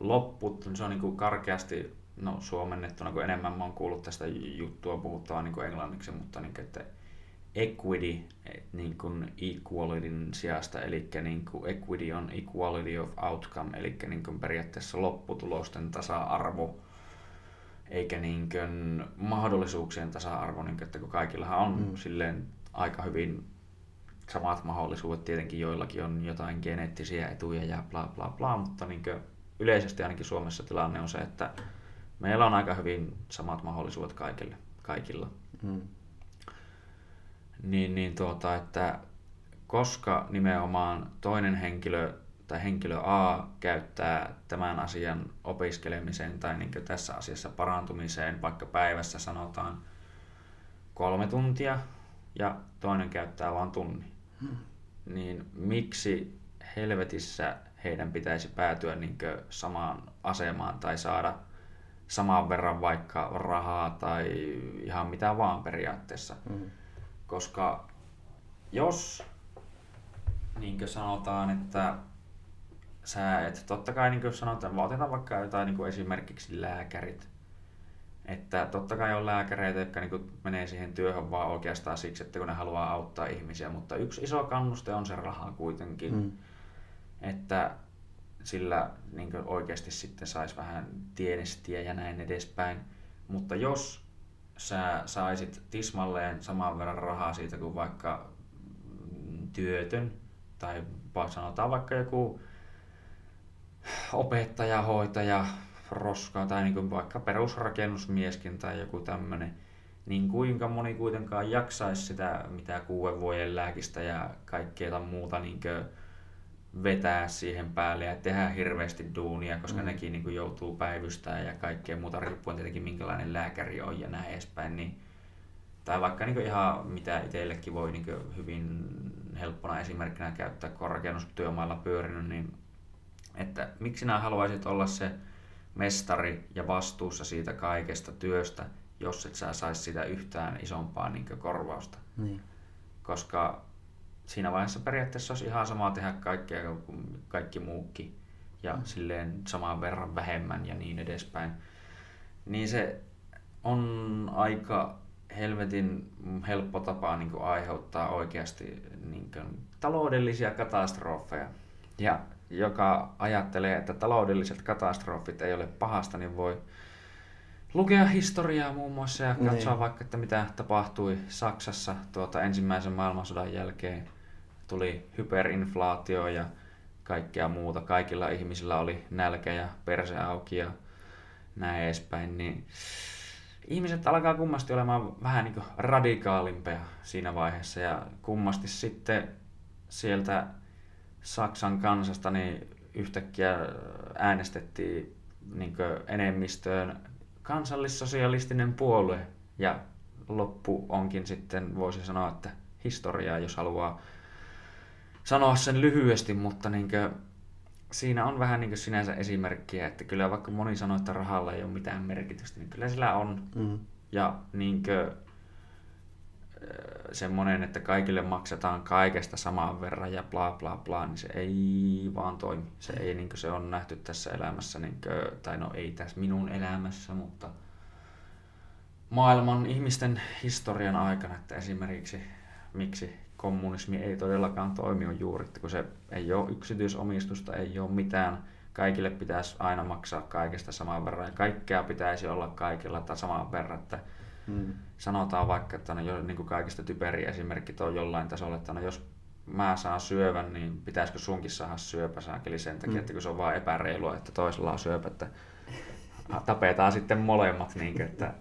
loppu, se on niin kuin karkeasti no, suomennettuna, kun enemmän mä oon kuullut tästä juttua puhuttavaa niin kuin englanniksi, mutta niin kuin, että equity niin kuin equalityn sijasta, eli niin kuin equity on equality of outcome, eli niin kuin periaatteessa lopputulosten tasa-arvo, eikä niin kuin mahdollisuuksien tasa-arvo, niin kuin, että kun kaikillahan on mm. silleen aika hyvin samat mahdollisuudet, tietenkin joillakin on jotain geneettisiä etuja ja bla bla bla, mutta niin yleisesti ainakin Suomessa tilanne on se, että meillä on aika hyvin samat mahdollisuudet kaikille, kaikilla. Mm niin, niin tuota, että koska nimenomaan toinen henkilö tai henkilö A käyttää tämän asian opiskelemiseen tai niin tässä asiassa parantumiseen, vaikka päivässä sanotaan kolme tuntia ja toinen käyttää vain tunnin. Niin miksi helvetissä heidän pitäisi päätyä niin samaan asemaan tai saada saman verran vaikka rahaa tai ihan mitä vaan periaatteessa. Hmm. Koska jos niin sanotaan, että sä et, totta kai niin sanotaan, otetaan vaikka jotain niin kuin esimerkiksi lääkärit, että totta kai on lääkäreitä, jotka niin menee siihen työhön vaan oikeastaan siksi, että kun ne haluaa auttaa ihmisiä, mutta yksi iso kannuste on se raha kuitenkin, mm. että sillä niin oikeasti sitten saisi vähän tienestiä ja näin edespäin. Mutta jos sä saisit tismalleen saman verran rahaa siitä kuin vaikka työtön tai sanotaan vaikka joku opettaja, hoitaja, roska tai niin kuin vaikka perusrakennusmieskin tai joku tämmöinen, niin kuinka moni kuitenkaan jaksaisi sitä mitä kuuden vuoden lääkistä ja kaikkea muuta niin vetää siihen päälle ja tehdä hirveästi duunia, koska mm. nekin niin joutuu päivystämään ja kaikkea muuta, riippuen tietenkin minkälainen lääkäri on ja näin edespäin. Niin, tai vaikka niin ihan mitä itsellekin voi niin hyvin helppona esimerkkinä käyttää, kun on rakennustyömailla pyörinyt, niin että miksi sinä haluaisit olla se mestari ja vastuussa siitä kaikesta työstä, jos et sä saisi sitä yhtään isompaa niin korvausta. Niin. Koska siinä vaiheessa periaatteessa olisi ihan sama tehdä kaikkea kuin kaikki muukin ja mm. silleen saman verran vähemmän ja niin edespäin. Niin se on aika helvetin helppo tapa niin kuin aiheuttaa oikeasti niin kuin, taloudellisia katastrofeja. Ja joka ajattelee, että taloudelliset katastrofit ei ole pahasta, niin voi lukea historiaa muun muassa ja katsoa niin. vaikka, että mitä tapahtui Saksassa tuota ensimmäisen maailmansodan jälkeen tuli hyperinflaatio ja kaikkea muuta. Kaikilla ihmisillä oli nälkä ja perse auki ja näin edespäin, niin ihmiset alkaa kummasti olemaan vähän niin radikaalimpia siinä vaiheessa ja kummasti sitten sieltä Saksan kansasta niin yhtäkkiä äänestettiin niin enemmistöön kansallissosialistinen puolue ja loppu onkin sitten, voisi sanoa, että historiaa, jos haluaa sanoa sen lyhyesti, mutta niin kuin, siinä on vähän niin sinänsä esimerkkiä, että kyllä vaikka moni sanoo, että rahalla ei ole mitään merkitystä, niin kyllä sillä on. Mm. Ja niin kuin, semmoinen, että kaikille maksetaan kaikesta samaan verran ja bla bla bla, niin se ei vaan toimi. Se ei niin se on nähty tässä elämässä, niin kuin, tai no ei tässä minun elämässä, mutta maailman ihmisten historian aikana, että esimerkiksi miksi kommunismi ei todellakaan toimi on juuri, että kun se ei ole yksityisomistusta, ei ole mitään, kaikille pitäisi aina maksaa kaikesta saman verran ja kaikkea pitäisi olla kaikilla saman verran, että hmm. Sanotaan vaikka, että no, jo, niin kuin kaikista typeriä esimerkki on jollain tasolla, että no, jos mä saan syövän, niin pitäisikö sunkin saada syöpä saakeli sen takia, hmm. että kun se on vaan epäreilua, että toisella on syöpä, että tapetaan sitten molemmat, niin kuin, että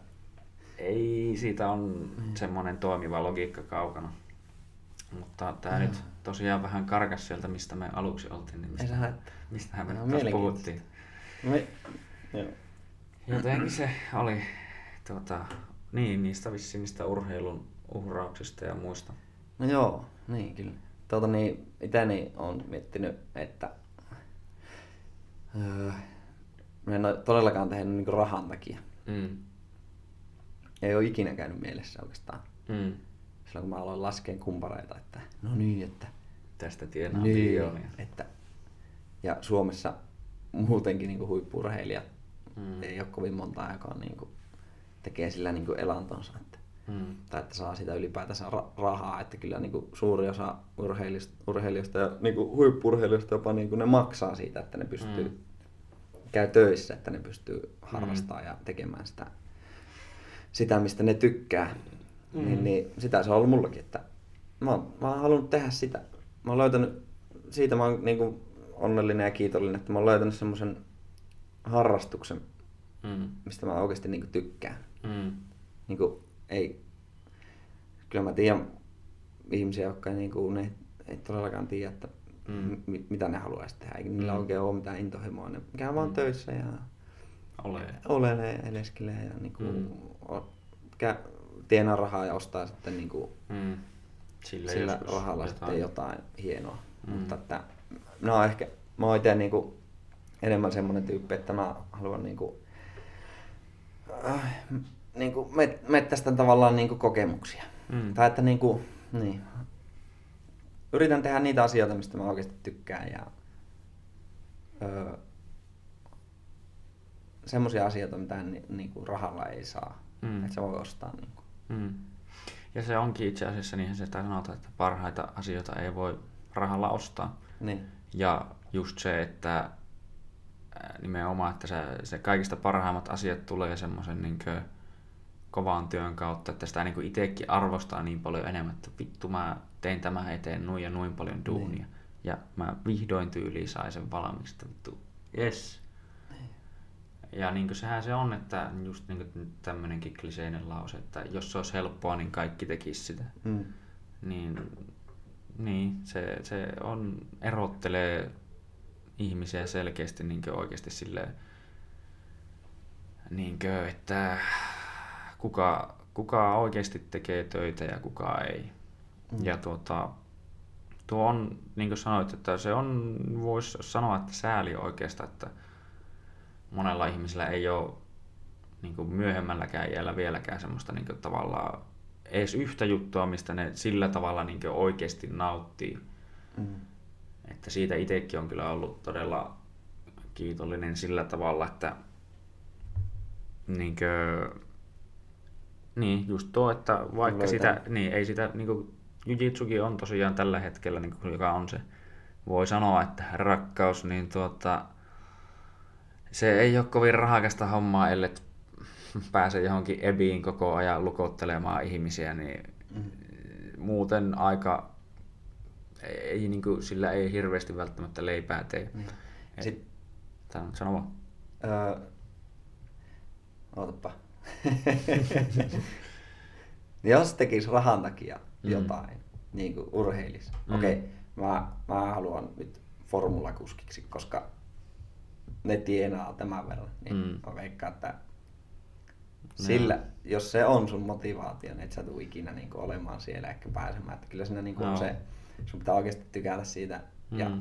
ei siitä on hmm. semmoinen toimiva logiikka kaukana. Mutta tämä nyt tosiaan vähän karkas sieltä, mistä me aluksi oltiin. Niin mistä, mistähän me no, nyt puhuttiin. Me, joo. Jotenkin se oli tuota, niin, niistä vissiin niistä urheilun uhrauksista ja muista. No joo, niin kyllä. Tuota, niin, itäni on miettinyt, että öö, en ole todellakaan tehnyt niin rahan takia. Mm. Ei ole ikinä käynyt mielessä oikeastaan. Mm. Silloin kun mä aloin laskea kumpareita, että no niin, että... Tästä tienaa niin, miljoonia. Että, ja Suomessa muutenkin niin huippurheilijat mm. ei ole kovin monta, joka on, niin kuin, tekee sillä niin kuin elantonsa. Että, mm. Tai että saa sitä ylipäätänsä ra- rahaa. Että kyllä niin kuin suuri osa urheilijoista, urheilijoista ja niin kuin huippurheilijoista jopa niin kuin ne maksaa siitä, että ne pystyy mm. käy töissä, että ne pystyy harrastamaan mm. ja tekemään sitä, sitä, mistä ne tykkää. Mm. Niin, niin sitä se on ollut mullakin, että mä oon, mä oon halunnut tehdä sitä. Mä oon löytänyt, siitä mä oon niin kuin onnellinen ja kiitollinen, että mä oon löytänyt semmoisen harrastuksen, mm. mistä mä oikeasti niin tykkään. Mm. Niin kuin, ei, kyllä mä tiedän ihmisiä, jotka niin kuin, ne ei todellakaan tiedä, että mm. m- mitä ne haluaisi tehdä. Eikä niillä mm. oikein ole mitään intohimoa. Ne käy vaan mm. töissä ja Ole. olelee, eleskelee ja niin kuin, mm. o, kä, tienaa rahaa ja ostaa sitten niin kuin, mm. Sille sillä rahalla jotain. sitten jotain hienoa. Mm. Mutta että, no ehkä, mä oon itse niin kuin, enemmän semmoinen tyyppi, että mä haluan niin kuin, äh, niin kuin met, mettästän tavallaan niin kuin kokemuksia. Mm. Tai että niin kuin, niin, yritän tehdä niitä asioita, mistä mä oikeasti tykkään ja öö, semmoisia asioita, mitä ni, niin kuin rahalla ei saa. Mm. Että se voi ostaa. Niin kuin. Mm. Ja se onkin itse asiassa niin se sanotaan, että parhaita asioita ei voi rahalla ostaa. Niin. Ja just se, että nimenomaan, että se, se kaikista parhaimmat asiat tulee semmoisen niin kovan työn kautta, että sitä niin itsekin arvostaa niin paljon enemmän, että vittu mä tein tämän eteen noin ja noin paljon duunia. Niin. Ja mä vihdoin tyyliin sain sen valmiiksi, että vittu, yes. Niin. Ja niin sehän se on, että just niin tämmöinenkin kliseinen lause, että jos se olisi helppoa, niin kaikki tekisi sitä. Mm. Niin, niin se, se on, erottelee ihmisiä selkeästi niin oikeasti silleen, niin kuin, että kuka, kuka oikeasti tekee töitä ja kuka ei. Mm. Ja tuota, tuo on, niin kuin sanoit, että se on, voisi sanoa, että sääli oikeastaan, että monella ihmisellä ei ole niin kuin myöhemmälläkään iällä vieläkään semmoista niin kuin tavallaan edes yhtä juttua, mistä ne sillä tavalla niin kuin oikeasti nauttii. Mm. Että siitä itsekin on kyllä ollut todella kiitollinen sillä tavalla, että niin kuin, niin, just tuo, että vaikka sitä, niin ei sitä, niin kuin Jujitsukin on tosiaan tällä hetkellä, niin kuin, joka on se, voi sanoa, että rakkaus, niin tuota, se ei ole kovin rahakasta hommaa, ellei pääse johonkin ebiin koko ajan lukottelemaan ihmisiä, niin mm. muuten aika ei, niin kuin, sillä ei hirveästi välttämättä leipää tee. Mm. Sitten, sano vaan. Öö, ootapa. jos tekisi rahan takia mm. jotain, niin kuin urheilis. Mm. Okei, okay, mä, mä haluan nyt formulakuskiksi, koska ne tienaa tämän verran. Niin mm. mä veikkaan, että sillä, no. jos se on sun motivaatio, niin et sä tuu ikinä niin kuin olemaan siellä ehkä pääsemään. Että kyllä siinä niin kuin no. se, sun pitää oikeasti tykätä siitä. Mm. Ja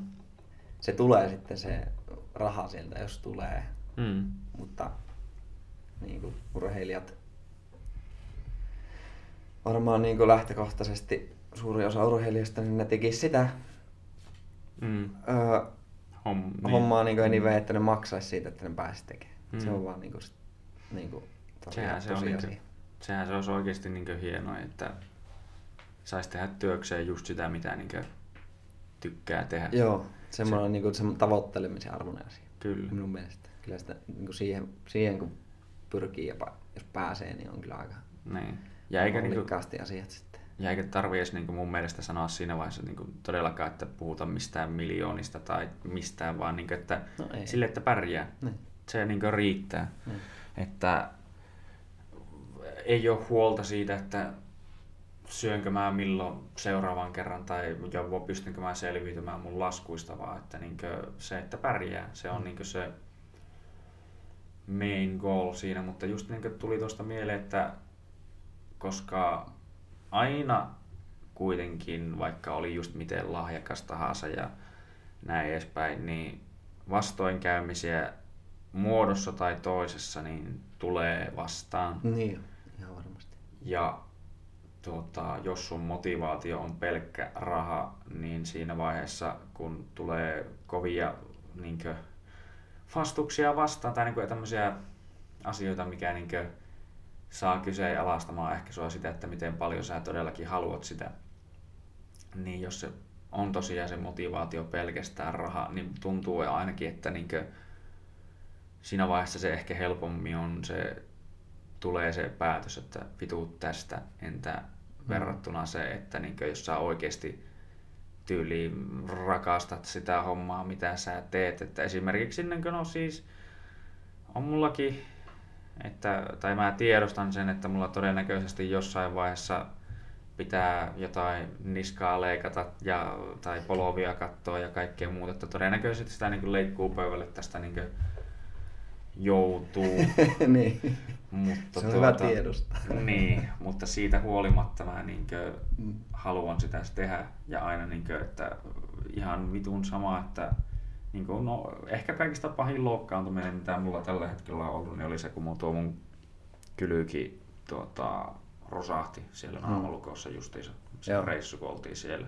se tulee sitten se raha sieltä, jos tulee. Mm. Mutta niin kuin urheilijat varmaan niin kuin lähtökohtaisesti suuri osa urheilijoista, niin ne teki sitä mm. öö, Homm, niin. hommaa niin kuin anyway, että ne maksaisi siitä, että ne pääsi tekemään. Mm. Se on vaan niin kuin, niin kuin sehän se, on niin kuin, sehän se olisi oikeasti niin kuin hienoa, että saisi tehdä työkseen just sitä, mitä niin kuin tykkää tehdä. Joo, semmoinen se, niin kuin, se tavoittelemisen arvoinen asia. Kyllä. Minun mielestä. Kyllä sitä niin kuin siihen, siihen, kun pyrkii ja jos pääsee, niin on kyllä aika niin. Ja eikä niinku, asiat sitten. Ja eikä tarvi edes niinku mun mielestä sanoa siinä vaiheessa niinku todellakaan, että puhuta mistään miljoonista tai mistään, vaan niinku, että no ei. sille, että pärjää. Niin. Se niinku riittää. Niin. Että ei ole huolta siitä, että syönkö mä milloin seuraavan kerran tai pystynkö mä selviytymään mun laskuista, vaan että niinkö se, että pärjää, se on niinkö se main goal siinä, mutta just niin tuli tuosta mieleen, että koska aina kuitenkin, vaikka oli just miten lahjakas tahansa ja näin edespäin, niin vastoinkäymisiä muodossa tai toisessa niin tulee vastaan. Niin, ihan varmasti. Ja tuota, jos sun motivaatio on pelkkä raha, niin siinä vaiheessa, kun tulee kovia niinkö, vastuksia vastaan tai niinkö, tämmöisiä asioita, mikä niinkö, saa kyseenalaistamaan ehkä sua sitä, että miten paljon sä todellakin haluat sitä, niin jos se on tosiaan se motivaatio pelkästään raha, niin tuntuu ainakin, että niinkö, siinä vaiheessa se ehkä helpommin on se, tulee se päätös, että vituut tästä, entä mm. verrattuna se, että niinkö, jos sä oikeasti tyyliin rakastat sitä hommaa, mitä sä teet. Että esimerkiksi niin no siis on mullakin, että, tai mä tiedostan sen, että mulla todennäköisesti jossain vaiheessa pitää jotain niskaa leikata ja, tai polovia katsoa ja kaikkea muuta. Että todennäköisesti sitä niin leikkuu pöydälle tästä niin joutuu. niin. Mutta se on tuota, hyvä tiedosta. niin, mutta siitä huolimatta mä niin kuin, mm. haluan sitä tehdä ja aina niin kuin, että ihan vitun sama, että niin kuin, no, ehkä kaikista pahin loukkaantuminen, mitä mulla tällä hetkellä on ollut, niin oli se, kun mun tuo mun kylyki tuota, rosahti siellä mm. naamalukossa justiinsa. Se Joo. reissu, kun oltiin siellä.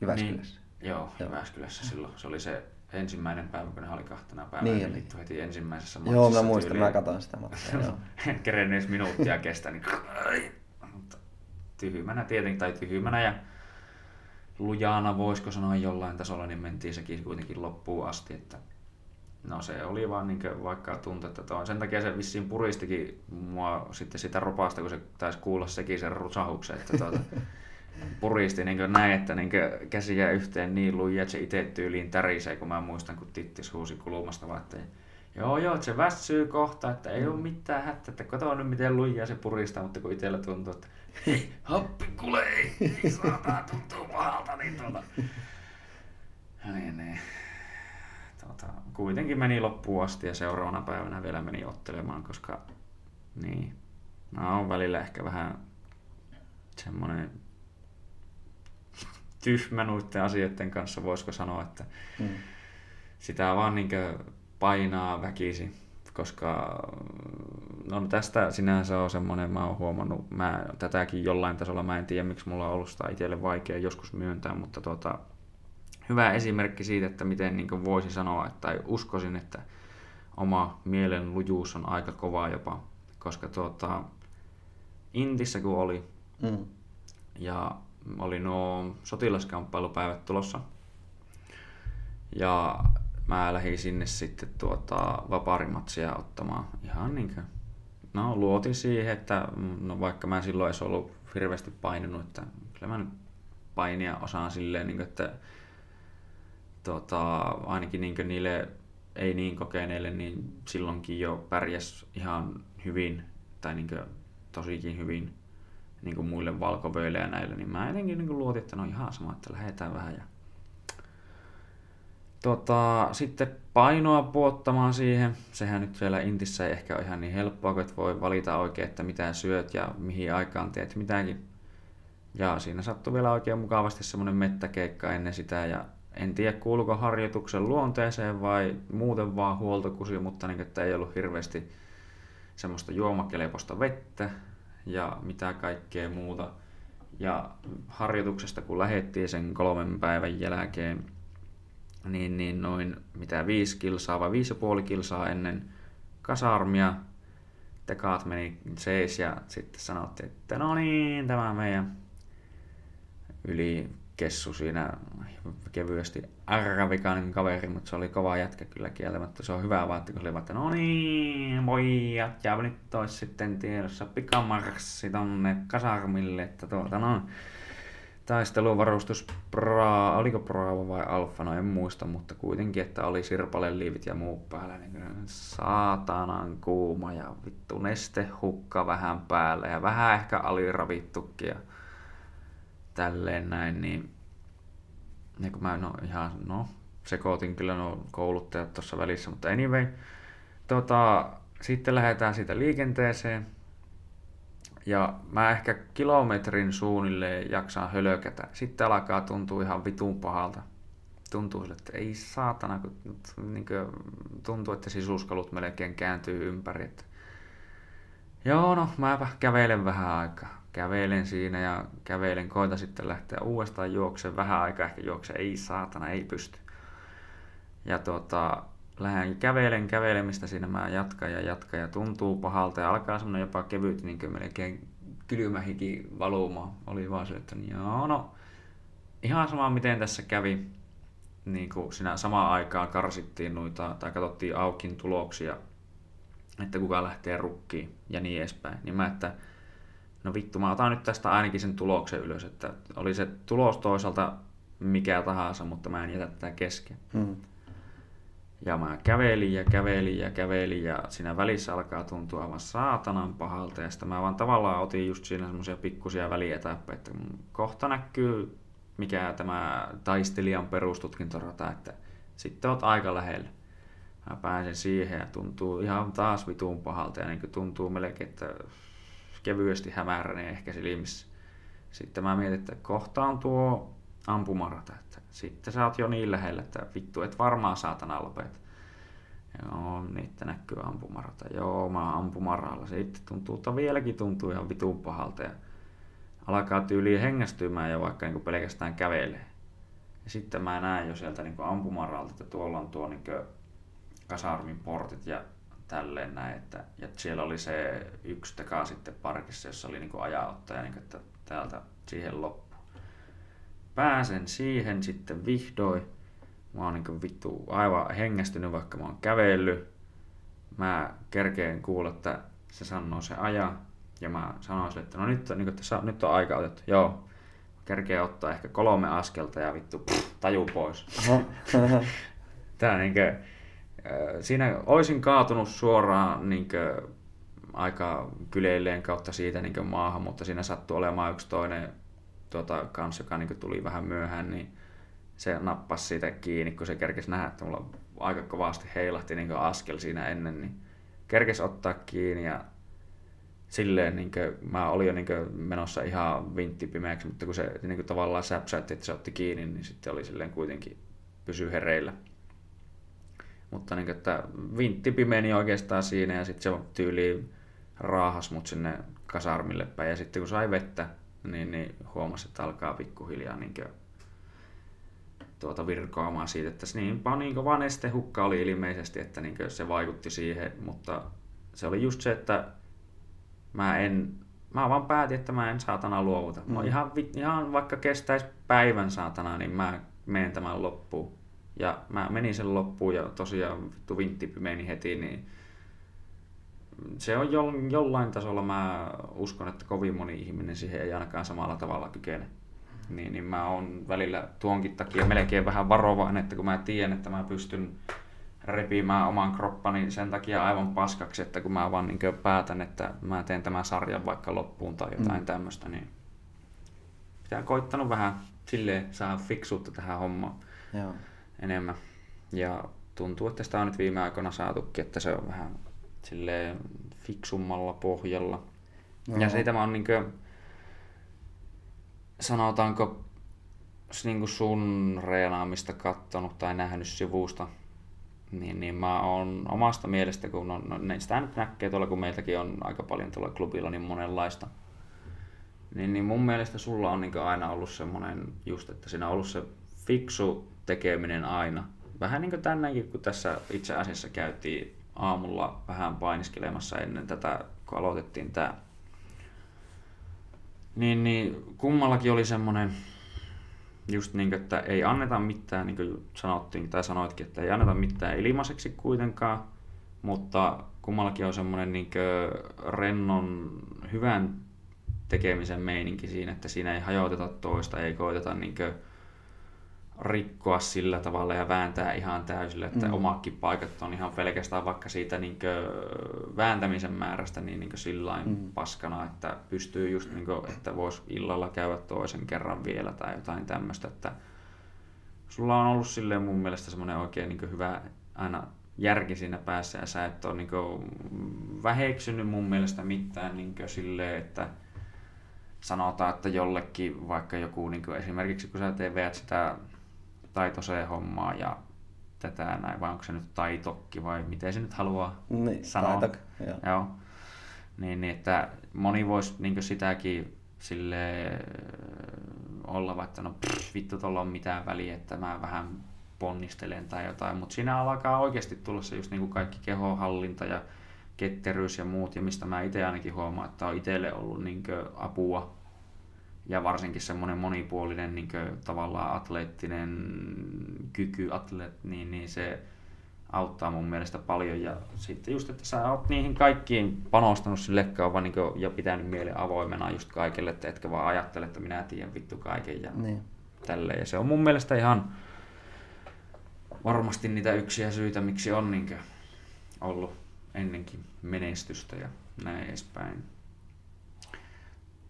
Jyväskylässä. Niin, joo, joo, Jyväskylässä silloin. Se oli se ensimmäinen päivä, kun ne oli kahtena päivänä, niin, niin heti ensimmäisessä matsissa. Joo, mä muistan, tyyliin. mä katsoin sitä matsia. en kerennyt minuuttia kestä, niin mutta tyhmänä tietenkin, tai tyhmänä ja lujana voisiko sanoa jollain tasolla, niin mentiin sekin kuitenkin loppuun asti, että No se oli vaan niin kuin, vaikka tuntui, että toi, sen takia se vissiin puristikin mua sitten sitä ropasta, kun se taisi kuulla sekin sen rusahuksen, että tuota, puristi niin näin, että niin käsiä yhteen niin lujia, että se itse tyyliin tärisee, kun mä muistan, kun Tittis huusi kulmasta, vaan että joo joo, että se väsyy kohta, että ei ole mitään hättä, että kato nyt miten lujia se puristaa, mutta kun itsellä tuntuu, että hei, happi ei saatana, tuntuu pahalta, niin tuota. Niin, niin. Tuota, kuitenkin meni loppuun asti ja seuraavana päivänä vielä meni ottelemaan, koska niin, mä oon välillä ehkä vähän semmoinen tyhmä noiden asioiden kanssa, voisiko sanoa, että mm. sitä vaan niin painaa väkisi, koska no tästä sinänsä on semmoinen, mä oon huomannut, mä tätäkin jollain tasolla, mä en tiedä miksi mulla on ollut sitä itselle vaikea joskus myöntää, mutta tuota, hyvä esimerkki siitä, että miten niin voisi sanoa, että, uskoisin, että oma mielen lujuus on aika kova jopa, koska tuota, Intissä kun oli, mm. ja oli nuo sotilaskamppailupäivät tulossa. Ja mä lähdin sinne sitten tuota vaparimatsia ottamaan. Ihan niin kuin, no luotin siihen, että no vaikka mä silloin edes ollut hirveästi painunut, että kyllä mä nyt painia osaan silleen, niin kuin, että tuota, ainakin niin niille ei niin kokeneille, niin silloinkin jo pärjäs ihan hyvin, tai niin tosikin hyvin niin kuin muille valkovöille ja näille, niin mä jotenkin niin kuin luotin, että no ihan sama, että lähdetään vähän. Ja... Tota, sitten painoa puottamaan siihen. Sehän nyt siellä Intissä ei ehkä ole ihan niin helppoa, kun et voi valita oikein, että mitä syöt ja mihin aikaan teet mitäkin. Ja siinä sattui vielä oikein mukavasti semmoinen mettäkeikka ennen sitä ja en tiedä kuuluuko harjoituksen luonteeseen vai muuten vaan huoltokusi, mutta niin, että ei ollut hirveästi semmoista juomakeleposta vettä ja mitä kaikkea muuta. Ja harjoituksesta kun lähettiin sen kolmen päivän jälkeen, niin, niin noin mitä viisi kilsaa vai viisi ja puoli kilsaa ennen kasarmia tekaat meni seis ja sitten sanottiin, että no niin, tämä meidän yli kessu siinä kevyesti arravikainen kaveri, mutta se oli kova jätkä kyllä kieltämättä. Se on hyvä vaan, kun se oli että no niin, pojat, ja nyt olisi sitten tiedossa pikamarssi tonne kasarmille, että tuota no, taisteluvarustus Bra, oliko Bravo vai Alfa, no en muista, mutta kuitenkin, että oli sirpale liivit ja muu päällä, niin saatanan kuuma ja vittu nestehukka vähän päällä ja vähän ehkä aliravittukin tälleen näin, niin niin kun mä no ihan, no sekoitin kyllä no kouluttajat tuossa välissä, mutta anyway, tota, sitten lähdetään siitä liikenteeseen. Ja mä ehkä kilometrin suunnilleen jaksaan hölökätä. Sitten alkaa tuntua ihan vitun pahalta. tuntuu sille, että ei saatana, kun niin kuin, tuntuu, että sisuskalut melkein kääntyy ympäri. Että... Joo, no mäpä kävelen vähän aikaa. Kävelen siinä ja kävelen, koita sitten lähteä uudestaan juokseen vähän aikaa, ehkä juokse, ei saatana, ei pysty. Ja tuota, lähden kävelen kävelemistä siinä mä jatkan ja jatkan ja tuntuu pahalta ja alkaa semmoinen jopa kevyt niin kuin melkein kylmä hiki valumaan. Oli vaan se, että joo no, ihan sama miten tässä kävi, niin kuin siinä samaan aikaan karsittiin noita, tai katsottiin aukin tuloksia, että kuka lähtee rukkiin ja niin edespäin. Niin mä, että no vittu, mä otan nyt tästä ainakin sen tuloksen ylös, että oli se tulos toisaalta mikä tahansa, mutta mä en jätä tätä kesken. Hmm. Ja mä kävelin ja kävelin ja kävelin ja siinä välissä alkaa tuntua aivan saatanan pahalta. Ja sitten mä vaan tavallaan otin just siinä semmoisia pikkusia välietäpäitä, että kohta näkyy mikä tämä taistelijan perustutkintorata, että sitten oot aika lähellä. Mä pääsen siihen ja tuntuu ihan taas vituun pahalta ja niin tuntuu melkein, että kevyesti hämäränee ehkä silmissä. Sitten mä mietin, että kohta on tuo ampumarata, että sitten sä oot jo niin lähellä, että vittu, et varmaan saatana lopeta. Joo, niitä näkyy ampumarata. Joo, mä ampumaralla. Sitten tuntuu, että vieläkin tuntuu ihan vitun pahalta. Ja alkaa tyyliin hengästymään ja vaikka niin pelkästään kävelee. Ja sitten mä näen jo sieltä niin ampumaralta, että tuolla on tuo niin kasarmin portit ja tälleen näin. Että, ja siellä oli se yksi takaa sitten parkissa, jossa oli niin ajaottaja, niin kuin, että täältä siihen loppu. Pääsen siihen sitten vihdoin. Mä oon niin vittu aivan hengästynyt, vaikka mä oon kävellyt. Mä kerkeen kuulla, että se sanoo se aja. Ja mä sanoin sille, että no nyt, niin että nyt on aika otettu. Joo, kerkeä ottaa ehkä kolme askelta ja vittu pff, taju pois. Tää niinkö, siinä olisin kaatunut suoraan niinkö, aika kyleilleen kautta siitä niinkö maahan, mutta siinä sattui olemaan yksi toinen tuota, kans, joka niinkö tuli vähän myöhään, niin se nappasi siitä kiinni, kun se kerkesi nähdä, että mulla aika kovasti heilahti niinkö askel siinä ennen, niin kerkesi ottaa kiinni ja silleen niin kuin, mä olin jo niin kuin, menossa ihan vinttipimeäksi, mutta kun se niin kuin, tavallaan säpsäytti, että se otti kiinni, niin sitten oli silleen kuitenkin pysy hereillä. Mutta niin että vintti pimeni oikeastaan siinä ja sitten se tyyli raahas mut sinne kasarmille päin. Ja sitten kun sai vettä, niin, niin huomasi, että alkaa pikkuhiljaa niin kuin, tuota virkoamaan siitä, että niin, niin kova nestehukka oli ilmeisesti, että niin se vaikutti siihen, mutta se oli just se, että mä en, mä vaan päätin, että mä en saatana luovuta. Mm. Mä ihan, ihan vaikka kestäisi päivän saatana, niin mä menen tämän loppuun. Ja mä menin sen loppuun ja tosiaan vittu vinttipy meni heti, niin se on jo, jollain tasolla, mä uskon, että kovin moni ihminen siihen ei ainakaan samalla tavalla kykene. Niin, niin mä oon välillä tuonkin takia melkein vähän varovainen, että kun mä tiedän, että mä pystyn repimään oman kroppani sen takia aivan paskaksi, että kun mä vaan niin päätän, että mä teen tämän sarjan vaikka loppuun tai jotain mm. tämmöistä, niin pitää koittanut vähän silleen saada fiksuutta tähän hommaan Joo. Enemmän. Ja tuntuu, että sitä on nyt viime aikoina saatukin, että se on vähän silleen fiksummalla pohjalla. Joo. Ja siitä mä oon niin kuin, sanotaanko niin kuin sun reenaamista kattonut tai nähnyt sivusta, niin, niin mä oon omasta mielestä, kun on, no, sitä nyt näkee tuolla, kun meiltäkin on aika paljon tuolla klubilla niin monenlaista, niin, niin mun mielestä sulla on niin aina ollut semmoinen just, että siinä on ollut se fiksu tekeminen aina. Vähän niin kuin tänäänkin, kun tässä itse asiassa käytiin aamulla vähän painiskelemassa ennen tätä, kun aloitettiin tämä. Niin, niin kummallakin oli semmoinen just niin kuin, että ei anneta mitään, niin kuin sanottiin tai sanoitkin, että ei anneta mitään ilmaiseksi kuitenkaan, mutta kummallakin on semmoinen niin rennon, hyvän tekemisen meininki siinä, että siinä ei hajoteta toista, ei koiteta niin kuin, rikkoa sillä tavalla ja vääntää ihan täysillä, että mm. omakin paikat on ihan pelkästään vaikka siitä niin kuin, vääntämisen määrästä niin, niin sillä mm. paskana, että pystyy just, niin kuin, että voisi illalla käydä toisen kerran vielä tai jotain tämmöistä, että sulla on ollut silleen mun mielestä semmoinen oikein niin hyvä aina järki siinä päässä ja sä et ole niin väheksynyt mun mielestä mitään niin silleen, että sanotaan, että jollekin vaikka joku, niin esimerkiksi kun sä teet sitä taitoiseen hommaan ja tätä näin, vai onko se nyt taitokki vai miten se nyt haluaa Niin, sanoa. taitok, joo. Joo. Niin, niin, että moni voisi niin sitäkin sille olla, vaikka no pff, vittu tuolla on mitään väliä, että mä vähän ponnistelen tai jotain, mutta siinä alkaa oikeasti tulla se just niin kuin kaikki kehohallinta ja ketteryys ja muut, ja mistä mä itse ainakin huomaan, että on itselle ollut niin apua ja varsinkin semmoinen monipuolinen niin kuin, tavallaan atleettinen kyky, atleet, niin, niin se auttaa mun mielestä paljon. Ja sitten just, että sä oot niihin kaikkiin panostanut sille kauan niin kuin, ja pitänyt mielen avoimena just kaikille, että etkä vaan ajattele, että minä tiedän vittu kaiken ja Niin. tälleen. Ja se on mun mielestä ihan varmasti niitä yksiä syitä, miksi on niin kuin, ollut ennenkin menestystä ja näin edespäin.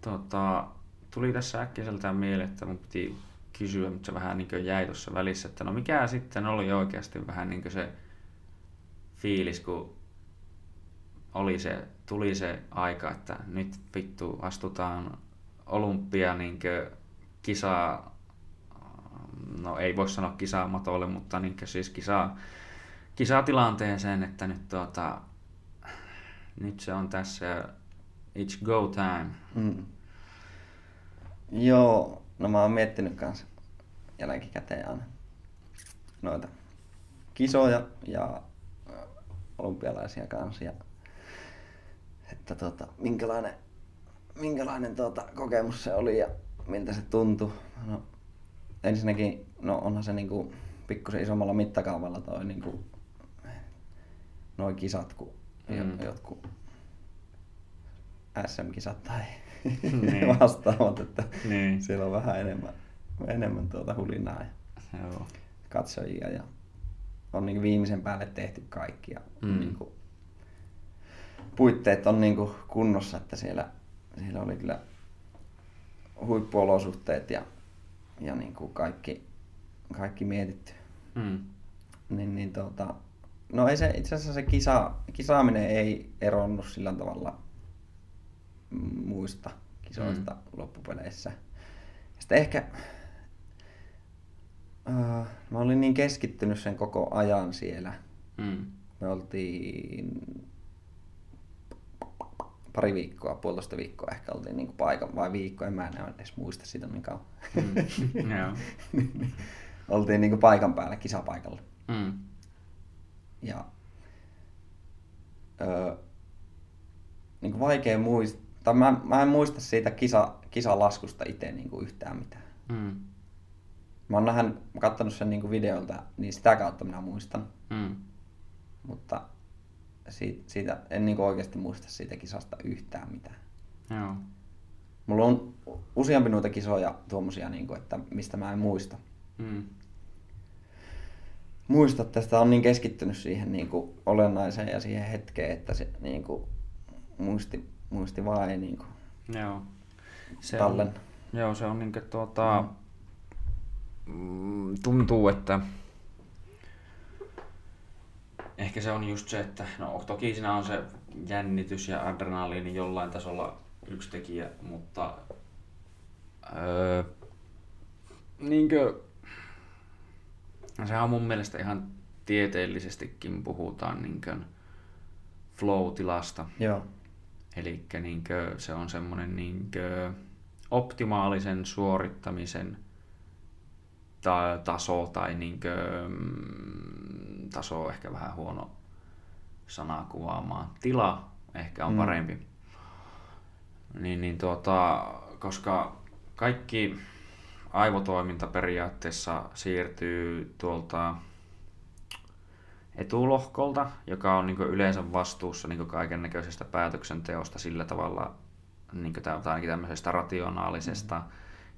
Tota, tuli tässä äkkiseltään mieleen, että mun piti kysyä, mutta se vähän niin jäi tuossa välissä, että no mikä sitten oli oikeasti vähän niin se fiilis, kun oli se, tuli se aika, että nyt vittu astutaan olympia niin kisaa, no ei voi sanoa kisaa matolle, mutta niin siis kisaa, kisatilanteeseen, että nyt tuota, nyt se on tässä it's go time. Mm. Joo, no mä oon miettinyt kanssa jälkikäteen aina noita kisoja ja ö, olympialaisia kanssa ja että tota, minkälainen, minkälainen tota, kokemus se oli ja miltä se tuntui. No, ensinnäkin, no onhan se niinku pikkusen isommalla mittakaavalla toi niinku, noi kisat kuin mm. jotkut SM-kisat tai Niin. vastaavat, että Niin. siellä on vähän enemmän, enemmän tuota hulinaa ja Joo. katsojia ja on niin viimeisen päälle tehty kaikki ja Mm. niin kuin, puitteet on niin kuin kunnossa, että siellä, siellä oli kyllä huippuolosuhteet ja, ja niin kuin kaikki, kaikki mietitty. Mm. Niin, niin tuota, no ei se, itse asiassa se kisa, kisaaminen ei eronnut sillä tavalla muista kisoista mm. loppupeleissä. Sitten ehkä äh, mä olin niin keskittynyt sen koko ajan siellä. Mm. Me oltiin pari viikkoa, puolitoista viikkoa ehkä oltiin niin paikan, vai viikko, en mä enää edes muista sitä niin kauan. Mm. Joo. oltiin niin paikan päällä kisapaikalla. Mm. Ja öö, niin vaikea muistaa, tai mä, mä en muista siitä kisa, kisalaskusta itse niin kuin yhtään mitään. Mm. Mä oon nähnyt, mä katsonut sen niin kuin videolta, niin sitä kautta minä muistan. Mm. Mutta siitä, siitä en niin kuin oikeasti muista siitä kisasta yhtään mitään. Joo. Mulla on useampi noita kisoja tuommoisia, niin kuin, että mistä mä en muista. Mm. Muista, että sitä on niin keskittynyt siihen niin kuin olennaiseen ja siihen hetkeen, että se niin kuin, muisti, muisti vaan ei niin kuin, Joo. Se tallen. on, joo, se on niinkö tuota, mm, tuntuu, että ehkä se on just se, että no toki siinä on se jännitys ja adrenaliini jollain tasolla yksi tekijä, mutta öö, niinkö, no sehän on mun mielestä ihan tieteellisestikin puhutaan niinkö flow-tilasta. Joo. Eli niinkö, se on semmoinen niinkö, optimaalisen suorittamisen ta- taso tai niinkö, mm, taso on ehkä vähän huono sana kuvaamaan. Tila ehkä on Mm. parempi. Niin, niin tuota, koska kaikki aivotoiminta periaatteessa siirtyy tuolta etulohkolta, joka on niin yleensä vastuussa niin kaiken näköisestä päätöksenteosta sillä tavalla, niin tai ainakin tämmöisestä rationaalisesta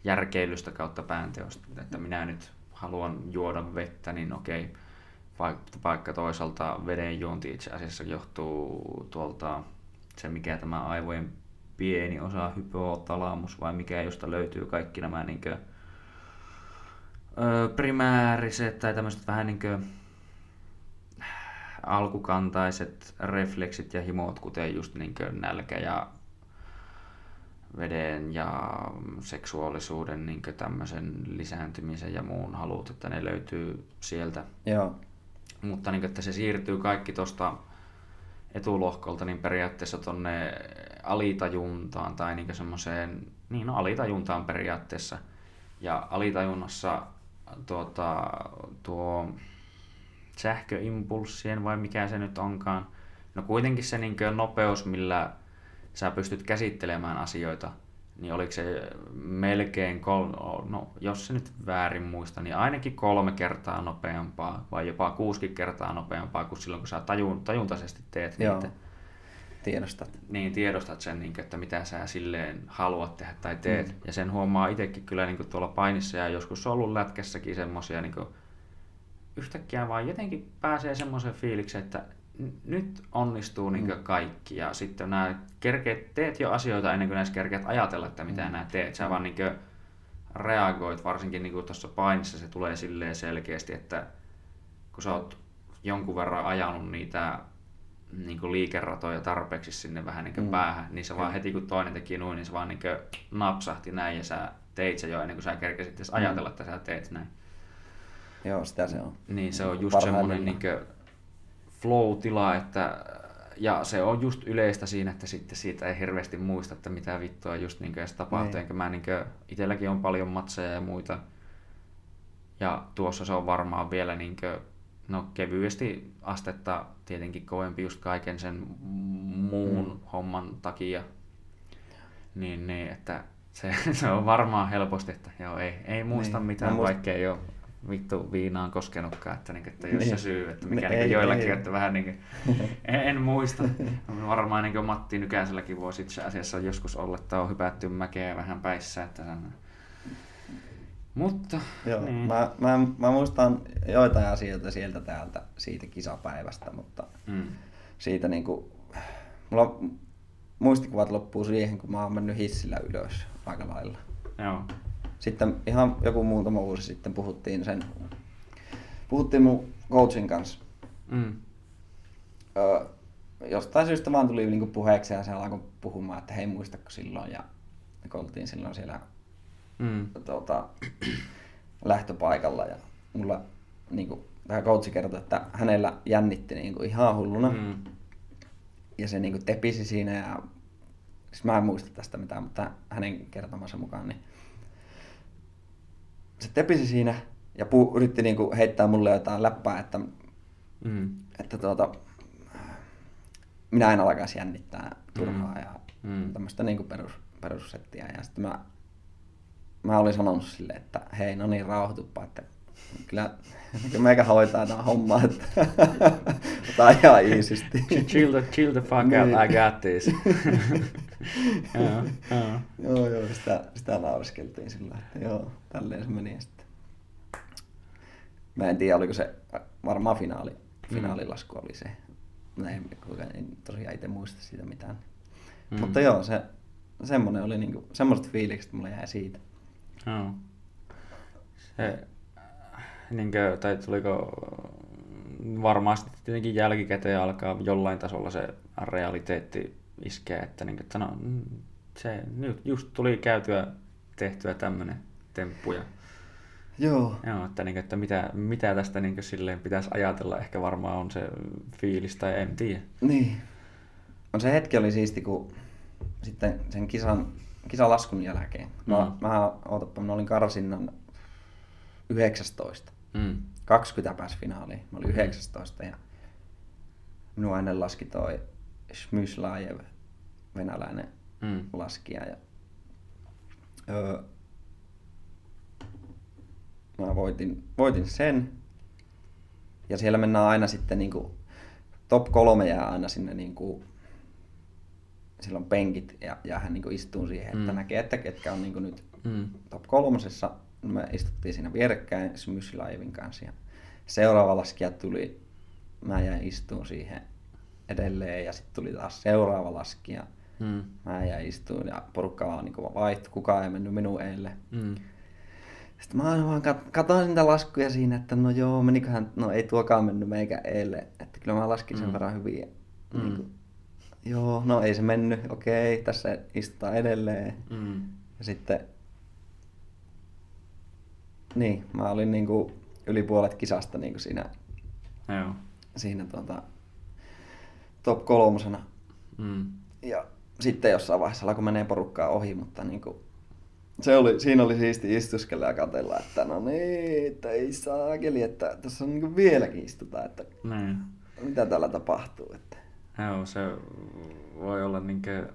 järkeilystä kautta päänteosta, että minä nyt haluan juoda vettä, niin okei, vaikka, vaikka toisaalta veden juonti itse asiassa johtuu tuolta se, mikä tämä aivojen pieni osa hypotalamus vai mikä, josta löytyy kaikki nämä niin kuin, ö, primääriset tai tämmöiset vähän niin kuin, alkukantaiset refleksit ja himot, kuten just niin nälkä ja veden ja seksuaalisuuden niin tämmöisen lisääntymisen ja muun halut, että ne löytyy sieltä. Joo. Mutta niin, että se siirtyy kaikki tuosta etulohkolta niin periaatteessa tuonne alitajuntaan tai niin semmoiseen, niin no alitajuntaan periaatteessa. Ja alitajunnassa tuota, tuo sähköimpulssien vai mikä se nyt onkaan, no kuitenkin se niin nopeus, millä sä pystyt käsittelemään asioita, niin oliko se melkein, kol, no jos se nyt väärin muista, niin ainakin kolme kertaa nopeampaa vai jopa kuusi kertaa nopeampaa kuin silloin, kun sä tajun, tajuntaisesti teet Joo. niitä. Tiedostat. Niin, tiedostat sen, niin, että mitä sä silleen haluat tehdä tai teet. Mm. Ja sen huomaa itsekin kyllä niin tuolla painissa ja joskus on ollut lätkässäkin semmosia niin yhtäkkiä vaan jotenkin pääsee semmoisen fiiliksen, että nyt onnistuu niin mm. kaikki ja sitten nämä kerkeet, teet jo asioita ennen kuin näissä kerkeet ajatella, että mitä mm. nämä teet. Sä vaan niin reagoit, varsinkin niin tuossa painissa se tulee silleen selkeästi, että kun sä oot jonkun verran ajanut niitä niin liikeratoja tarpeeksi sinne vähän niin mm. päähän, niin se vaan heti kun toinen teki noin, niin se vaan niin napsahti näin ja sä teit se jo ennen kuin sä kerkesit edes mm. ajatella, että sä teet näin. Joo, sitä se on. Niin, se on just semmoinen niin flow-tila, että ja se on just yleistä siinä, että sitten siitä ei hirveästi muista, että mitä vittua just niin edes tapahtuu. Niin. Enkä mä niin itselläkin on paljon matseja ja muita. Ja tuossa se on varmaan vielä niin kuin, no kevyesti astetta tietenkin kovempi just kaiken sen muun mm. homman takia. Niin, niin että se, se on varmaan helposti, että joo, ei, ei muista niin. mitään, muist... vaikka ei ole vittu viinaan koskenutkaan, että, niin, että jos niin. se syy, että mikä niin, niin, joillakin, ei. että vähän niin kuin, en, muista. Varmaan niin kuin Matti Nykäiselläkin voisi itse asiassa joskus olla, että on hypätty mäkeä vähän päissä, että mutta, Joo, niin. mä, mä, mä, muistan joitain asioita sieltä täältä siitä kisapäivästä, mutta mm. siitä niinku, mulla muistikuvat loppuu siihen, kun mä oon mennyt hissillä ylös aika lailla. Joo. Sitten ihan joku muutama vuosi sitten puhuttiin sen, puhuttiin mun coachin kanssa. Mm. Öö, jostain syystä vaan tuli niinku puheeksi ja se alkoi puhumaan, että hei muistako silloin ja me oltiin silloin siellä mm. tuota, lähtöpaikalla ja mulla niinku, tämä coachi kertoi, että hänellä jännitti niinku ihan hulluna. Mm. Ja se niinku tepisi siinä ja siis mä en muista tästä mitään, mutta hänen kertomansa mukaan niin se tepisi siinä ja puu, yritti niinku heittää mulle jotain läppää, että, mm. että tuota, minä en alkaisi jännittää turhaa mm. ja mm. tämmöistä niinku perus, perussettiä. Ja sitten mä, mä olin sanonut sille, että hei, no niin, rauhoituppa, että kyllä, kyllä meikä hoitaa tämä homma, että ota ihan iisisti. chill, the, chill the fuck out, I got this. joo, joo. joo, joo, sitä, sitä nauriskeltiin sillä, että joo, tälleen se meni sitten. Mä en tiedä, oliko se varmaan finaali, mm. finaalilasku oli se. Mä en, en tosiaan itse muista siitä mitään. Mm. Mutta joo, se, semmoinen oli niinku, semmoiset fiilikset mulle jäi siitä. Joo. Se, niinkö, tai tuliko varmasti tietenkin jälkikäteen alkaa jollain tasolla se realiteetti iskeä, että, niin, että no, se nyt just tuli käytyä tehtyä tämmöinen temppu. Ja, Joo. Joo, että, niin, että mitä, mitä tästä niin silleen pitäisi ajatella, ehkä varmaan on se fiilis tai en tiedä. Niin. On se hetki oli siisti, kun sitten sen kisan, kisalaskun jälkeen. No, mm. mä, ootapa, mä olin karsinnan 19. Mm. 20 pääsi finaaliin. Mä olin 19 ja minua ennen laski toi Smyslajev, venäläinen mm. laskija. Ja, öö, mä voitin, voitin sen. Ja siellä mennään aina sitten niin kuin, top kolme jää aina sinne niin kuin, silloin penkit ja, ja hän niin istuu siihen, että mm. näkee, että ketkä on niin kuin nyt mm. top kolmosessa. Me istuttiin siinä vierekkäin Smyslaevin kanssa ja seuraava laskija tuli, mä jäin istuun siihen edelleen ja sitten tuli taas seuraava laskija. Mm. Mä jäin istuun ja porukka vaan niin vaihtui, kukaan ei mennyt minun eelle. Mm. Sitten mä vaan katsoin niitä laskuja siinä, että no joo, meniköhän, no ei tuokaan mennyt meikä eelle. Että kyllä mä laskin sen mm. verran hyvin. Mm. Niin kuin, joo, no ei se mennyt, okei, tässä istutaan edelleen. Mm. Ja sitten, niin, mä olin niinku yli puolet kisasta niinku siinä, Joo. siinä tuota, top kolmosena. Mm. Ja sitten jossain vaiheessa alkoi menee porukkaa ohi, mutta niinku, se oli, siinä oli siisti istuskella ja katella, että no niin, että ei saakeli, että tässä on niinku vieläkin istutaan, että Niin. mitä täällä tapahtuu. Että. Joo, se voi olla niinkö,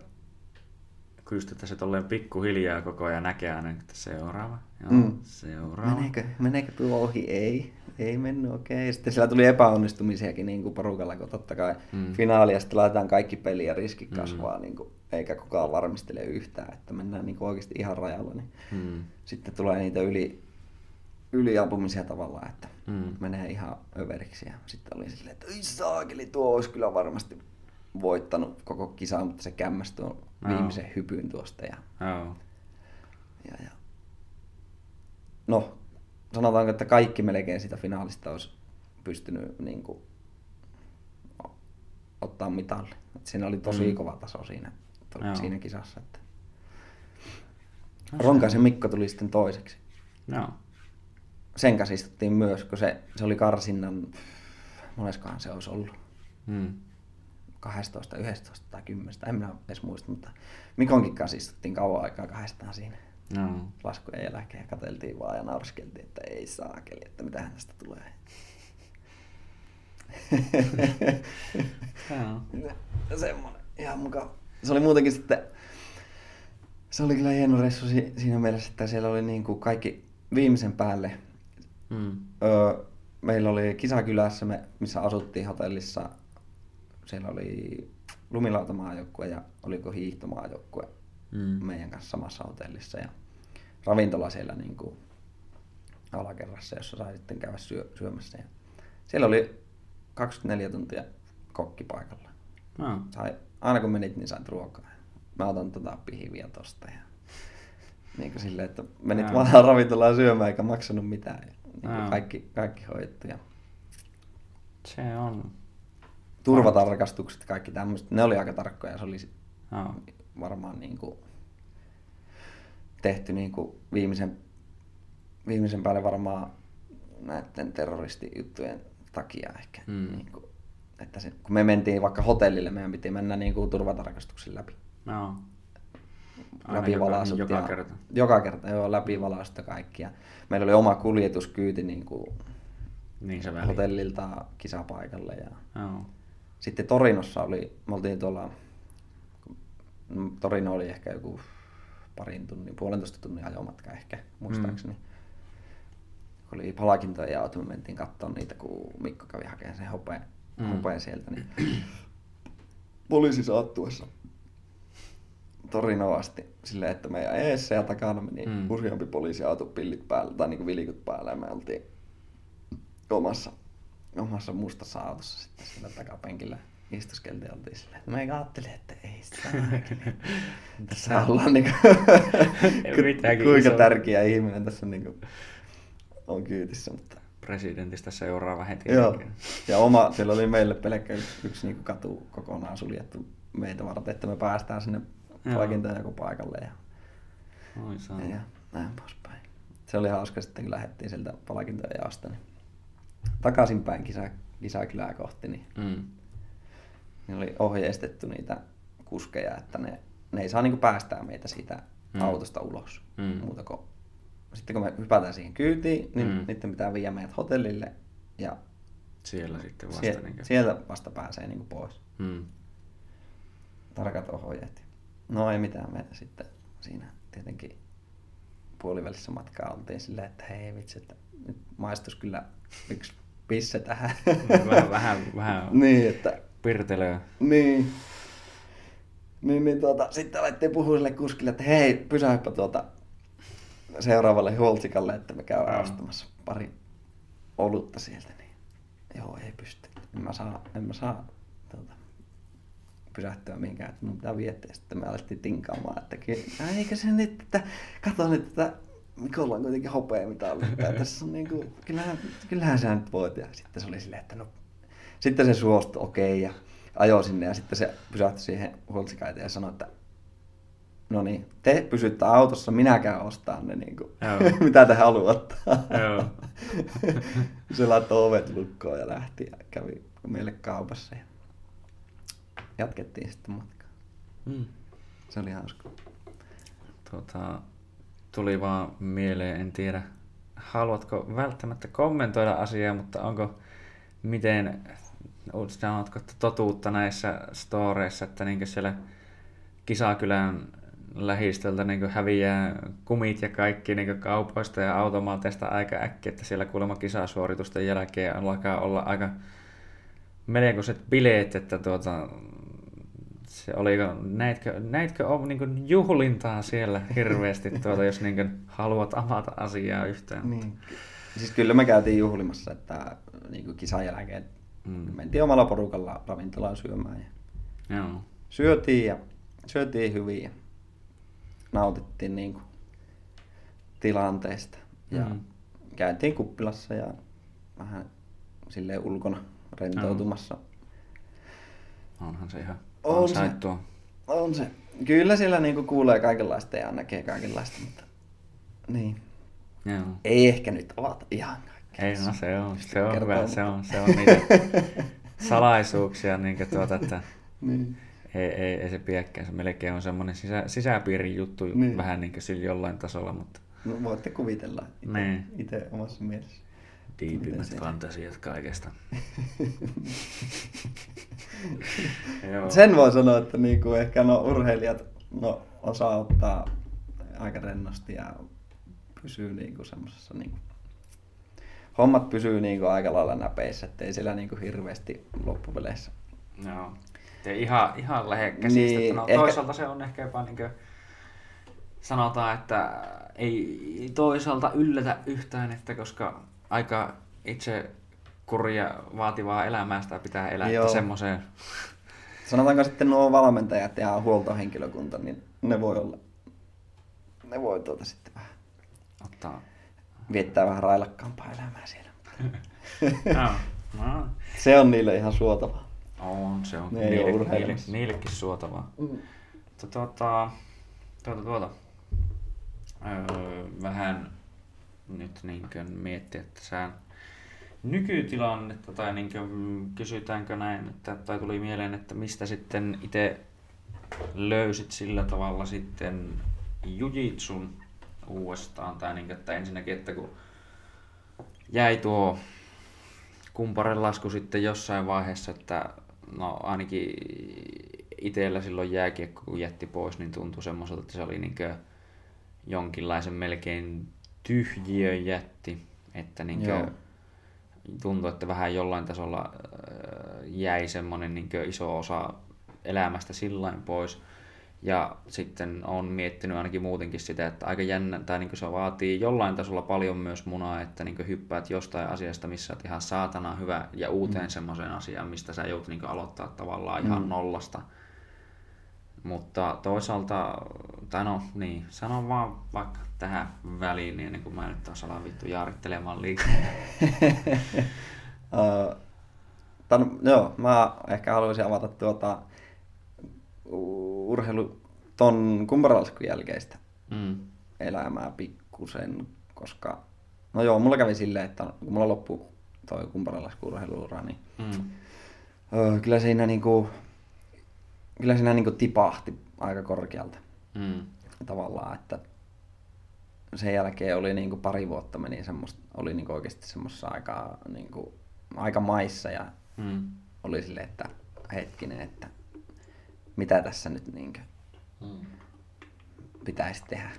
kun just, että se tolleen pikkuhiljaa koko ajan näkee aina, että seuraava, joo, Mm. seuraava. Meneekö, meneekö tuo ohi? Ei. Ei mennyt, okei. Sitten siellä tuli epäonnistumisiakin niin kuin porukalla, kun totta kai Mm. mm. finaalia sitten laitetaan kaikki peli ja riskit Mm. kasvaa, niin kuin, eikä kukaan varmistele yhtään, että mennään niin kuin oikeasti ihan rajalla. Niin Mm. sitten tulee niitä yli, yliampumisia tavallaan, että Mm. menee ihan överiksi. Ja sitten oli silleen, että ei saakeli, tuo olisi kyllä varmasti voittanut koko kisaa, mutta se kämmäsi tuon Joo. viimeisen hypyn tuosta. Ja, Joo. ja, ja. No, sanotaanko, että kaikki melkein sitä finaalista olisi pystynyt niin kuin, ottaa mitalli. Et siinä oli tosi Mm. kova taso siinä, to, Joo. siinä kisassa. Että. No se- Ronkaisen Mikko tuli sitten toiseksi. Joo. Sen kanssa istuttiin myös, kun se, se oli karsinnan, moneskohan se olisi ollut, Mm. 12, 11 tai 10, en minä edes muista, mutta Mikonkin kanssa istuttiin kauan aikaa kahdestaan siinä Joo. laskujen jälkeen katseltiin vaan ja naurskeltiin, että ei saakeli, että mitähän tästä tulee. Semmoinen, ihan mukava. Se oli muutenkin sitten, se oli kyllä hieno reissu si- siinä mielessä, että siellä oli niin kuin kaikki viimeisen päälle. Mm. Öö, meillä oli kisakylässä, me, missä asuttiin hotellissa. Siellä oli lumilautamaajoukue ja oliko hiihtomaajoukue Mm. meidän kanssa samassa hotellissa. Ja ravintola siellä niin kuin alakerrassa, jossa sai sitten käydä syö, syömässä. Ja siellä oli 24 tuntia kokki paikalla. Joo. Sai, aina kun menit, niin sait ruokaa. Mä otan tota pihviä tosta. Ja, niin kuin silleen, että menit Joo. vaan ravintolaan syömään eikä maksanut mitään. Ja, niin kuin kaikki, kaikki hoidettu. Ja Se on. turvatarkastukset, kaikki tämmöiset, ne oli aika tarkkoja. Se oli Joo. Varmaan niin kuin tehty niin kuin viimeisen, viimeisen päälle varmaan näiden terroristijuttujen takia ehkä. Mm. Niin kuin, että se, kun me mentiin vaikka hotellille, meidän piti mennä niin kuin turvatarkastuksen läpi. Aina läpivalaisut. joka, joka ja, kerta. Joka kerta, joo, läpivalaisut ja kaikki. Ja meillä oli oma kuljetuskyyti niin kuin Niin se väli. hotellilta kisapaikalle. Ja Joo. sitten Torinossa oli, me oltiin tuolla, mm, Torino oli ehkä joku parin tunnin, puolentoista tunnin ajomatka ehkä, muistaakseni. Mm. Oli palkintoja ja me mentiin katsomaan niitä, kun Mikko kävi hakemaan sen hopeen, Mm. hopeen sieltä. Niin poliisi saattuessa Torinoon asti silleen, että meidän eessä ja takana meni Mm. useampi poliisiauto pillit päällä tai niin vilikut päällä ja me oltiin omassa, omassa mustassa autossa sitten sillä takapenkillä istuskeltiin oltiin silleen, että me ajattelin, että ei saakeli. Tässä ollaan niinku, kuinka iso- tärkeä ihminen tässä niinku on kyytissä, mutta Presidentistä seuraava heti. Joo. Ja oma, siellä oli meille pelkkä yksi, yksi niin katu kokonaan suljettu meitä varten, että me päästään sinne Joo. palkintojen joku paikalle ja, Oi saa. ja näin poispäin. Se oli hauska sitten, kun lähdettiin sieltä palkintojen jaosta, niin takaisinpäin kisa, kisakylää kohti, niin, Mm. Niin oli ohjeistettu niitä kuskeja, että ne, ne ei saa niin päästää meitä siitä Mm. mm. autosta ulos. Mm. Muuta kuin, sitten kun me hypätään siihen kyytiin, niin Mm. mm. niiden pitää viedä meidät hotellille ja Siellä sitten vasta. Sie- niin sieltä vasta pääsee niin pois. Mm. Tarkat ohjeet. No ei mitään, me sitten siinä tietenkin puolivälissä matkaa oltiin silleen, että hei vitsi, että nyt maistus kyllä yksi pisse tähän. Vähän, vähän, vähän niin, että pirtelöä. niin. Niin, niin tuota, sitten alettiin puhua sille kuskille, että hei, pysähyppä tuota seuraavalle huoltsikalle, että me käydään Joo. ostamassa pari olutta sieltä. Niin, joo, ei pysty. En mä saa, en mä saa tuota, pysähtyä mihinkään, että mun pitää viettää. Sitten me alettiin tinkaamaan, että ky- "Ää, eikö se nyt, että kato nyt, että Mikolla on kuitenkin hopea mitä. Että tässä on niinku, kyllähän, kyllähän sä nyt voit. Ja sitten se oli silleen, että no, sitten se suostui, okei. Okay, ja ajoi sinne ja sitten se pysähtyi siihen huoltsikäiteen ja sanoi, että no niin, te pysytte autossa, minä käyn ostaa ne, niin kuin, mitä te haluatte. Se laittoi ovet lukkoon ja lähti ja kävi meille kaupassa. Ja jatkettiin sitten matkaa. Mm. Se oli hauska. Tota, tuli vaan mieleen, en tiedä, haluatko välttämättä kommentoida asiaa, mutta onko miten, sanotko totuutta näissä storeissa, että niin siellä Kisakylän lähistöltä niin häviää kumit ja kaikki niin kaupoista ja automaateista aika äkkiä, että siellä kuulemma kisasuoritusten jälkeen alkaa olla aika melkoiset bileet, että tuota, se oliko, näitkö, näitkö on, niin juhlintaa siellä hirveästi, tuota, jos niin haluat avata asiaa yhtään? Niin. Siis kyllä me käytiin juhlimassa, että niin kisan jälkeen mm. mentiin omalla porukalla ravintolaan syömään. Ja Joo. Syötiin ja syötiin hyvin ja nautittiin niin kuin tilanteesta. Ja mm. käytiin kuppilassa ja vähän silleen ulkona rentoutumassa. Onhan se ihan on se, on se. Kyllä siellä niinku kuulee kaikenlaista ja näkee kaikenlaista, mutta niin. Joo. Ei ehkä nyt avata ihan. Ei, no se on, se on hyvä, se on, se on niitä salaisuuksia, niin tuota, että niin. ei, ei, ei se pidäkään, se melkein on semmoinen sisä, sisäpiirin juttu niin. vähän niin kuin sillä jollain tasolla, mutta... No voitte kuvitella itse, niin. itse omassa mielessä. Diipimmät fantasiat kaikesta. Sen voi sanoa, että niinku ehkä no, urheilijat no, osaa ottaa aika rennosti ja pysyy niinku semmoisessa niinku, hommat pysyy niinku aika lailla näpeissä, ettei siellä niinku hirveästi loppupeleissä. Joo. Te ihan, ihan lähekkäisistä. Niin, no, ehkä... Toisaalta se on ehkä jopa niin kuin, sanotaan, että ei toisaalta yllätä yhtään, että koska aika itse kurja vaativaa elämää sitä pitää elää, Joo. että semmoiseen... Sanotaanko sitten nuo valmentajat ja huoltohenkilökunta, niin ne voi olla, ne voi tuota sitten vähän Ottaa. Viettää vähän railakkaampaa elämää siellä. no, no. Se on niille ihan suotavaa. On, se on ne niille, niille, niillekin suotavaa. Mm. Tuota, tuota, tuota. Öö, vähän nyt niin miettiä, että sä nykytilannetta tai niin kysytäänkö näin, että, tai tuli mieleen, että mistä sitten itse löysit sillä tavalla sitten jujitsun uudestaan, tai niin, että ensinnäkin, että kun jäi tuo kumparen lasku sitten jossain vaiheessa, että no ainakin itsellä silloin jääkiekko kun jätti pois, niin tuntui semmoiselta, että se oli niin jonkinlaisen melkein tyhjiö jätti, että niin tuntui, että vähän jollain tasolla äh, jäi semmoinen niin iso osa elämästä sillain pois. Ja sitten on miettinyt ainakin muutenkin sitä, että aika jännä, tai niin se vaatii jollain tasolla paljon myös munaa, että niin hyppäät jostain asiasta, missä olet ihan saatana hyvä, ja uuteen mm. semmoiseen asiaan, mistä sä joudut niin aloittaa tavallaan ihan mm. nollasta. Mutta toisaalta, tai no niin, sanon vaan vaikka tähän väliin, niin ennen kuin mä nyt taas alan vittu jaarittelemaan liikaa. uh, tämän, joo, mä ehkä haluaisin avata tuota urheilu ton kumparalaskun jälkeistä mm. elämää pikkusen, koska no joo, mulla kävi silleen, että kun mulla loppu toi kumparalasku urheiluura, niin mm. uh, kyllä siinä niinku, kyllä siinä niinku tipahti aika korkealta mm. tavallaan, että sen jälkeen oli niin kuin pari vuotta meni semmoista, oli niin kuin oikeasti semmoisessa aika, niin kuin, aika maissa ja mm. oli sille, että hetkinen, että mitä tässä nyt niin kuin mm. pitäisi tehdä.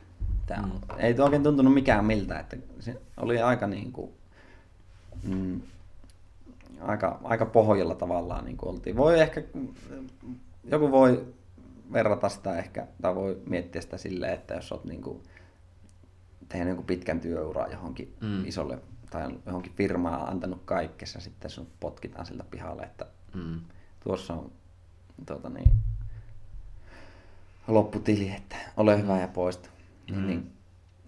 Tämä mm. Ei oikein tuntunut mikään miltä, että se oli aika niin kuin, mm, aika, aika pohjalla tavallaan niin kuin oltiin. Voi ehkä, joku voi verrata sitä ehkä, tai voi miettiä sitä silleen, että jos olet niin kuin, tehnyt jonkun pitkän työuraa johonkin mm. isolle tai johonkin firmaan antanut kaikkessa, sitten sun potkitaan siltä pihalle, että mm. tuossa on tuota niin, lopputili, että ole mm. hyvä ja poistu. Niin, mm. Niin,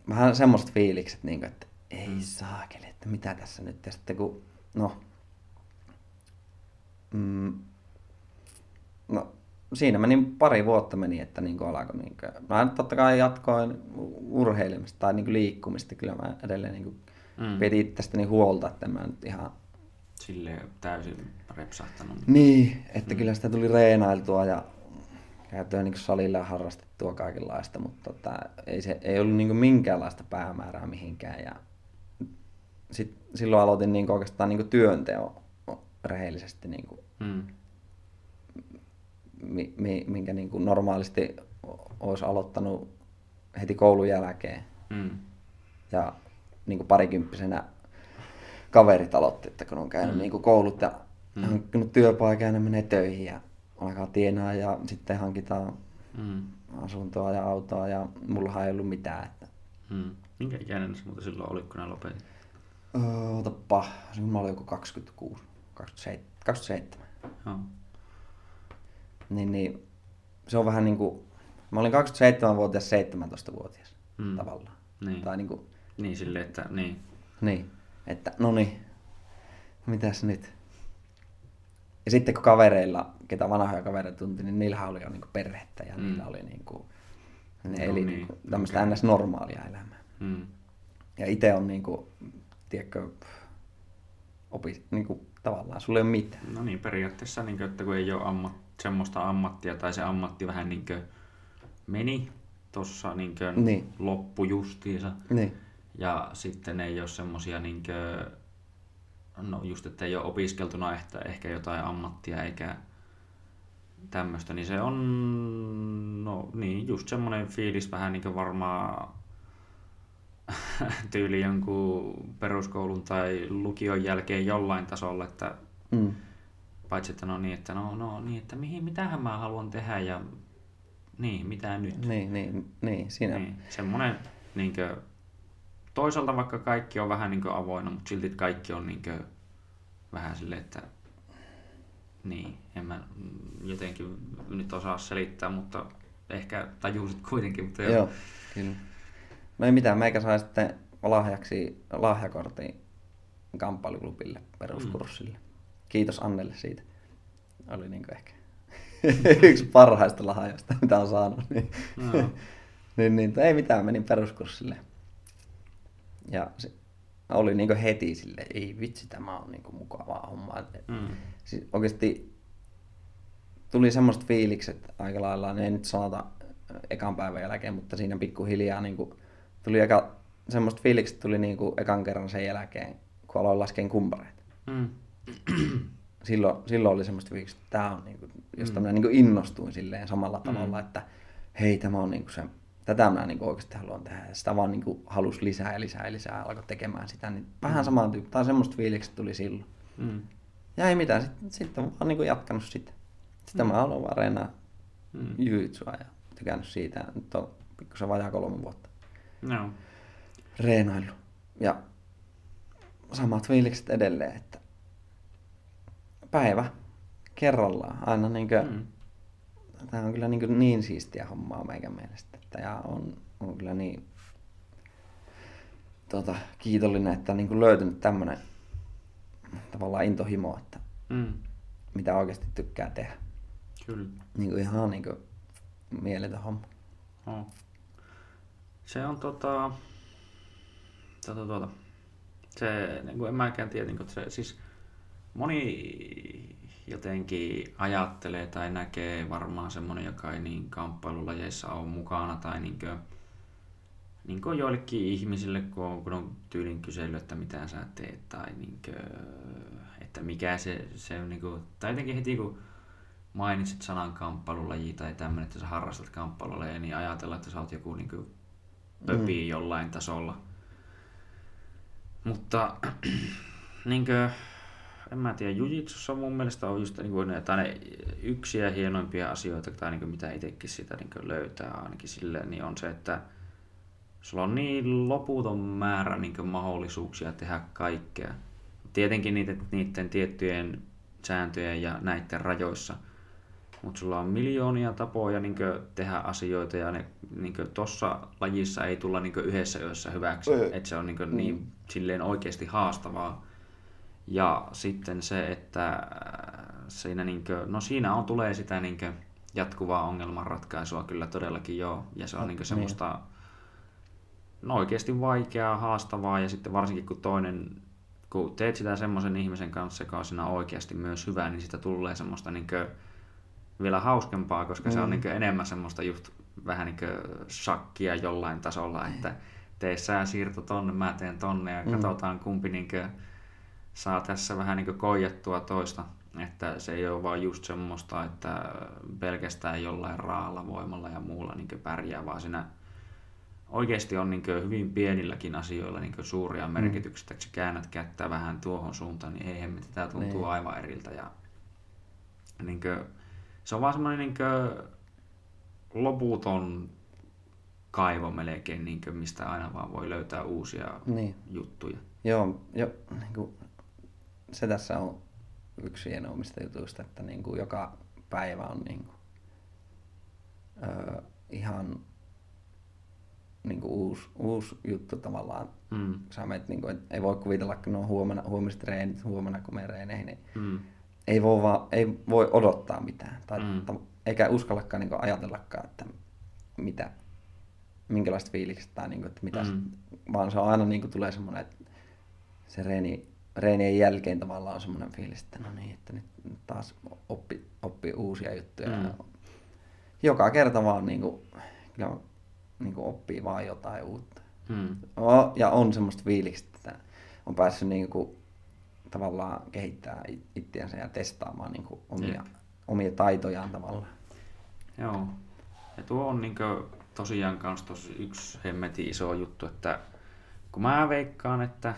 vähän semmoiset fiilikset, niin kuin, että ei mm. saakeli, että mitä tässä nyt. Ja sitten kun, no, mm, siinä meni pari vuotta meni, että niin alkoi. Niin kuin, mä totta kai jatkoin urheilemista tai niin liikkumista. Kyllä mä edelleen niin kuin, mm. pidin itsestäni huolta, että mä nyt ihan... Silleen täysin repsahtanut. Niin, että mm. kyllä sitä tuli reenailtua ja käytyä niin salilla ja harrastettua kaikenlaista, mutta tota, ei, se, ei ollut niin minkäänlaista päämäärää mihinkään. Ja sit, silloin aloitin niin oikeastaan niin työnteon rehellisesti, niin kuin, mm. mi, mi, minkä niin kuin normaalisti olisi aloittanut heti koulun jälkeen. Mm. Ja niin kuin parikymppisenä kaverit aloitti, että kun on käynyt mm. niin kuin koulut ja mm. työpaikan ja ne menee töihin ja alkaa tienaa ja sitten hankitaan mm. asuntoa ja autoa ja mulla ei ollut mitään. Että... Mm. Minkä ikäinen se muuten silloin oli, kun nämä lopetit? Öö, otapa, se mä olin joku 26, 27. 27. Oh. Niin, niin, se on vähän niin kuin, mä olin 27-vuotias 17-vuotias mm. tavallaan. Niin. Tai niin kuin, niin silleen, että niin. Niin, että no niin, mitäs nyt? Ja sitten kun kavereilla, ketä vanhoja kavereita tunti, niin niillä oli jo niinku perhettä ja mm. niillä oli niinku, ne no eli niin. niinku tämmöistä okay. ns. normaalia elämää. Mm. Ja itse on niinku, tiedätkö, opi, niinku, tavallaan sulla ei ole mitään. No niin, periaatteessa, niin kuin, että kun ei ole ammat, semmoista ammattia tai se ammatti vähän niin kuin meni tuossa niin niin. loppu justiinsa. Niin. Ja sitten ei ole semmoisia niin kuin, no just, että ei ole opiskeltuna ehkä, ehkä jotain ammattia eikä tämmöistä, niin se on, no niin, just semmoinen fiilis vähän niin kuin varmaan tyyli jonkun peruskoulun tai lukion jälkeen jollain tasolla, että mm. paitsi että no niin, että no, no niin, että mihin, mitähän mä haluan tehdä ja niin, mitä nyt. Niin, niin, niin siinä. Niin, semmoinen niin kuin, toisaalta vaikka kaikki on vähän niin avoinna, mutta silti kaikki on niin kuin, vähän silleen, että niin, en mä jotenkin nyt osaa selittää, mutta ehkä tajusit kuitenkin. Mutta joo. joo, kyllä. No ei mitään, meikä sai sitten lahjaksi lahjakortin kamppailuklubille peruskurssille. Mm. Kiitos Annelle siitä. Oli niin ehkä yksi parhaista lahjoista, mitä on saanut. Niin, no. niin, niin, ei mitään, menin peruskurssille. Ja oli niin heti sille, ei vitsi, tämä on niin mukavaa hommaa. Mm. Siis oikeasti tuli semmoista fiilikset aika lailla, ne ei nyt sanota ekan päivän jälkeen, mutta siinä pikkuhiljaa niin kuin, tuli eka, semmoista fiilikset tuli niin kuin ekan kerran sen jälkeen, kun aloin laskeen kumpareita. Mm. Silloin, silloin oli semmoista fiilikset, että tämä on, niin kuin, josta mm. minä niin kuin innostuin silleen samalla tavalla, mm. että hei, tämä on niin kuin se tätä minä niin oikeasti haluan tehdä. Ja sitä vaan niin halus lisää ja lisää ja lisää alkoi tekemään sitä. Niin vähän mm. samaan tyyppi, tai semmoista fiilikset tuli silloin. Mm. Ja ei mitään, sitten, sitten vaan niin jatkanut sitä. Sitä mm. mä haluan vaan reenaa mm. jyytsua ja tykännyt siitä. Nyt on pikkusen vajaa kolme vuotta. No. Reenailu. Ja samat fiilikset edelleen, että päivä kerrallaan aina niin kuin, mm. tämä on kyllä niin, niin siistiä hommaa meikän mielestä ja on, on kyllä niin tota, kiitollinen, että on niin kuin löytynyt tämmöinen tavallaan intohimo, että mm. mitä oikeasti tykkää tehdä. Kyllä. Niin kuin ihan niin kuin mieletön homma. Oh. Se on tota, tota, tota, se, niin kuin en mäkään tiedä, niin kuin, se, siis moni jotenkin ajattelee tai näkee varmaan semmoinen, joka ei niin kamppailulajeissa ole mukana tai niin kuin, niin kuin joillekin ihmisille, kun on, kun on tyylin kysely, että mitä sä teet tai niin kuin, että mikä se, se on, niin kuin, tai jotenkin heti kun mainitsit sanan kamppailulaji tai tämmöinen, että sä harrastat kamppailulajia, niin ajatella, että sä oot joku niin kuin, pöpi mm. jollain tasolla. Mutta niin kuin, en mä tiedä, jujitsussa mun mielestä on just niin kuin, ne, tai ne yksiä hienoimpia asioita, tai niin kuin, mitä itsekin sitä niin kuin löytää ainakin silleen, niin on se, että sulla on niin loputon määrä niin kuin, mahdollisuuksia tehdä kaikkea. Tietenkin niiden, niiden tiettyjen sääntöjen ja näiden rajoissa, mutta sulla on miljoonia tapoja niin kuin, tehdä asioita ja ne, niin kuin, tossa lajissa ei tulla niin kuin, yhdessä yössä hyväksi, että se on niin, kuin, niin mm. silleen oikeasti haastavaa ja sitten se, että siinä, niin kuin, no siinä on, tulee sitä niin kuin, jatkuvaa ongelmanratkaisua kyllä todellakin joo. Ja se on no, niin semmoista no oikeasti vaikeaa, haastavaa ja sitten varsinkin kun toinen, kun teet sitä semmoisen ihmisen kanssa, joka on siinä oikeasti myös hyvä, niin sitä tulee semmoista niin vielä hauskempaa, koska mm. se on niin enemmän semmoista just vähän niin shakkia jollain tasolla, että tee sä siirto tonne, mä teen tonne ja mm. katsotaan kumpi niin saa tässä vähän niin koijattua toista. Että se ei ole vaan just semmoista, että pelkästään jollain raalla voimalla ja muulla niin pärjää, vaan siinä oikeasti on niin hyvin pienilläkin asioilla niin suuria mm. merkityksiä. Että kun käännät kättä vähän tuohon suuntaan, niin ei hemmetti, tämä tuntuu niin. aivan eriltä. Ja, niin kuin, se on vaan semmoinen niin loputon kaivo melkein, niin kuin, mistä aina vaan voi löytää uusia niin. juttuja. Joo, jo, niin kuin, se tässä on yksi hienoimmista jutuista, että niin kuin joka päivä on niin kuin, ö, ihan niin kuin uusi, uusi juttu tavallaan. Mm. Sä menet, niin kuin, ei voi kuvitella, kun on huomenna, huomiset treenit, huomenna kun menee reeneihin, niin mm. ei, voi vaan, ei voi odottaa mitään. Tai, mm. ta, eikä uskallakaan niin kuin, ajatellakaan, että mitä, minkälaista fiilikset tai niin kuin, että mitä, mm. vaan se on aina niin kuin, tulee semmoinen, että se reeni, reenien jälkeen tavallaan on semmoinen fiilis, että no niin, että nyt taas oppi, oppi uusia juttuja. Mm. Joka kerta vaan niin kuin, kyllä niin kuin oppii vaan jotain uutta. Hmm. Ja on semmoista fiilistä, että on päässyt niin kuin, tavallaan kehittää itseänsä ja testaamaan niin kuin omia, hmm. omia taitojaan tavallaan. Joo. Ja tuo on niin kuin, tosiaan kans yksi hemmetin iso juttu, että kun mä veikkaan, että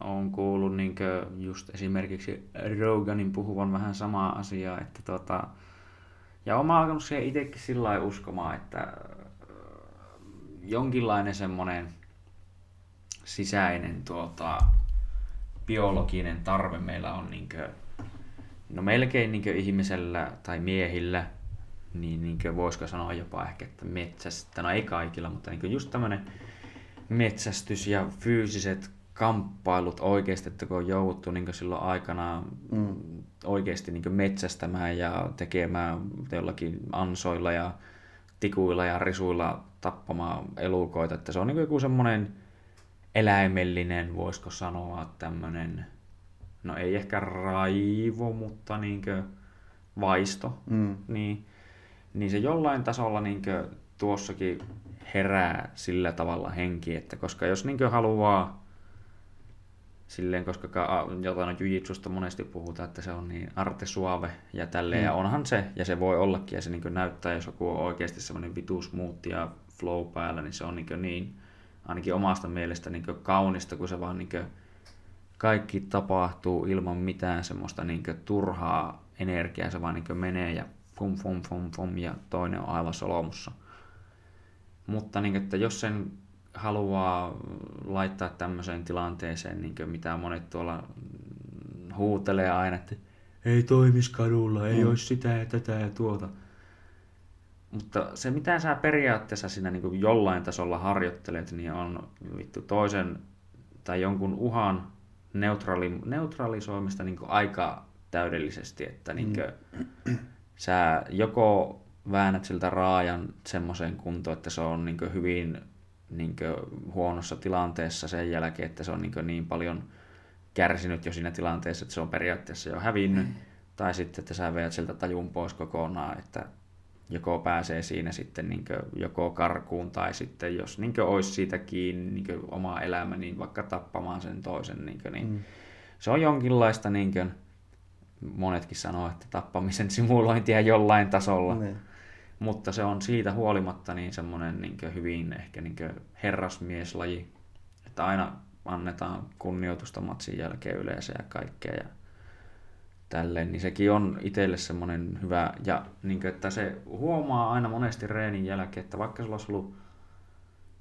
on kuullut niin just esimerkiksi Roganin puhuvan vähän samaa asiaa, että tota, ja oma alkanut siihen itsekin sillä uskomaan, että jonkinlainen semmoinen sisäinen tuota, biologinen tarve meillä on niinkö, no melkein niinkö ihmisellä tai miehillä, niin niinkö voisiko sanoa jopa ehkä, että metsästä, no ei kaikilla, mutta niinkö just tämmöinen metsästys ja fyysiset kamppailut oikeasti, että kun on jouduttu niin silloin aikana mm. oikeasti niin metsästämään ja tekemään jollakin ansoilla ja tikuilla ja risuilla tappamaan elukoita, että se on niin joku semmoinen eläimellinen, voisiko sanoa, tämmöinen, no ei ehkä raivo, mutta niin vaisto, mm. niin, niin se jollain tasolla niin tuossakin herää sillä tavalla henki, että koska jos niin haluaa silleen, koska jotain jujitsusta monesti puhutaan, että se on niin arte suave ja tälleen, mm. ja onhan se, ja se voi ollakin, ja se niin näyttää, jos joku on oikeasti semmoinen vitus ja flow päällä, niin se on niin, niin ainakin omasta mielestä niin kaunista, kun se vaan niin kaikki tapahtuu ilman mitään semmoista niin turhaa energiaa, se vaan niin menee ja fum fum fum fum ja toinen on aivan solomussa. Mutta niin, että jos sen haluaa laittaa tämmöiseen tilanteeseen, niin mitä monet tuolla huutelee aina, että ei toimis kadulla, ei mm. olisi sitä ja tätä ja tuota. Mutta se, mitä sä periaatteessa siinä niin jollain tasolla harjoittelet, niin on vittu toisen tai jonkun uhan neutraali, neutralisoimista niin aika täydellisesti, että niin mm. sä joko väännät siltä raajan semmoiseen kuntoon, että se on niin hyvin niin huonossa tilanteessa sen jälkeen, että se on niin, niin paljon kärsinyt jo siinä tilanteessa, että se on periaatteessa jo hävinnyt, mm. tai sitten, että sä veät siltä tajun pois kokonaan, että joko pääsee siinä sitten niin joko karkuun tai sitten jos niin olisi siitä kiinni niin oma elämä, niin vaikka tappamaan sen toisen. Niin, niin mm. Se on jonkinlaista, niin kuin, monetkin sanoo, että tappamisen simulointia jollain tasolla. Mm. Mutta se on siitä huolimatta niin semmoinen niin hyvin ehkä niin herrasmieslaji, että aina annetaan kunnioitusta matsin jälkeen yleensä ja kaikkea. Ja tälleen, niin sekin on itselle semmoinen hyvä, ja niin kuin, että se huomaa aina monesti reenin jälkeen, että vaikka sulla olisi ollut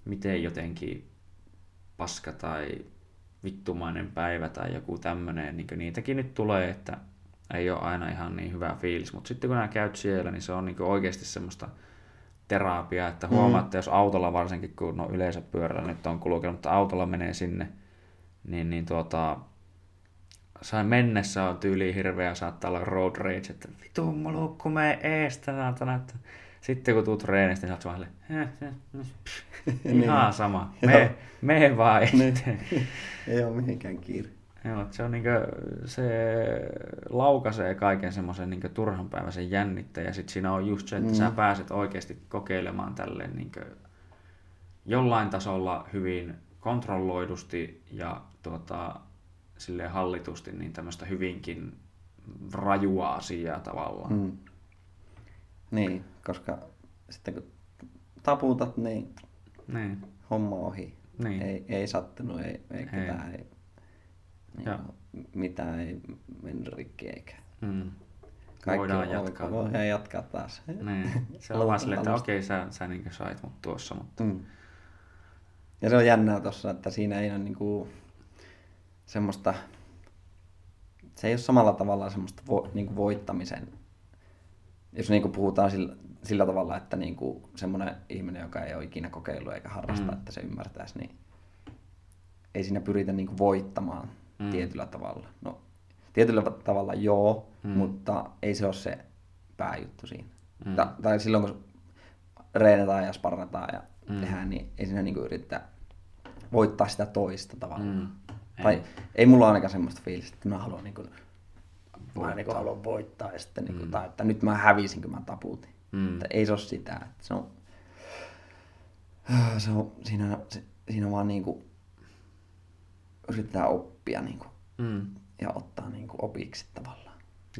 miten jotenkin paska tai vittumainen päivä tai joku tämmöinen, niin niitäkin nyt tulee, että ei ole aina ihan niin hyvä fiilis, mutta sitten kun nämä käyt siellä, niin se on niin oikeasti semmoista terapiaa, että huomaatte, mm. jos autolla varsinkin, kun no yleensä pyörällä nyt on kulkenut, mutta autolla menee sinne, niin, niin tuota, sai mennessä on tyyli hirveä, saattaa olla road rage, että vitu mulukku, me eestä, saatana, että sitten kun tuut treenistä, niin sä oot vaan ihan niin. sama, me, me vaan eteen. Ei ole mihinkään kiire. Joo, se on niinkö, se laukaisee kaiken semmoisen niinkö turhanpäiväisen jännitteen ja sitten siinä on just se, että mm. sä pääset oikeasti kokeilemaan tälleen niinkö jollain tasolla hyvin kontrolloidusti ja tuota, sille hallitusti niin tämmöistä hyvinkin rajua asiaa tavallaan. Mm. Niin, koska sitten kun taputat, niin, niin. homma ohi. Niin. Ei, ei sattunut, ei, ei, ketään, ei, niin, mitään ei mennyt rikki eikä. Mm. Kaikki voidaan jatkaa. Voidaan jatkaa taas. Niin. Se on vaan silleen, että okei, sä, sä niin sait mut tuossa, mutta... Mm. Ja se on jännää tossa, että siinä ei ole niinku semmoista, se ei ole samalla tavalla semmoista vo, niinku voittamisen, jos niinku puhutaan sillä, sillä tavalla, että niinku semmoinen ihminen, joka ei ole ikinä kokeillut eikä harrasta, mm. että se ymmärtäisi, niin ei siinä pyritä niinku voittamaan mm. tietyllä tavalla. No, tietyllä tavalla joo, mm. mutta ei se ole se pääjuttu siinä. Mm. Ta- tai silloin, kun reenataan ja sparrataan ja mm. tehdään, niin ei siinä niinku yritetä voittaa sitä toista tavallaan. Mm. Tai ei. ei mulla ainakaan semmoista fiilistä, että mä haluan, niinku, mä niinku haluan voittaa ja sitten, niinku, mm. tai että nyt mä hävisin, kun mä taputin. Mm. Että ei se ole sitä. Että se on, se on siinä, se, siinä vaan niinku, yritetään oppia niinku, mm. ja ottaa niinku, opiksi tavallaan.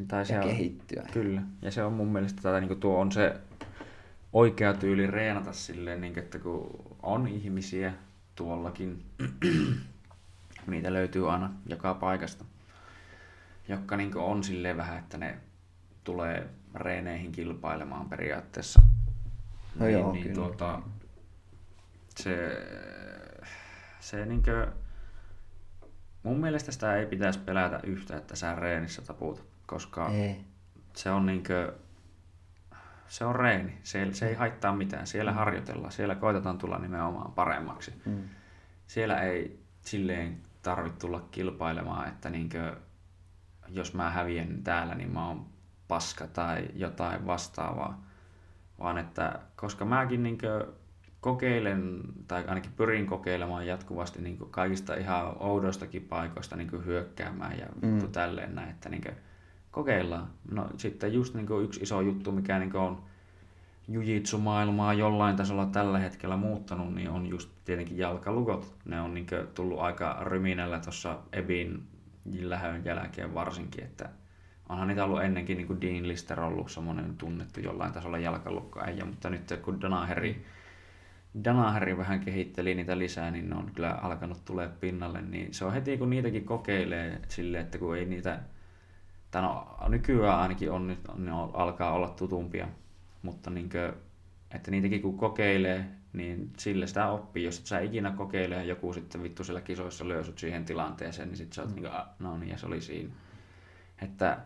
Tai se ja on, kehittyä. Kyllä, ja se on mun mielestä tätä, niin tuo on se oikea tyyli reenata silleen, niin että kun on ihmisiä tuollakin, niitä löytyy aina joka paikasta, jotka niin on silleen vähän, että ne tulee reeneihin kilpailemaan periaatteessa. No niin, joo, niin, kyllä. Tuota, se, se niin kuin, mun mielestä sitä ei pitäisi pelätä yhtä, että sä reenissä taput, koska ei. se on niin kuin, se on reeni. Se, se ei haittaa mitään. Siellä mm. harjoitellaan. Siellä koitetaan tulla nimenomaan paremmaksi. Mm. Siellä ei silleen tarvitse tulla kilpailemaan, että niinkö, jos mä häviän täällä, niin mä oon paska tai jotain vastaavaa. Vaan että koska mäkin niinkö kokeilen, tai ainakin pyrin kokeilemaan jatkuvasti niin kaikista ihan oudoistakin paikoista niin hyökkäämään ja mm. tälleen näin, että niin kokeillaan. No sitten just niin kuin yksi iso juttu, mikä niin on jujitsu-maailmaa jollain tasolla tällä hetkellä muuttanut, niin on just tietenkin jalkalukot. Ne on niin tullut aika ryminällä tuossa Ebin lähön jälkeen varsinkin, että onhan niitä ollut ennenkin, niin kuin Dean Lister ollut semmoinen tunnettu jollain tasolla jalkalukkoäijä, mutta nyt kun Danaheri, Danaheri vähän kehitteli niitä lisää, niin ne on kyllä alkanut tulee pinnalle, niin se on heti kun niitäkin kokeilee silleen, että kun ei niitä tai no, nykyään ainakin on nyt, ne alkaa olla tutumpia, mutta niin kuin, että niitäkin kun kokeilee, niin sille sitä oppii. Jos et sä ikinä kokeile ja joku sitten vittu siellä kisoissa lyö sut siihen tilanteeseen, niin sit sä oot mm. niin kuin, no niin, ja se oli siinä. Että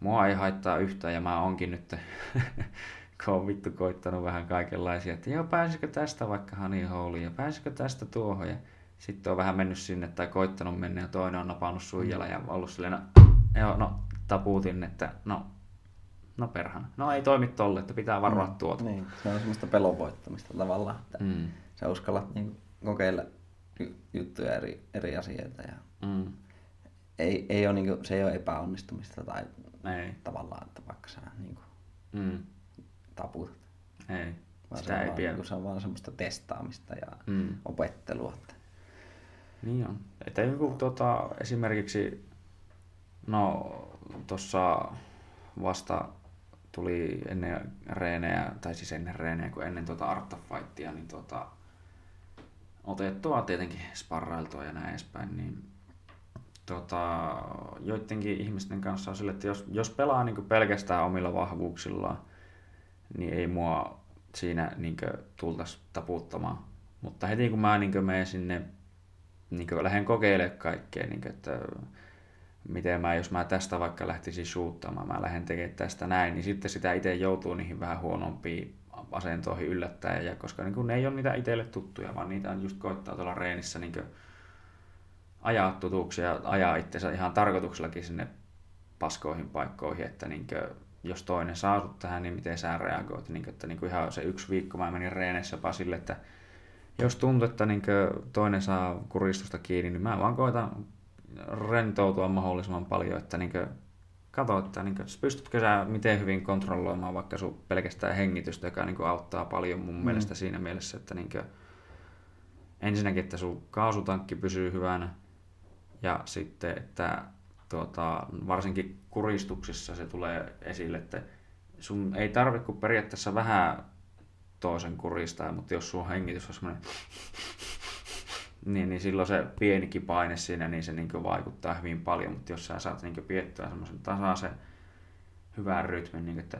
mua ei haittaa yhtään ja mä onkin nyt, kun on vittu koittanut vähän kaikenlaisia, että joo, pääsisikö tästä vaikka honey hole ja pääsisikö tästä tuohon ja sitten on vähän mennyt sinne tai koittanut mennä ja toinen on napannut suijalla ja ollut silleen, no, joo, no taputin, että no, no perhana. No ei toimi tolle, että pitää varoa mm, tuota. Niin, se on semmoista pelon voittamista tavallaan, että mm. sä uskallat niin kokeilla juttuja eri, eri asioita ja mm. ei, ei ole, niin kuin, se ei ole epäonnistumista tai ei. tavallaan, että vaikka sä niin kuin, mm. Taputat. Ei, vaan sitä ei pidä. Niin se on vaan semmoista testaamista ja mm. opettelua. Että... Niin on. Että joku, tuota, esimerkiksi No tuossa vasta tuli ennen reenejä, tai siis ennen reenejä kuin ennen tuota Art of Fightia, niin tuota, otettua tietenkin sparrailtua ja näin edespäin, niin tota, joidenkin ihmisten kanssa on sille, että jos, jos pelaa niin pelkästään omilla vahvuuksillaan, niin ei mua siinä niin tultaisi taputtamaan. Mutta heti kun mä niin menen sinne, niin lähden kokeilemaan kaikkea, niin kuin, että miten mä, jos mä tästä vaikka lähtisin suuttamaan, mä lähden tekemään tästä näin, niin sitten sitä itse joutuu niihin vähän huonompiin asentoihin yllättää, ja koska niin ne ei ole niitä itselle tuttuja, vaan niitä on just koittaa tuolla reenissä niin ajaa tutuksi ja ajaa itsensä ihan tarkoituksellakin sinne paskoihin paikkoihin, että niin jos toinen saa sut tähän, niin miten sä reagoit. Niin että niin kuin ihan se yksi viikko mä menin reeneissä jopa sille, että jos tuntuu, että niin toinen saa kuristusta kiinni, niin mä vaan koitan rentoutua mahdollisimman paljon, että niin kuin, kato, että niin kuin, pystytkö sä miten hyvin kontrolloimaan vaikka sun pelkästään hengitystä, joka niin kuin, auttaa paljon mun mm. mielestä siinä mielessä, että niin kuin, ensinnäkin, että sun kaasutankki pysyy hyvänä ja sitten, että tuota, varsinkin kuristuksissa se tulee esille, että sun ei tarvitse kuin periaatteessa vähän toisen kuristaa, mutta jos sun hengitys on semmoinen niin, niin silloin se pienikin paine siinä, niin se niin vaikuttaa hyvin paljon, mutta jos sä saat niin piettyä semmoisen tasaisen hyvän rytmin, niin että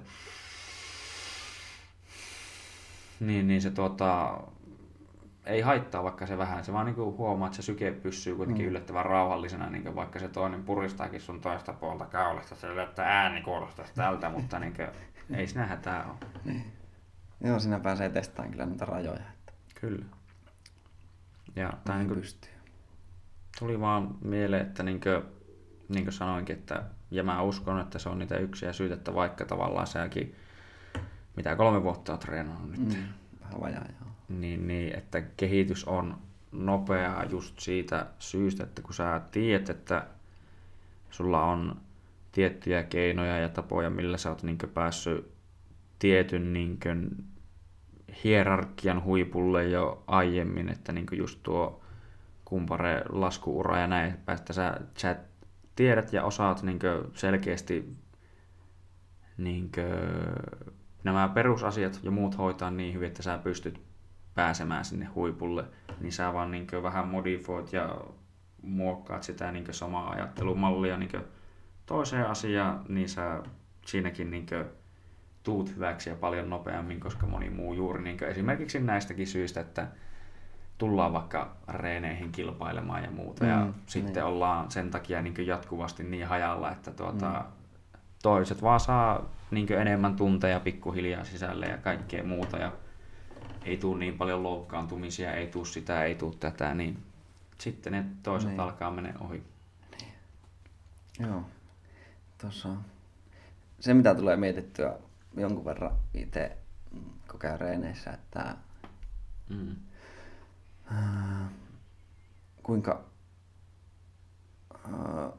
niin, niin se tuota, ei haittaa vaikka se vähän, se vaan niin huomaa, että se syke pysyy kuitenkin mm. yllättävän rauhallisena, niin vaikka se toinen puristaakin sun toista puolta kaulasta, se että ääni kuulostaa tältä, mutta niin kuin, ei sinä hätää ole. Niin. Joo, siinä pääsee testaamaan kyllä niitä rajoja. Että... Kyllä. Ja tämä niin pystyy. tuli vaan mieleen, että niin kuin, niin kuin sanoinkin, että ja mä uskon, että se on niitä yksiä syitä, että vaikka tavallaan säkin, mitä kolme vuotta on treenannut nyt. Mm, vähän vajaa, joo. Niin, niin, että kehitys on nopeaa just siitä syystä, että kun sä tiedät, että sulla on tiettyjä keinoja ja tapoja, millä sä oot niin päässyt tietyn niin hierarkian huipulle jo aiemmin, että niin just tuo kumpare laskuura ja näin, että sä, sä tiedät ja osaat niin selkeästi niin nämä perusasiat ja muut hoitaa niin hyvin, että sä pystyt pääsemään sinne huipulle, niin sä vaan niin vähän modifoit ja muokkaat sitä niin samaa ajattelumallia niin toiseen asiaan, niin sä siinäkin niin tuut hyväksi ja paljon nopeammin, koska moni muu juuri niin esimerkiksi näistäkin syistä, että tullaan vaikka reeneihin kilpailemaan ja muuta, mm, ja niin. sitten ollaan sen takia niin jatkuvasti niin hajalla, että tuota, mm. toiset vaan saa niin enemmän tunteja pikkuhiljaa sisälle ja kaikkea muuta, ja ei tule niin paljon loukkaantumisia, ei tule sitä, ei tule tätä, niin sitten ne toiset niin. alkaa mennä ohi. Niin. Joo. Tuossa se, mitä tulee mietittyä jonkun verran itse kokea reeneissä, että mm. äh, kuinka äh,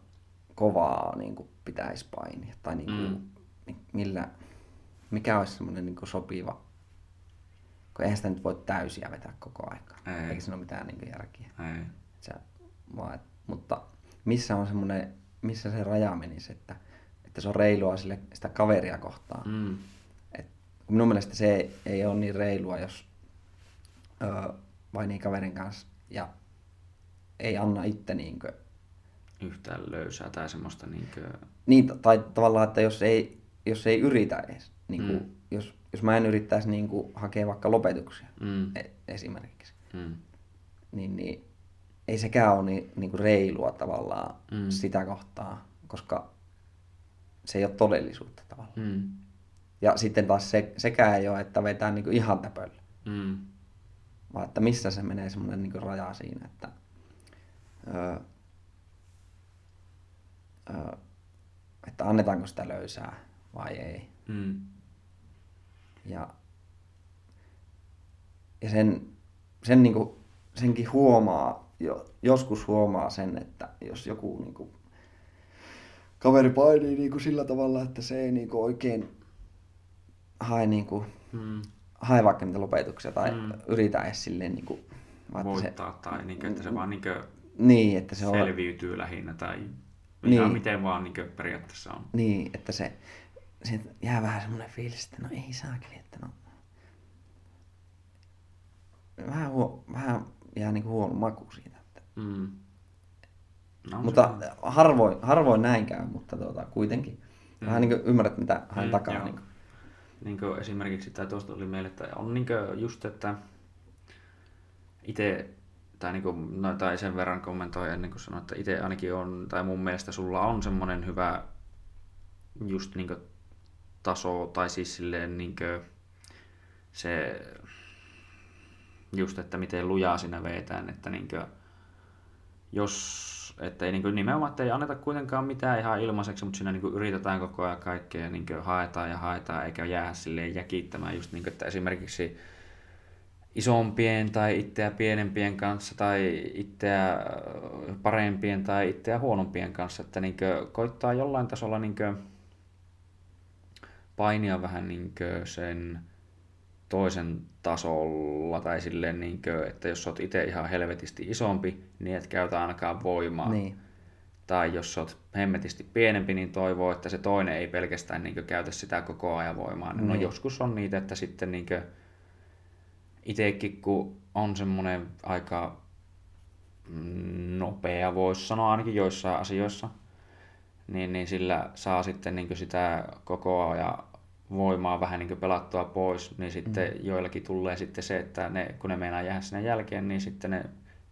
kovaa niin kuin pitäisi painia tai niin kuin, mm. millä, mikä olisi semmoinen niin sopiva, kun eihän sitä nyt voi täysiä vetää koko aikaa, ei. eikä siinä ole mitään niin järkeä. Ei. Sä, vaan, mutta missä on semmoinen, missä se raja menisi, että että se on reilua sille, sitä kaveria kohtaan. Mm. Et, minun mielestä se ei, ei ole niin reilua, jos ö, vai niin kaverin kanssa ja ei anna itse niinkö... Yhtään löysää tai semmoista niinkö... Niin, tai tavallaan, että jos ei, jos ei yritä edes, niin kuin, mm. jos, jos mä en yrittäisi niin kuin, hakea vaikka lopetuksia mm. e- esimerkiksi, mm. niin, niin ei sekään ole niin, niin kuin reilua tavallaan mm. sitä kohtaa, koska se ei ole todellisuutta tavallaan. Mm. Ja sitten taas se, sekään ei ole, että vetää niin kuin ihan täpöllä. Mm. Vaan että missä se menee semmoinen niin raja siinä, että öö, öö, että annetaanko sitä löysää vai ei. Mm. Ja, ja sen, sen niin kuin, senkin huomaa, jo, joskus huomaa sen, että jos joku niin kuin, kaveri painii niin kuin sillä tavalla, että se ei niin kuin oikein hae, niin kuin, hmm. hae vaikka niitä lopetuksia tai hmm. yritä edes silleen niin kuin, voittaa se, tai niin kuin, että se vaan niin kuin niin, että se selviytyy on... lähinnä tai niin. miten vaan niin periaatteessa on. Niin, että se, se jää vähän semmoinen fiilis, että no ei saakeli, että no vähän, huo, vähän jää niin kuin huono maku siitä. Että... Mm. No, mutta se... harvoin, harvoin näin käy, mutta tuota, kuitenkin. Mm. Vähän niin kuin ymmärrät, mitä hän mm, takaa. Joo. Niin kuin. Niin kuin esimerkiksi tämä tuosta oli meille, että on niin just, että itse, tai, niin kuin, no, tai sen verran kommentoi ennen kuin sanoin, että itse ainakin on, tai mun mielestä sulla on semmoinen hyvä just niin kuin, taso, tai siis silleen niin se just, että miten lujaa sinä vetään, että niin kuin, jos, että ei niin kuin, nimenomaan, että ei anneta kuitenkaan mitään ihan ilmaiseksi, mutta siinä niin kuin, yritetään koko ajan kaikkea, niin kuin, haetaan ja haetaan, eikä jää silleen jäkittämään just niin kuin, että esimerkiksi isompien tai itseä pienempien kanssa tai itseä parempien tai itseä huonompien kanssa, että niin kuin, koittaa jollain tasolla niin kuin, painia vähän niin sen toisen tasolla tai silleen, niin kuin, että jos olet itse ihan helvetisti isompi, niin et käytä ainakaan voimaa. Niin. Tai jos olet hemmetisti pienempi, niin toivoo, että se toinen ei pelkästään niin kuin, käytä sitä koko ajan voimaa. No, niin. No joskus on niitä, että sitten niin kuin, itsekin kun on semmoinen aika nopea, voisi sanoa ainakin joissain asioissa, niin, niin sillä saa sitten niin sitä koko ajan voimaa vähän niin pelattua pois, niin sitten mm. joillakin tulee sitten se, että ne, kun ne meinaa jäädä sinne jälkeen, niin sitten ne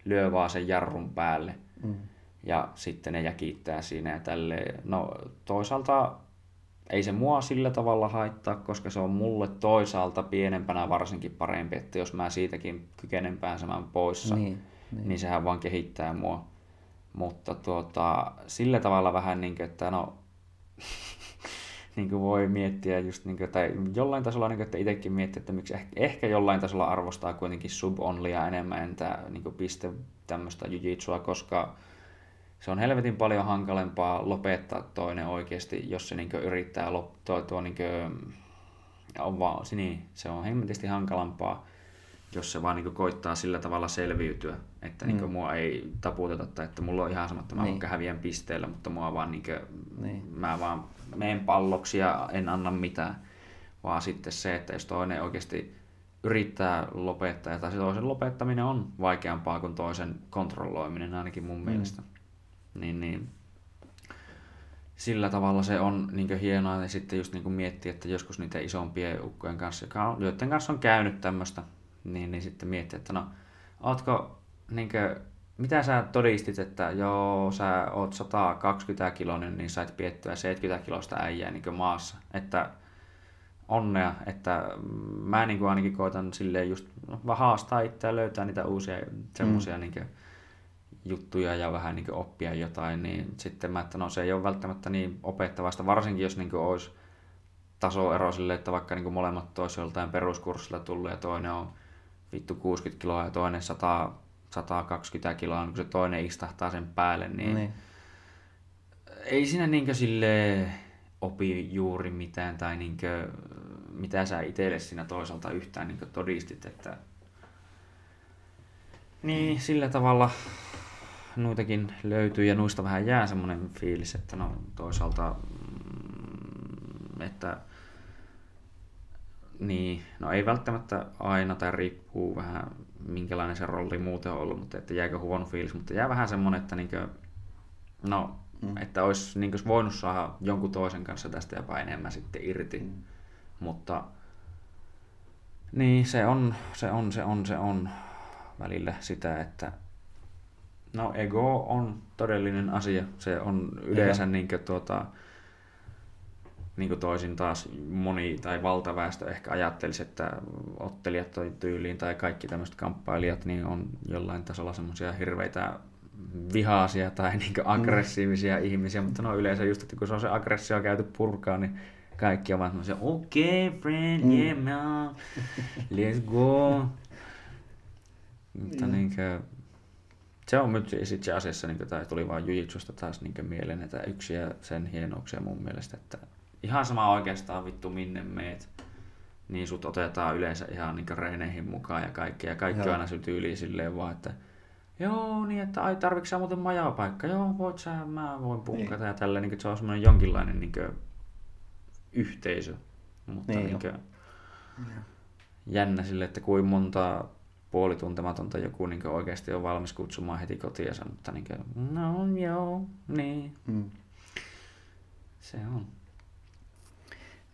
lyö vaan sen jarrun päälle. Mm. Ja sitten ne jäkittää siinä ja tälleen. No toisaalta ei se mua sillä tavalla haittaa, koska se on mulle toisaalta pienempänä varsinkin parempi, että jos mä siitäkin kykenen pääsemään poissa, niin, niin. niin sehän vaan kehittää mua. Mutta tuota, sillä tavalla vähän niin kuin, että no, niin kuin voi miettiä just, niin kuin, tai jollain tasolla, niin kuin, että itsekin miettii, että miksi ehkä, ehkä jollain tasolla arvostaa kuitenkin sub-onlia enemmän entä niin kuin piste tämmöistä jujitsua, koska se on helvetin paljon hankalempaa lopettaa toinen oikeasti, jos se niin kuin, yrittää lop- tuo, tuo niin kuin, on vaan, niin, se on hemmetisti hankalampaa jos se vaan niin koittaa sillä tavalla selviytyä, että niin mm. mua ei taputeta tai että mulla on ihan sama, että mä niin. häviän pisteellä, mutta mua vaan niin kuin, niin. mä vaan meen palloksi ja en anna mitään. Vaan sitten se, että jos toinen oikeasti yrittää lopettaa, tai se toisen lopettaminen on vaikeampaa kuin toisen kontrolloiminen ainakin mun mm. mielestä. Niin, niin sillä tavalla se on niin hienoa ja sitten just niin miettiä, että joskus niitä isompien ukkojen kanssa, joiden kanssa on käynyt tämmöistä niin, niin sitten miettii, että no, ootko, niin kuin, mitä sä todistit, että joo, sä oot 120 kiloinen, niin sait piettyä 70 kilosta äijää niin maassa. Että onnea, että mä niin kuin ainakin koitan silleen just vaan haastaa itseä löytää niitä uusia semmoisia mm. niin juttuja ja vähän niin oppia jotain, niin sitten mä, että no se ei ole välttämättä niin opettavasta, varsinkin jos niin olisi tasoero silleen, että vaikka niin molemmat toisi joltain peruskurssilla tullut ja toinen on vittu 60 kiloa ja toinen 100, 120 kiloa, kun se toinen istahtaa sen päälle, niin, niin. ei siinä niinkö sille opi juuri mitään tai niinkö, mitä sä itselle siinä toisaalta yhtään niinkö todistit, että niin sillä tavalla noitakin löytyy ja nuista vähän jää semmoinen fiilis, että no toisaalta, mm, että niin, no ei välttämättä aina, tai riippuu vähän minkälainen se rolli muuten on ollut, mutta että jääkö huono fiilis, mutta jää vähän semmoinen, että niinkö, no, mm. että olisi niinkö voinut saada jonkun toisen kanssa tästä jopa enemmän sitten irti, mm. mutta niin, se on, se on, se on, se on välillä sitä, että no ego on todellinen asia, se on yleensä niinkö tuota, niin kuin toisin taas moni tai valtaväestö ehkä ajattelisi, että ottelijat tai tyyliin tai kaikki tämmöiset kamppailijat niin on jollain tasolla semmoisia hirveitä vihaasia tai niin aggressiivisia mm. ihmisiä, mutta no yleensä just, että kun se on se aggressio käyty purkaa, niin kaikki ovat semmoisia, okei okay, friend, mm. yeah man, let's go. mutta mm. niin kuin, se on nyt itse asiassa, niin kuin, tai tuli vaan Jujitsusta taas niin mieleen, että yksi ja sen hienouksia mun mielestä, että ihan sama oikeastaan vittu minne meet, niin sut otetaan yleensä ihan niin reineihin mukaan ja kaikki. Ja kaikki Joo. aina syy tyyliin silleen vaan, että joo, niin että ai tarvitsetko muuten majapaikka? Joo, voit sä, mä voin punkata niin. ja tälleen, niin, että se on semmoinen jonkinlainen niin kuin, yhteisö. Mutta niin, niin kuin, jännä sille, että kuin monta puolituntematonta joku niin oikeasti on valmis kutsumaan heti kotiinsa, mutta niin kuin, no joo, niin. Mm. Se on.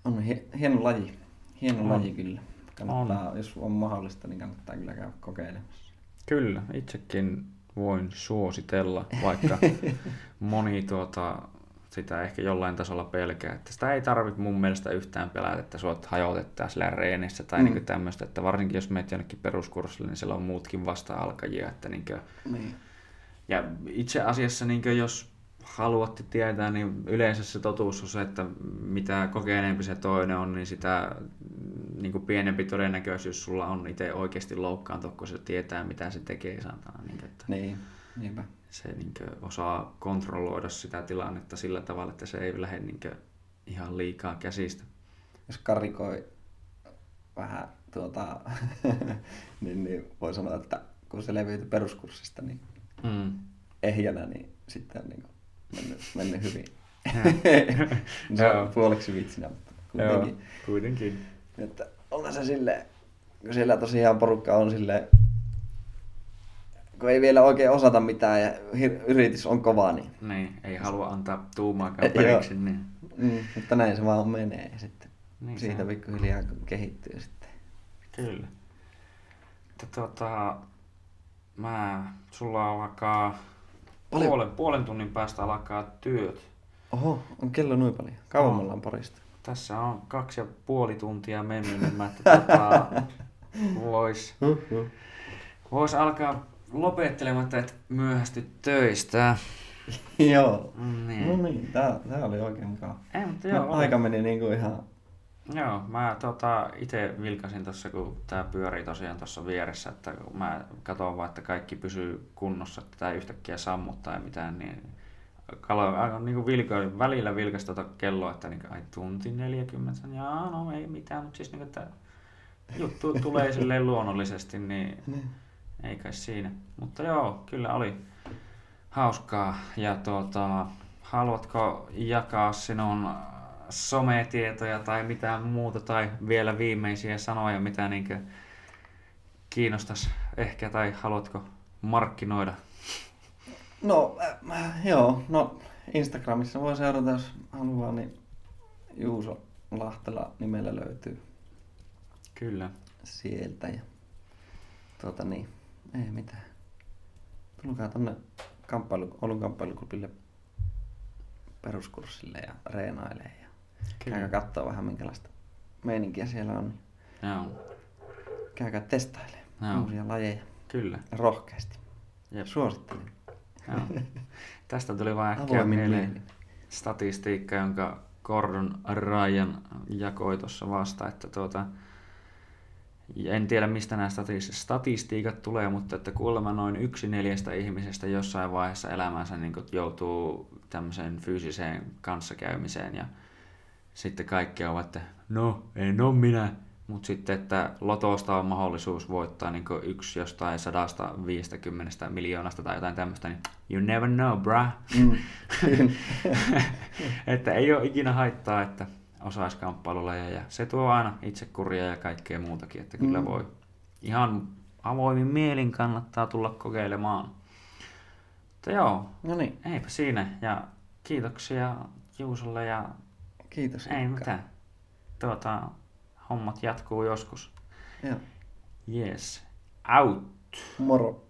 On hieno laji. Hieno on. laji kyllä. Kannattaa, on. jos on mahdollista, niin kannattaa kyllä käydä kokeilemassa. Kyllä, itsekin voin suositella, vaikka moni tuota, sitä ehkä jollain tasolla pelkää. Että sitä ei tarvitse mun mielestä yhtään pelätä, että sut hajotetaan sillä reenissä tai mm. niin tämmöistä. Että varsinkin jos menet jonnekin peruskurssille, niin siellä on muutkin vasta-alkajia. Että niin kuin, niin. Ja itse asiassa, niin jos haluatte tietää, niin yleensä se totuus on se, että mitä kokeneempi se toinen on, niin sitä niin kuin pienempi todennäköisyys sulla on itse oikeasti loukkaantua, kun se tietää, mitä se tekee. Sanotaan, niin, että niin, niinpä. Se niin kuin, osaa kontrolloida sitä tilannetta sillä tavalla, että se ei lähde niin kuin, ihan liikaa käsistä. Jos karikoi vähän tuota, niin, niin voi sanoa, että kun se levyytyi peruskurssista niin mm. ehjänä, niin sitten niin kuin mennyt, mennyt hyvin. se on puoleksi vitsinä, mutta kuitenkin. Joo, kuitenkin. Että onhan se silleen, kun siellä tosiaan porukka on silleen, kun ei vielä oikein osata mitään ja yritys on kova, niin... Niin, ei halua antaa tuumaakaan periksi, niin... Mm, mutta näin se vaan menee sitten. Niin Siitä pikkuhiljaa kehittyy sitten. Kyllä. Että tuota, mä, sulla alkaa Paljon... puolen, puolen tunnin päästä alkaa työt. Oho, on kello noin paljon. Kauan me ollaan parista. Tässä on kaksi ja puoli tuntia mennyt, niin mä tota, vois, vois alkaa lopettelematta, että myöhästy töistä. joo. Niin. No niin, tää, tää oli oikein mukava. Ei, mutta joo. Aika meni niinku ihan Joo, mä tota, itse vilkasin tuossa, kun tämä pyörii tosiaan tuossa vieressä, että kun mä katson vaan, että kaikki pysyy kunnossa, että tämä yhtäkkiä sammuttaa ja mitään, niin kalo, aivan niin vilka, välillä vilkas tuota kelloa, että niin, ai tunti 40, ja no ei mitään, mutta siis niin, että juttu tulee silleen luonnollisesti, niin, niin ei kai siinä. Mutta joo, kyllä oli hauskaa ja tuota, haluatko jakaa sinun sometietoja tai mitään muuta tai vielä viimeisiä sanoja, mitä niin kiinnostaisi ehkä tai haluatko markkinoida? No äh, joo, no Instagramissa voi seurata, jos haluaa, niin Juuso Lahtela nimellä löytyy. Kyllä. Sieltä ja tuota niin, ei mitään. Tulkaa tonne kamppailu, Oulun kamppailuklubille peruskurssille ja reenailee. Ja Käykää katsoa vähän minkälaista meininkiä siellä on. Joo. Käykää testailemaan uusia lajeja. Kyllä. Rohkeasti. Jep. Suosittelen. Joo. Tästä tuli vain äkkiä mieleen statistiikka, jonka Gordon Ryan jakoi tuossa vasta, että tuota, en tiedä mistä nämä statistiikat tulee, mutta että kuulemma noin yksi neljästä ihmisestä jossain vaiheessa elämänsä niin joutuu tämmöiseen fyysiseen kanssakäymiseen ja sitten kaikki ovat, että no, en ole minä. Mutta sitten, että lotosta on mahdollisuus voittaa niin yksi jostain 150 miljoonasta tai jotain tämmöistä, niin you never know, bruh. Mm. että ei ole ikinä haittaa, että osaisi kamppailulajeja. Ja se tuo aina itsekuria ja kaikkea muutakin, että kyllä mm. voi ihan avoimin mielin kannattaa tulla kokeilemaan. Mutta joo, no niin. eipä siinä. Ja kiitoksia Juusolle ja Kiitos. Ei Ilkka. mitään. Tuota, hommat jatkuu joskus. Joo. Yes. Out. Moro.